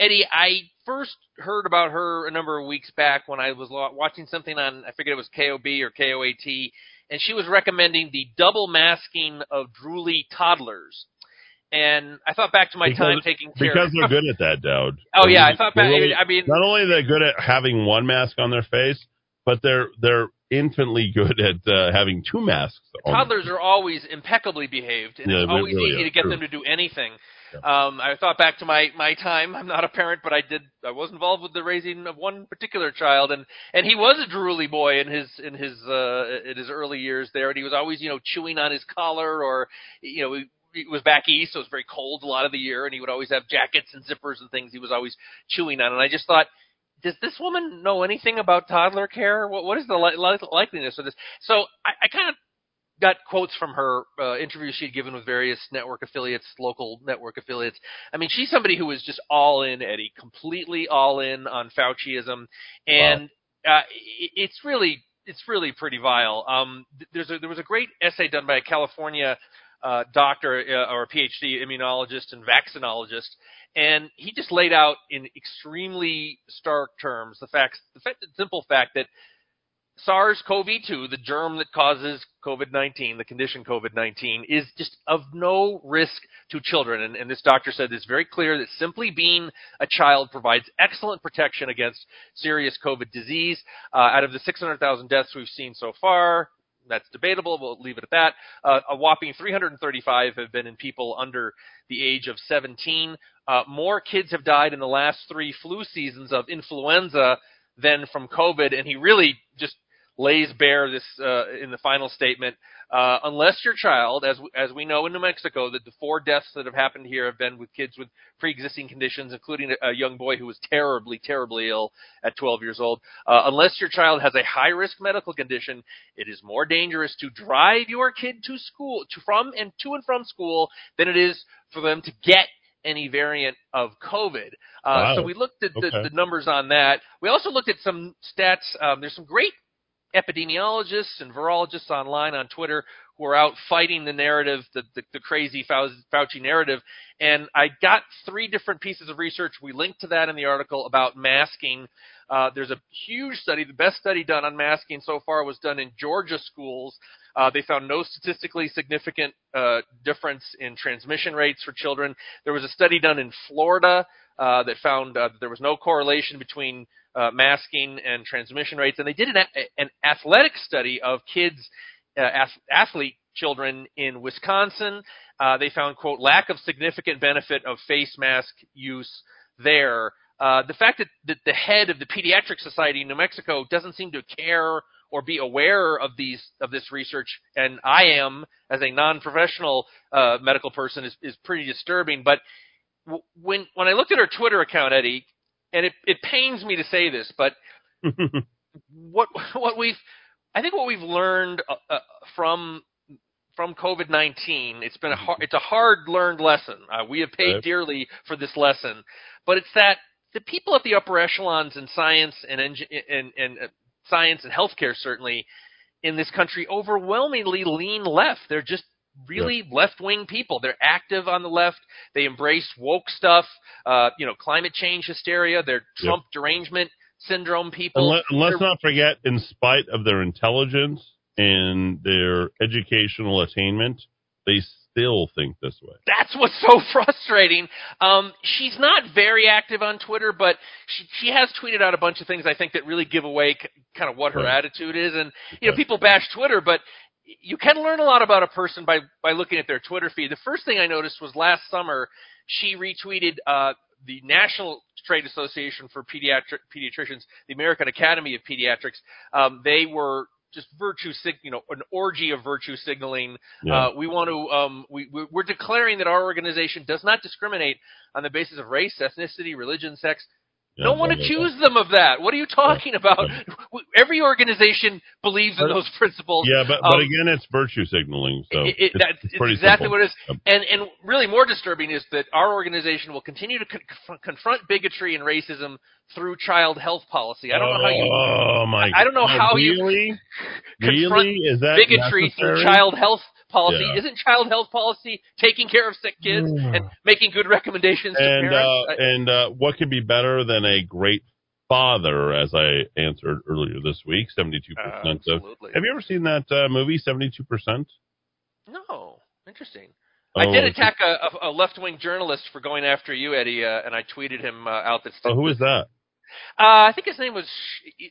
Eddy, I first heard about her a number of weeks back when I was watching something on, I forget it was KOB or KOAT, and she was recommending the double masking of drooly toddlers. And I thought back to my time taking care because they're good at that, Dowd. Oh, yeah, I thought back- really- I mean- not only are they good at having one mask on their face, but they're they're infinitely good at uh, having two masks. On. toddlers are always impeccably behaved, and Yeah, it's always really easy to get true. them to do anything. Um, I thought back to my my time. I'm not a parent, but I did. I was involved with the raising of one particular child, and and he was a drooly boy in his in his uh, in his early years there, and he was always you know chewing on his collar, or you know. It was back east, so it was very cold a lot of the year, and he would always have jackets and zippers and things he was always chewing on. And I just thought, does this woman know anything about toddler care? What, what is the li- li- likeliness of this? So I, I kind of got quotes from her uh, interviews she'd given with various network affiliates, local network affiliates. I mean, she's somebody who was just all in, Eddy, completely all in on Fauciism, and uh, it, it's really it's really pretty vile. Um, th- there's a, there was a great essay done by a California uh, doctor uh, or PhD immunologist and vaccinologist, and he just laid out in extremely stark terms the facts, the fact, the simple fact that SARS-CoV-2, the germ that causes COVID-19, the condition COVID-19, is just of no risk to children. And, and this doctor said it's very clear that simply being a child provides excellent protection against serious COVID disease. Uh, out of the 600,000 deaths we've seen so far, that's debatable. We'll leave it at that. Uh, a whopping 335 have been in people under the age of 17. Uh, more kids have died in the last three flu seasons of influenza than from COVID, and he really just lays bare this uh, in the final statement. Uh, unless your child, as as we know in New Mexico, that the four deaths that have happened here have been with kids with pre-existing conditions, including a, a young boy who was terribly, terribly ill at 12 years old. Uh, unless your child has a high-risk medical condition, it is more dangerous to drive your kid to school, to from and to and from school, than it is for them to get any variant of COVID. Uh, Wow. So we looked at the, Okay. the numbers on that. We also looked at some stats. Um, there's some great epidemiologists and virologists online on Twitter who are out fighting the narrative, the, the, the crazy Fau- Fauci narrative. And I got three different pieces of research. We linked to that in the article about masking. Uh, there's a huge study. The best study done on masking so far was done in Georgia schools. Uh, they found no statistically significant uh, difference in transmission rates for children. There was a study done in Florida uh, that found uh, that there was no correlation between uh, masking and transmission rates. And they did an, a- an athletic study of kids, uh, ath- athlete children in Wisconsin. They found, quote, lack of significant benefit of face mask use there. Uh, the fact that, that the head of the Pediatric Society in New Mexico doesn't seem to care or be aware of these of this research, and I am as a non-professional uh, medical person is, is pretty disturbing. But w- when when I looked at her Twitter account, Eddy, and it, it pains me to say this, but what what we've I think what we've learned uh, uh, from from COVID nineteen, it's been a hard, it's a hard learned lesson. Uh, we have paid Right. dearly for this lesson, but it's that the people at the upper echelons in science and engi- and, and uh, science and healthcare certainly in this country overwhelmingly lean left. They're just really left wing people. They're active on the left. They embrace woke stuff, uh, you know, climate change hysteria. They're Trump derangement syndrome people. And, let, let's not forget, in spite of their intelligence and their educational attainment, they still think this way. that's what's so frustrating. Um, she's not very active on Twitter, but she she has tweeted out a bunch of things I think that really give away c- kind of what her Right. attitude is. And you know, people bash Twitter, but you can learn a lot about a person by by looking at their Twitter feed. The first thing I noticed was last summer she retweeted uh, the National Trade Association for Pediatric Pediatricians, the American Academy of Pediatrics. Um, they were just virtue sig- you know an orgy of virtue signaling Yeah. uh, we want to um, we we- we're declaring that our organization does not discriminate on the basis of race ethnicity religion sex no one blah, blah, accused them of that. What are you talking about? Every organization believes in those principles. Yeah, but but Um, again, it's virtue signaling. So it, it, that's it's it's exactly simple. what it is. And and really more disturbing is that our organization will continue to con- confront bigotry and racism through child health policy. I don't know how you. Oh my! I don't know how you really? confront Really? Is that bigotry through necessary? child health policy. Yeah. Isn't child health policy taking care of sick kids and making good recommendations to and parents? uh, I- and uh, what could be better than a great father? As I answered earlier this week, seventy-two percent of. Have you ever seen that uh, movie? Seventy-two percent. No, interesting. I did Oh, attack a, a, a left-wing journalist for going after you, Eddy, uh, and I tweeted him uh, out. That's Oh, who is that? Uh, I think his name was.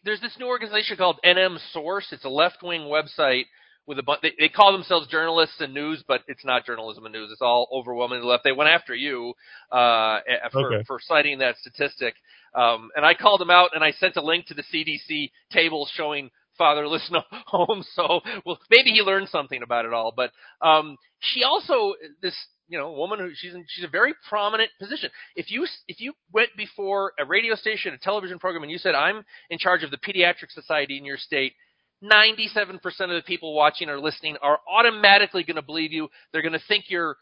There's this new organization called NM Source. It's a left-wing website with a bunch. They, they call themselves journalists and news, but it's not journalism and news. It's all overwhelmingly left. They went after you uh, for Okay. for citing that statistic, um, and I called them out and I sent a link to the CDC table showing fatherless no homes. So, well, maybe he learned something about it all. But um, she also this you know woman who she's in, she's a very prominent position. If you if you went before a radio station, a television program, and you said I'm in charge of the pediatric society in your state. 97% of the people watching or listening are automatically going to believe you. They're going to think you're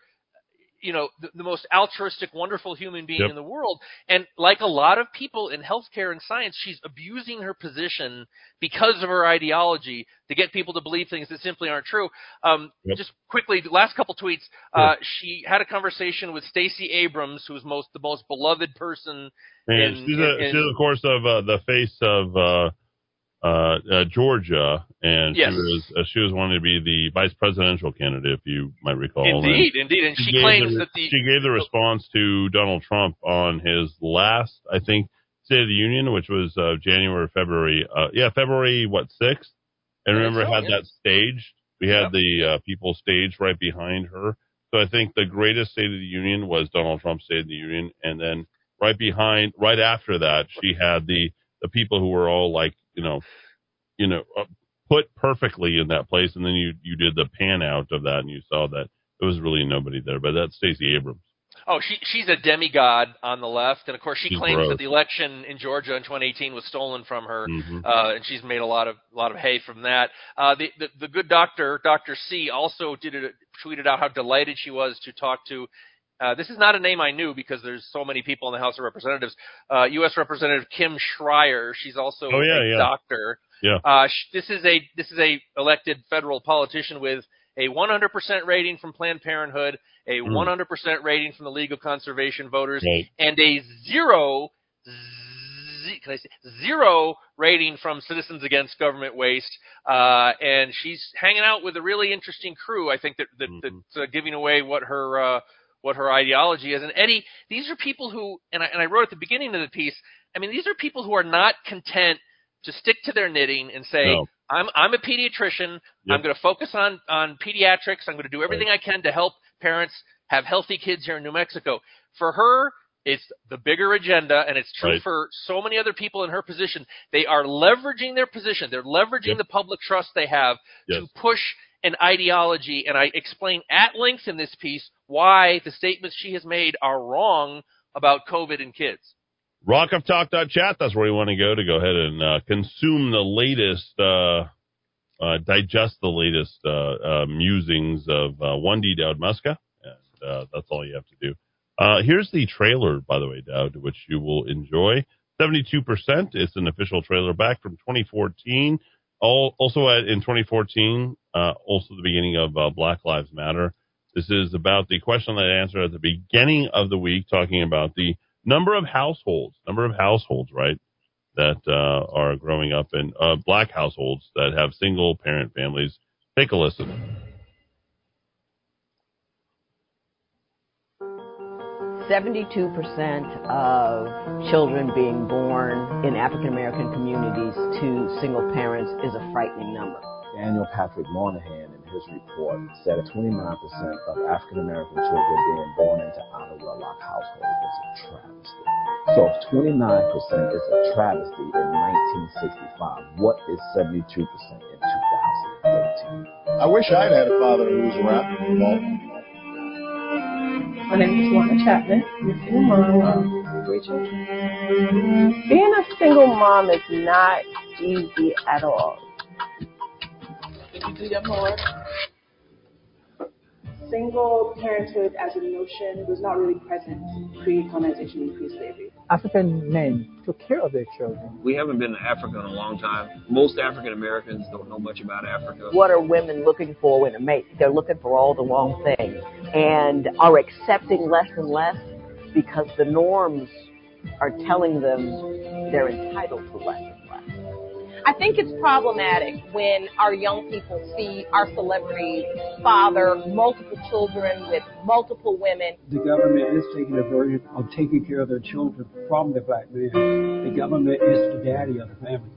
you know the, the most altruistic wonderful human being Yep. in the world and like a lot of people in healthcare and science she's abusing her position because of her ideology to get people to believe things that simply aren't true um, Yep. just quickly the last couple tweets uh, she had a conversation with Stacey Abrams who's most the most beloved person And in- she's, a, in- she's of course of uh, the face of uh, uh, uh, Georgia, and Yes. she was uh, she was wanting to be the vice presidential candidate, if you might recall. And indeed indeed and she, gave claims the, that the she gave the response to Donald Trump on his last, I think, State of the Union, which was uh, January, February, uh, yeah, February what sixth. And remember, so, had yeah. that staged. We had Yep. the uh, people staged right behind her. So I think the greatest State of the Union was Donald Trump's State of the Union, and then right behind, right after that, she had the the people who were all like, you know, you know, uh, put perfectly in that place, and then you you did the pan out of that, and you saw that there was really nobody there. But that's Stacey Abrams. Oh, she she's a demigod on the left, and of course she She's claims gross. that the election in Georgia in 2018 was stolen from her, Mhm. uh, and she's made a lot of lot of hay from that. Uh, the, the the good doctor, Doctor C, also did it, tweeted out how delighted she was to talk to. Uh, this is not a name I knew because there's so many people in the House of Representatives. Uh, U.S. Representative Kim Schrier, she's also Oh, yeah, a yeah. doctor. Yeah. Uh, sh- this is a this is a elected federal politician with a 100% rating from Planned Parenthood, a Mm. 100% rating from the League of Conservation Voters, Right. and a zero, z- can I say zero rating from Citizens Against Government Waste. Uh, and she's hanging out with a really interesting crew. I think that, that Mm-hmm. that's uh, giving away what her uh, what her ideology is. And Eddy, these are people who, and I, and I wrote at the beginning of the piece. I mean, these are people who are not content to stick to their knitting and say, No. I'm I'm a pediatrician. Yep. I'm going to focus on on pediatrics. I'm going to do everything I can to help parents have healthy kids here in New Mexico. For her, it's the bigger agenda, and it's true Right. for so many other people in her position. They are leveraging their position. They're leveraging Yep. the public trust they have Yes. to push an ideology. And I explain at length in this piece why the statements she has made are wrong about COVID and kids. rockoftalk.chat. That's where you want to go to go ahead and uh, consume the latest, uh, uh, digest the latest uh, uh, musings of uh, 1D Dowd Muska. And uh, that's all you have to do. Uh, here's the trailer, by the way, Dowd, which you will enjoy. 72%. It's an official trailer back from 2014. All, also at, in 2014, uh, also the beginning of uh, Black Lives Matter. This is about the question that I answered at the beginning of the week, talking about the number of households, number of households, right, that uh, are growing up in uh, black households that have single parent families. Take a listen. 72% of children being born in African American communities to single parents is a frightening number. Daniel Patrick Moynihan in his report said that 29% of African American children being born into out-of-wedlock households was a travesty. So if 29% is a travesty in 1965, what is 72% in 2013? I wish I'd had a father who was around. Well, My name is Lana Chapman. I'm a single mom of three children. Being a single mom is not easy at all. Did you do your homework? single parenthood as a notion was not really present pre-colonization and pre-slavery. African men took care of their children. We haven't been to Africa in a long time. Most African Americans don't know much about Africa. What are women looking for in a mate? They're looking for all the wrong things and are accepting less and less because the norms are telling them they're entitled to less. I think it's problematic when our young people see our celebrities father multiple children with multiple women. The government is taking a burden of taking care of their children from the black man. The government is the daddy of the family.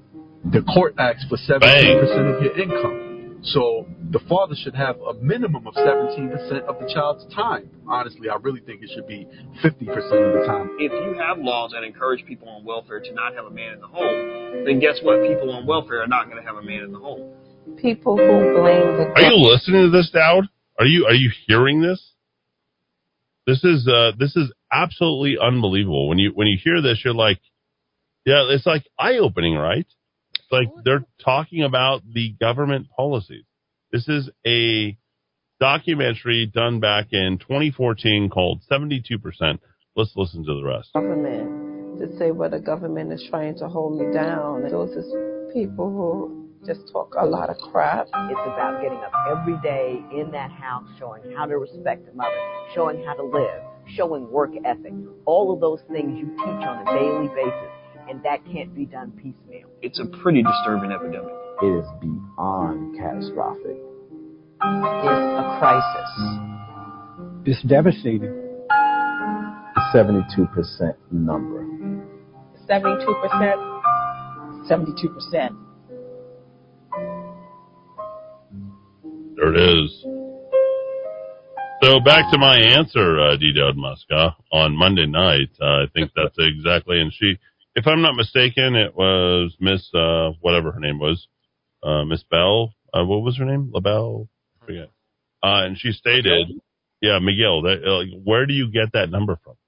The court asks for 17% of your income. So the father should have a minimum of 17% of the child's time. Honestly, I really think it should be 50% of the time. If you have laws that encourage people on welfare to not have a man in the home, then guess what? People on welfare are not going to have a man in the home. People who blame the Are you listening to this, Dowd? Are you are you hearing this? This is uh this is absolutely unbelievable. When you when you hear this, you're like, yeah, it's like eye opening, right? It's like they're talking about the government policies. This is a documentary done back in 2014 called 72%. Let's listen to the rest. government to say, what the government is trying to hold me down. Those is people who just talk a lot of crap. It's about getting up every day in that house, showing how to respect the mother, showing how to live, showing work ethic. All of those things you teach on a daily basis, and that can't be done piecemeal. It's a pretty disturbing epidemic. It is beyond catastrophic. It's a crisis. It's devastating. The 72% number. 72%. 72%. There it is. So back to my answer, uh, D. Dowd Muska, on Monday night. Uh, I think that's exactly, and she, if I'm not mistaken, it was Miss, uh, whatever her name was, uh, Miss Bell. Uh, what was her name? LaBelle? I forget. Uh, and she stated, yeah, Miguel. That, uh, like, where do you get that number from?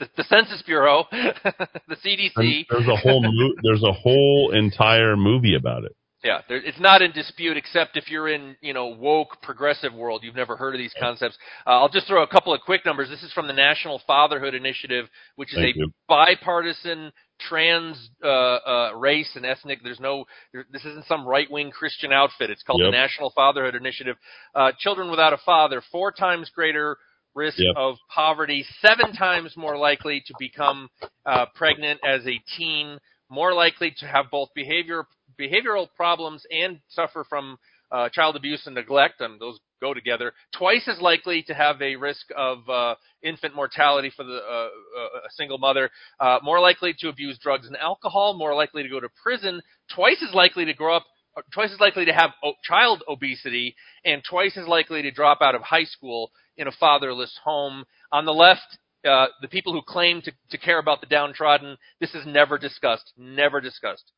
The, the Census Bureau, the CDC. And there's a whole mo- there's a whole entire movie about it. Yeah, there, it's not in dispute except if you're in, you know, woke progressive world. You've never heard of these concepts. Uh, I'll just throw a couple of quick numbers. This is from the National Fatherhood Initiative, which is Thank a you. bipartisan trans uh, uh, race and ethnic. There's no, there, this isn't some right wing Christian outfit. It's called Yep. the National Fatherhood Initiative. Uh, children without a father, four times greater risk Yep. of poverty, seven times more likely to become uh, pregnant as a teen, more likely to have both behavior behavioral problems and suffer from uh, child abuse and neglect, and those go together. Twice as likely to have a risk of uh, infant mortality for the uh, uh, a single mother. Uh, more likely to abuse drugs and alcohol. More likely to go to prison. Twice as likely to grow up. uh, Twice as likely to have child obesity, and twice as likely to drop out of high school in a fatherless home. On the left, uh, the people who claim to, to care about the downtrodden, this is never discussed. Never discussed.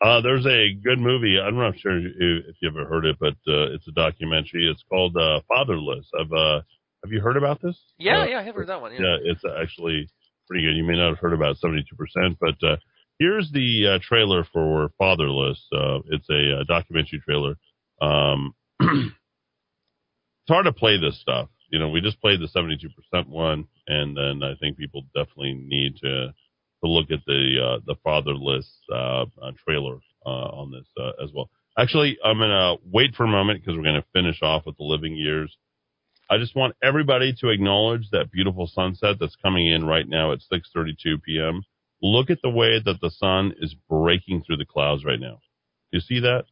Uh, there's a good movie. I'm not sure if you ever heard it, but uh, it's a documentary. It's called uh, Fatherless. I've uh, have you heard about this? Yeah, Uh, yeah, I have heard that one. Yeah. Yeah, it's actually pretty good. You may not have heard about 72%, but uh, here's the uh, trailer for Fatherless. Uh, it's a, uh documentary trailer. Um, it's hard to play this stuff. You know, we just played the 72% one, and then I think people definitely need to to look at the uh, the Fatherless uh, uh, trailer uh, on this uh, as well. Actually, I'm gonna wait for a moment because we're gonna finish off with the living years. I just want everybody to acknowledge that beautiful sunset that's coming in right now at 6:32 p.m. Look at the way that the sun is breaking through the clouds right now. You see that?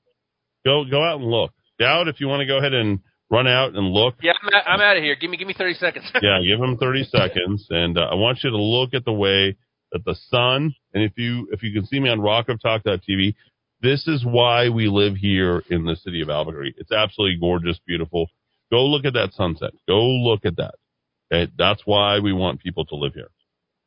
Go go out and look. Dowd, if you want to go ahead and run out and look. Yeah, I'm, I'm out of here. Give me, give me 30 seconds. yeah, give them 30 seconds, and uh, I want you to look at the way that the sun. And if you if you can see me on RockofTalk.tv, this is why we live here in the city of Albuquerque. It's absolutely gorgeous, beautiful. Go look at that sunset. Go look at that. Okay, that's why we want people to live here.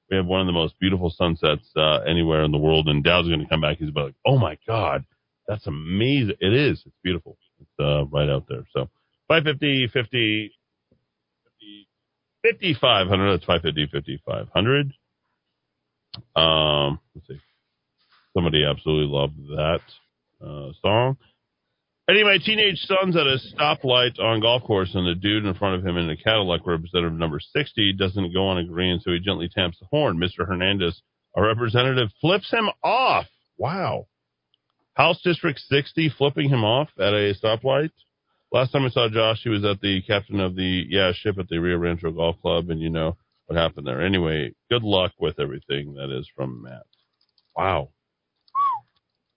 We have one of the most beautiful sunsets uh, anywhere in the world, and Dowd's going to come back. He's about like, "Oh my God, that's amazing! It is. It's beautiful. It's uh, right out there." So, 550, 50, 5500. That's 550, 5500. Um, let's see. Somebody absolutely loved that uh, song. my teenage son's at a stoplight on golf course, and the dude in front of him in a Cadillac, representative number 60, doesn't go on a green, so he gently taps the horn. Mr. Hernandez, a representative, flips him off. Wow. House District 60 flipping him off at a stoplight. Last time I saw Josh, he was at the captain of the yeah ship at the Rio Rancho Golf Club, and you know what happened there. Anyway, good luck with everything. That is from Matt. Wow.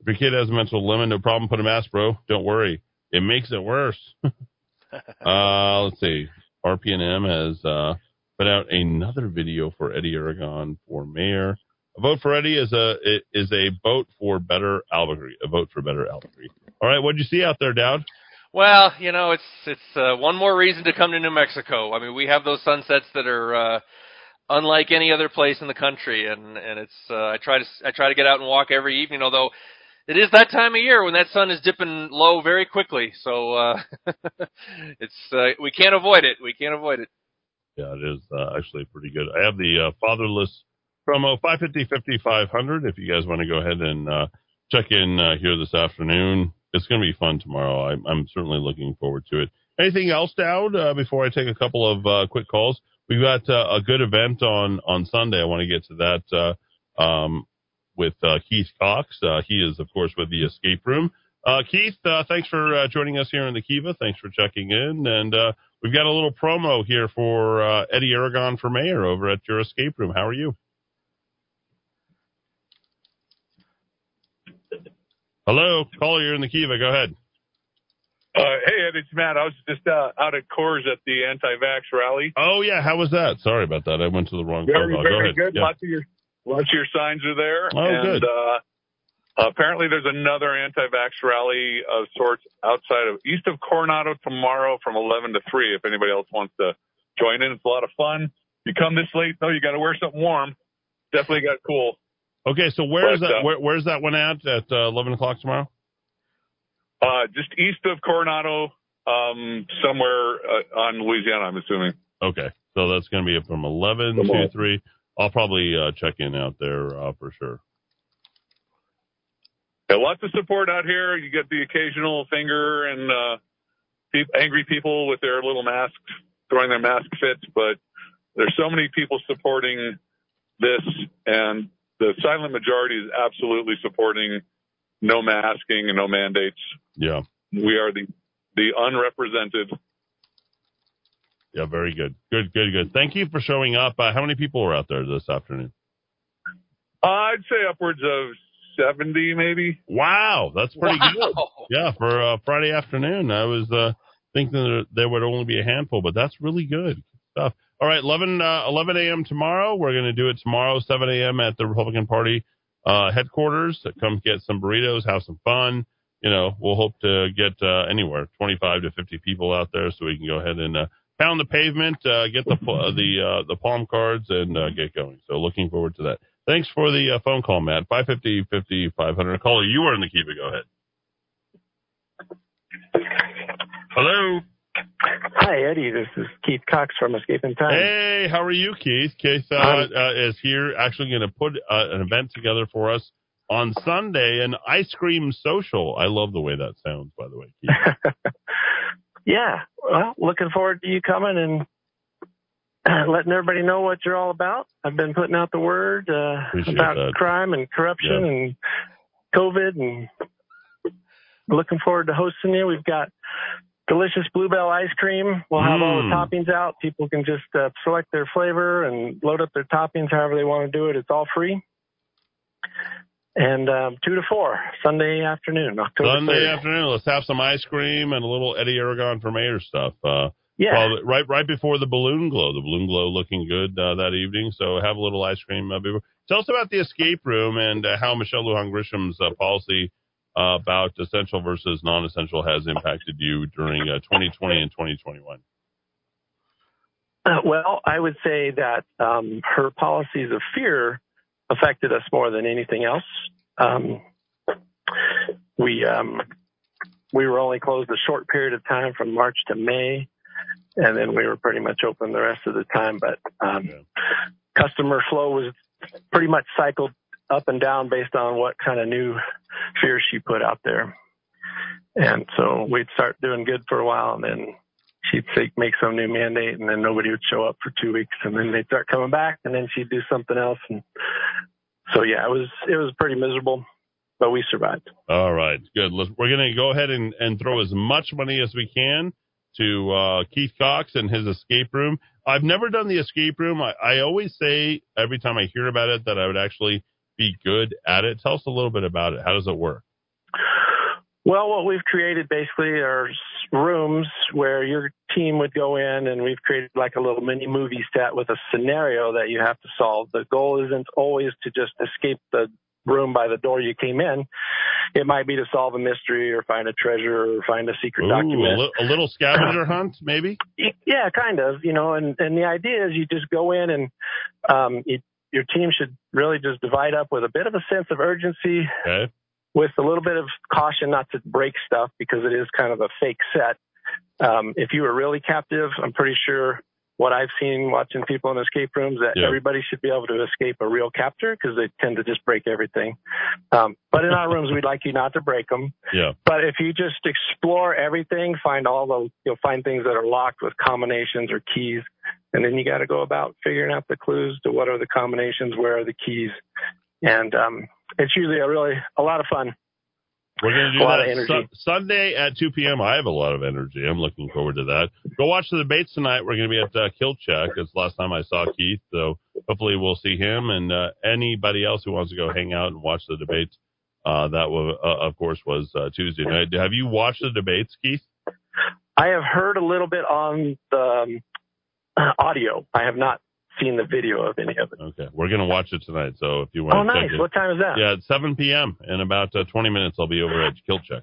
If your kid has a mental limit, no problem. Put a mask, bro. Don't worry. It makes it worse. uh, let's see. RPNM has uh, put out another video for Eddy Aragon for mayor. A vote for Eddy is a is a vote for better Albuquerque. A vote for better Albuquerque. All right, what'd you see out there, Dowd? Well, you know, it's it's uh, one more reason to come to New Mexico. I mean, we have those sunsets that are uh, unlike any other place in the country, and and it's uh, I try to I try to get out and walk every evening, although it is that time of year when that sun is dipping low very quickly. So uh, it's uh, we can't avoid it. We can't avoid it. Yeah, it is uh, actually pretty good. I have the uh, fatherless promo 550 5500 if you guys want to go ahead and uh, check in uh, here this afternoon. It's going to be fun tomorrow. I'm, I'm certainly looking forward to it. Anything else, Dowd, uh, before I take a couple of uh, quick calls? We've got uh, a good event on, on Sunday. I want to get to that uh, um, with uh, Keith Cox. Uh, he is, of course, with the Escape Room. Uh, Keith, uh, thanks for uh, joining us here in the Kiva. Thanks for checking in. And uh, we've got a little promo here for uh, Eddy Aragon for mayor over at your Escape Room. How are you? Hello, caller, you're in the Kiva. Go ahead. Uh, hey, Ed, it's Matt. I was just uh, out at Coors at the anti-vax rally. Oh yeah, how was that? Sorry about that. I went to the wrong Very, very good. Yeah. Lots of your lots of your signs are there. Oh, and, good. Uh, apparently, there's another anti-vax rally of sorts outside of east of Coronado tomorrow from 11 to 3. If anybody else wants to join in, it's a lot of fun. You come this late though, you got to wear something warm. Definitely got cool. Okay, so where's But, that? uh, Where, where's that one at? At uh, eleven o'clock tomorrow? Uh, just east of Coronado, um, somewhere uh, on Louisiana, I'm assuming. Okay, so that's going to be from 11 to 3. I'll probably uh, check in out there uh, for sure. Yeah, lots of support out here. You get the occasional finger and uh, pe- angry people with their little masks, throwing their mask fits, but there's so many people supporting this, and the silent majority is absolutely supporting no masking and no mandates. Yeah. We are the the unrepresented. Yeah, very good. Good, good, good. Thank you for showing up. Uh, how many people were out there this afternoon? Uh, I'd say upwards of 70, maybe. Wow, that's pretty Wow. good. Yeah, for uh, Friday afternoon, I was uh, thinking that there would only be a handful, but that's really good Good stuff. All right, 11, uh, 11 a.m. tomorrow. We're going to do it tomorrow, 7 a.m. at the Republican Party uh, headquarters. Come get some burritos, have some fun. You know, we'll hope to get uh, anywhere 25 to 50 people out there, so we can go ahead and uh, pound the pavement, uh, get the the uh, the palm cards, and uh, get going. So looking forward to that. Thanks for the uh, phone call, Matt. 550 50 500. Caller, you are in the KIVA. Go ahead. Hello. Hi, Eddy. This is Keith Cox from Escaping Time. Hey, how are you, Keith? Keith uh, Um, uh, is here, actually going to put uh, an event together for us on Sunday, an ice cream social. I love the way that sounds, by the way, Keith. Yeah. Well, looking forward to you coming and letting everybody know what you're all about. I've been putting out the word uh, about that. crime and corruption Yeah. and COVID, and looking forward to hosting you. We've got delicious Blue Bell ice cream. We'll have all the Mm. toppings out. People can just uh, select their flavor and load up their toppings however they want to do it. It's all free. And um, two to four Sunday afternoon, October Sunday 3rd. afternoon, let's have some ice cream and a little Eddy Aragon for mayor stuff. Uh, Yeah. right, right before the balloon glow. The balloon glow looking good uh, that evening. So have a little ice cream. Uh, before. Tell us about the escape room and uh, how Michelle Lujan Grisham's uh, policy uh, about essential versus non-essential has impacted you during uh, 2020 and 2021. Uh, well, I would say that um, her policies of fear affected us more than anything else. Um, we um, we were only closed a short period of time from March to May, and then we were pretty much open the rest of the time. But um, customer flow was pretty much cycled up and down based on what kind of new fears she put out there. And so we'd start doing good for a while, and then she'd say, make some new mandate, and then nobody would show up for two weeks, and then they'd start coming back, and then she'd do something else, and so yeah, it was it was pretty miserable, but we survived. All right, good. We're going to go ahead and, and throw as much money as we can to uh, Keith Cox and his escape room. I've never done the escape room. I, I always say every time I hear about it that I would actually be good at it. Tell us a little bit about it. How does it work? Well, what we've created basically are rooms where your team would go in, and we've created like a little mini movie set with a scenario that you have to solve. The goal isn't always to just escape the room by the door you came in. It might be to solve a mystery or find a treasure or find a secret Ooh, document. a, li- a little scavenger hunt, maybe? Yeah, kind of. You know, and and the idea is you just go in and um, it, your team should really just divide up with a bit of a sense of urgency, Okay. with a little bit of caution not to break stuff because it is kind of a fake set. Um, if you were really captive, I'm pretty sure what I've seen watching people in escape rooms that Yeah. everybody should be able to escape a real captor because they tend to just break everything. Um, but in our rooms, we'd like you not to break them. Yeah. But if you just explore everything, find all the, you'll find things that are locked with combinations or keys. And then you got to go about figuring out the clues to what are the combinations, where are the keys. And, um, it's usually a really, a lot of fun. We're going to do A lot that of energy. Su- Sunday at 2 p.m. I have a lot of energy. I'm looking forward to that. Go watch the debates tonight. We're going to be at uh, Kilt Check. It's the last time I saw Keith, so hopefully we'll see him and uh, anybody else who wants to go hang out and watch the debates. Uh, that was, uh, of course, was uh, Tuesday night. Have you watched the debates, Keith? I have heard a little bit on the um, audio. I have not seen the video of any of it. Okay, we're going to watch it tonight. So if you want Oh, to nice. check it, What time is that? yeah, it's 7 p.m. In about uh, 20 minutes, I'll be over at Kilt Check.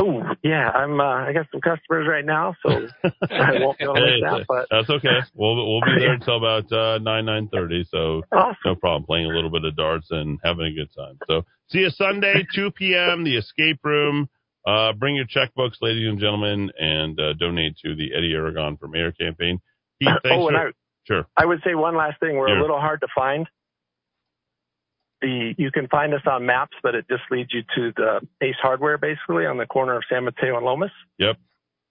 Oh, yeah. I'm. Uh, I got some customers right now, so I won't be able to miss that. But That's okay. We'll we'll be there until about uh, nine nine thirty. So no problem. Playing a little bit of darts and having a good time. So see you Sunday, two p.m. The escape room. Uh, bring your checkbooks, ladies and gentlemen, and uh, donate to the Eddy Aragon for Mayor campaign. Keith, thanks Oh, and for- I- sure. I would say one last thing. We're Sure. a little hard to find. The you can find us on maps, but it just leads you to the Ace Hardware, basically on the corner of San Mateo and Lomas. Yep.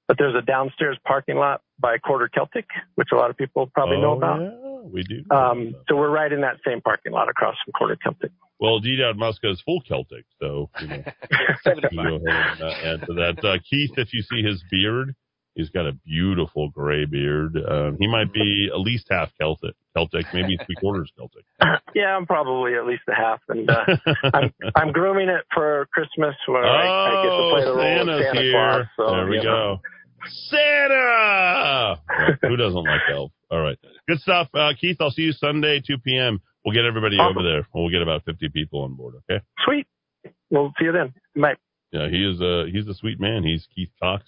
But there's a downstairs parking lot by Quarter Celtic, which a lot of people probably know Oh, about. yeah, we do. Um, so we're right in that same parking lot across from Quarter Celtic. Well, D. Dowd Muska is full Celtic, so you know, you go ahead and uh, add to that. Uh, Keith, if you see his beard, he's got a beautiful gray beard. Um, he might be at least half Celtic, Celtic, maybe three quarters Celtic. yeah, I'm probably at least a half, and uh, I'm, I'm grooming it for Christmas where I, I get to play the role Oh, Santa's of Santa here. Claus. So, there we go. know. Santa! Who doesn't like elf? All right. Good stuff. Uh, Keith, I'll see you Sunday, 2 p.m. We'll get everybody Awesome. over there. We'll get about 50 people on board, okay? Sweet. We'll see you then. Bye. Yeah, he is a, he's a sweet man. He's Keith Cox,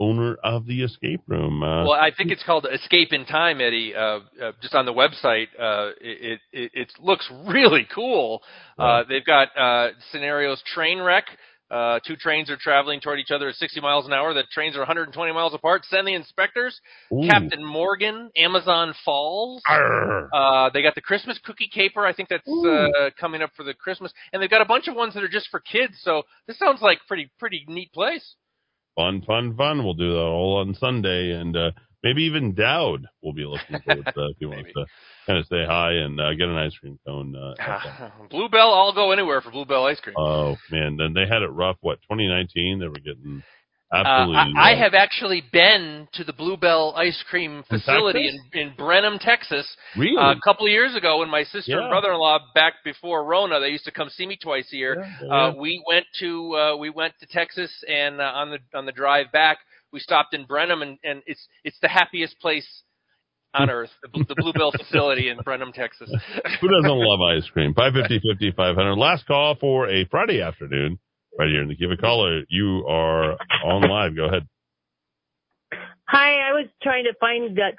owner of the escape room. Uh, Well, I think it's called Escape in Time, Eddy. Uh, uh, just on the website, uh, it, it it looks really cool. Uh, they've got uh, scenarios: train wreck. Uh, two trains are traveling toward each other at 60 miles an hour. The trains are 120 miles apart. Send the inspectors. Ooh. Captain Morgan, Amazon Falls. Uh, they got the Christmas cookie caper. I think that's uh, coming up for the Christmas, and they've got a bunch of ones that are just for kids. So this sounds like pretty pretty neat place. Fun, fun, fun. We'll do that all on Sunday, and uh, maybe even Dowd will be looking forward to if he wants to kind of say hi and uh, get an ice cream cone. Uh. Blue Bell, I'll go anywhere for Blue Bell ice cream. oh man, then they had it rough. What 2019? They were getting Uh. I, I have actually been to the Blue Bell ice cream facility in, in Brenham, Texas, Really? uh, a couple of years ago when my sister Yeah. and brother-in-law back before Rona, they used to come see me twice a year. yeah. Uh, we went to uh, we went to Texas, and uh, on the on the drive back, we stopped in Brenham, and, and it's it's the happiest place on earth, the, the Blue Bell facility in Brenham, Texas. Who doesn't love ice cream? 550 50 500. Last call for a Friday afternoon. Right here in the Give a caller. You are on live. Go ahead. Hi, I was trying to find that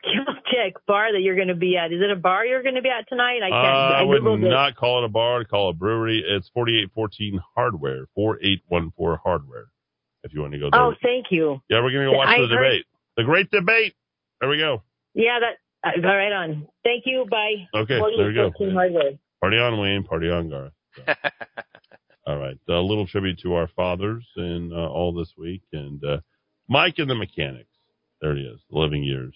Check bar that you're going to be at. Is it a bar you're going to be at tonight? I Uh, can't. I I would googled it. not call it a bar. I'd call it a brewery. It's 4814 Hardware. 4814 Hardware. If you want to go there. Oh, thank you. yeah, we're going to go watch I the heard- debate. The great debate. There we go. Yeah, that. Uh, all right, on. Thank you. Bye. Okay, there we go. Hardware. Party on, Wayne. Party on, Garth. So. all right. A little tribute to our fathers in uh, all this week. And uh, Mike and the Mechanics. There he is. Living years.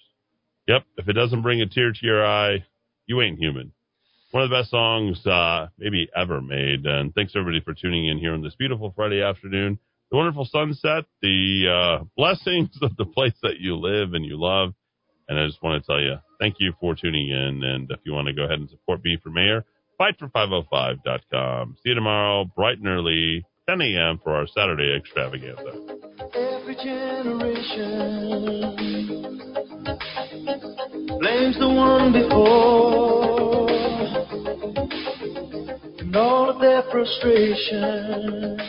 Yep. If it doesn't bring a tear to your eye, you ain't human. One of the best songs uh, maybe ever made. And thanks everybody for tuning in here on this beautiful Friday afternoon. The wonderful sunset, the uh, blessings of the place that you live and you love. And I just want to tell you, thank you for tuning in. And if you want to go ahead and support me for mayor, fightfor505.com. See you tomorrow, bright and early, 10 a.m. for our Saturday extravaganza. Every generation blames the one before, and all of their frustrations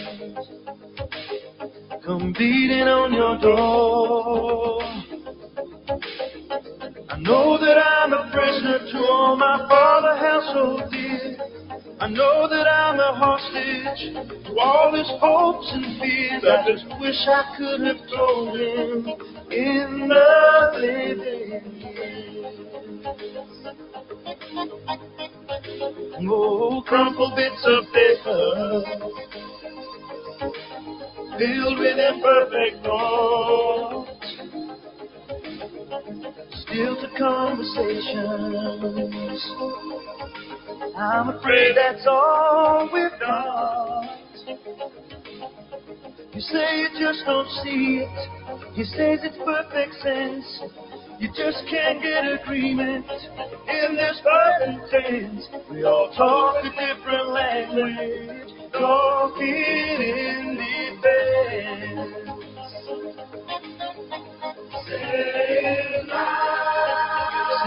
come beating on your door. I know that I'm a prisoner to all my father held so dear. I know that I'm a hostage to all his hopes and fears. I just wish I could have told him in the living. Oh, crumpled bits of paper filled with imperfect thoughts. Still to conversations. I'm afraid that's all we've got. You say you just don't see it. He says it's perfect sense. You just can't get agreement in this perfect tense. We all talk a different language, talking in defense. Say.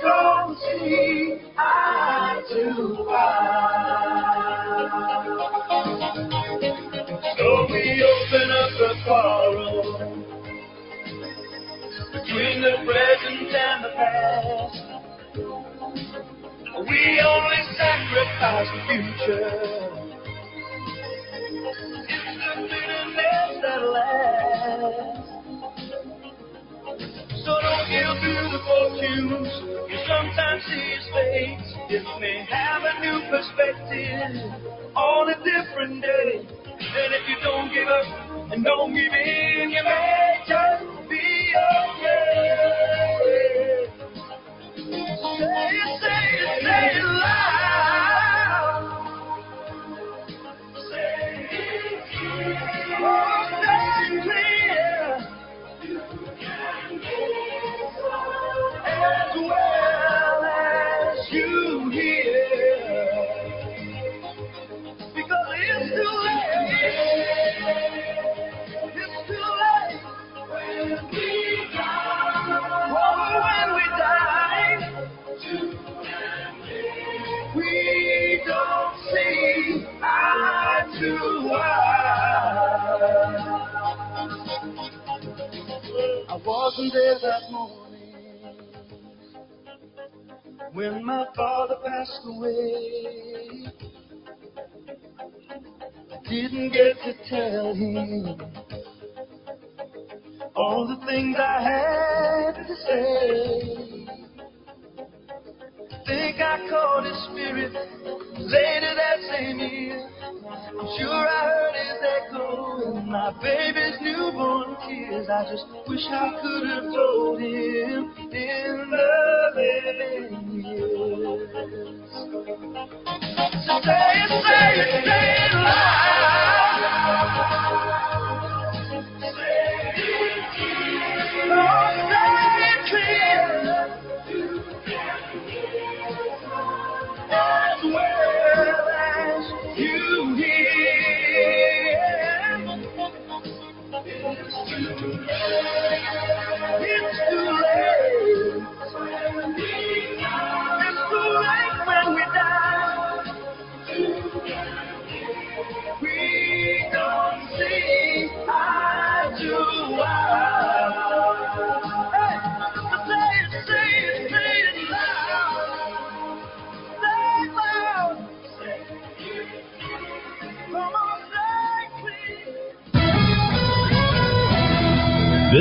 don't see eye to eye. So we open up the quarrel between the present and the past. We only sacrifice the future. It's the bitterness that lasts. So don't give the fortunes. You sometimes see his face. It may have a new perspective on a different day. And if you don't give up and don't give in, you may just be okay. Say it, say it, say it loud. Wasn't there that morning when my father passed away. I didn't get to tell him all the things I had to say. Think I caught his spirit later that same year. I'm sure I heard his echo in my baby's newborn tears. I just wish I could have told him in the living years. So say it, say it, As well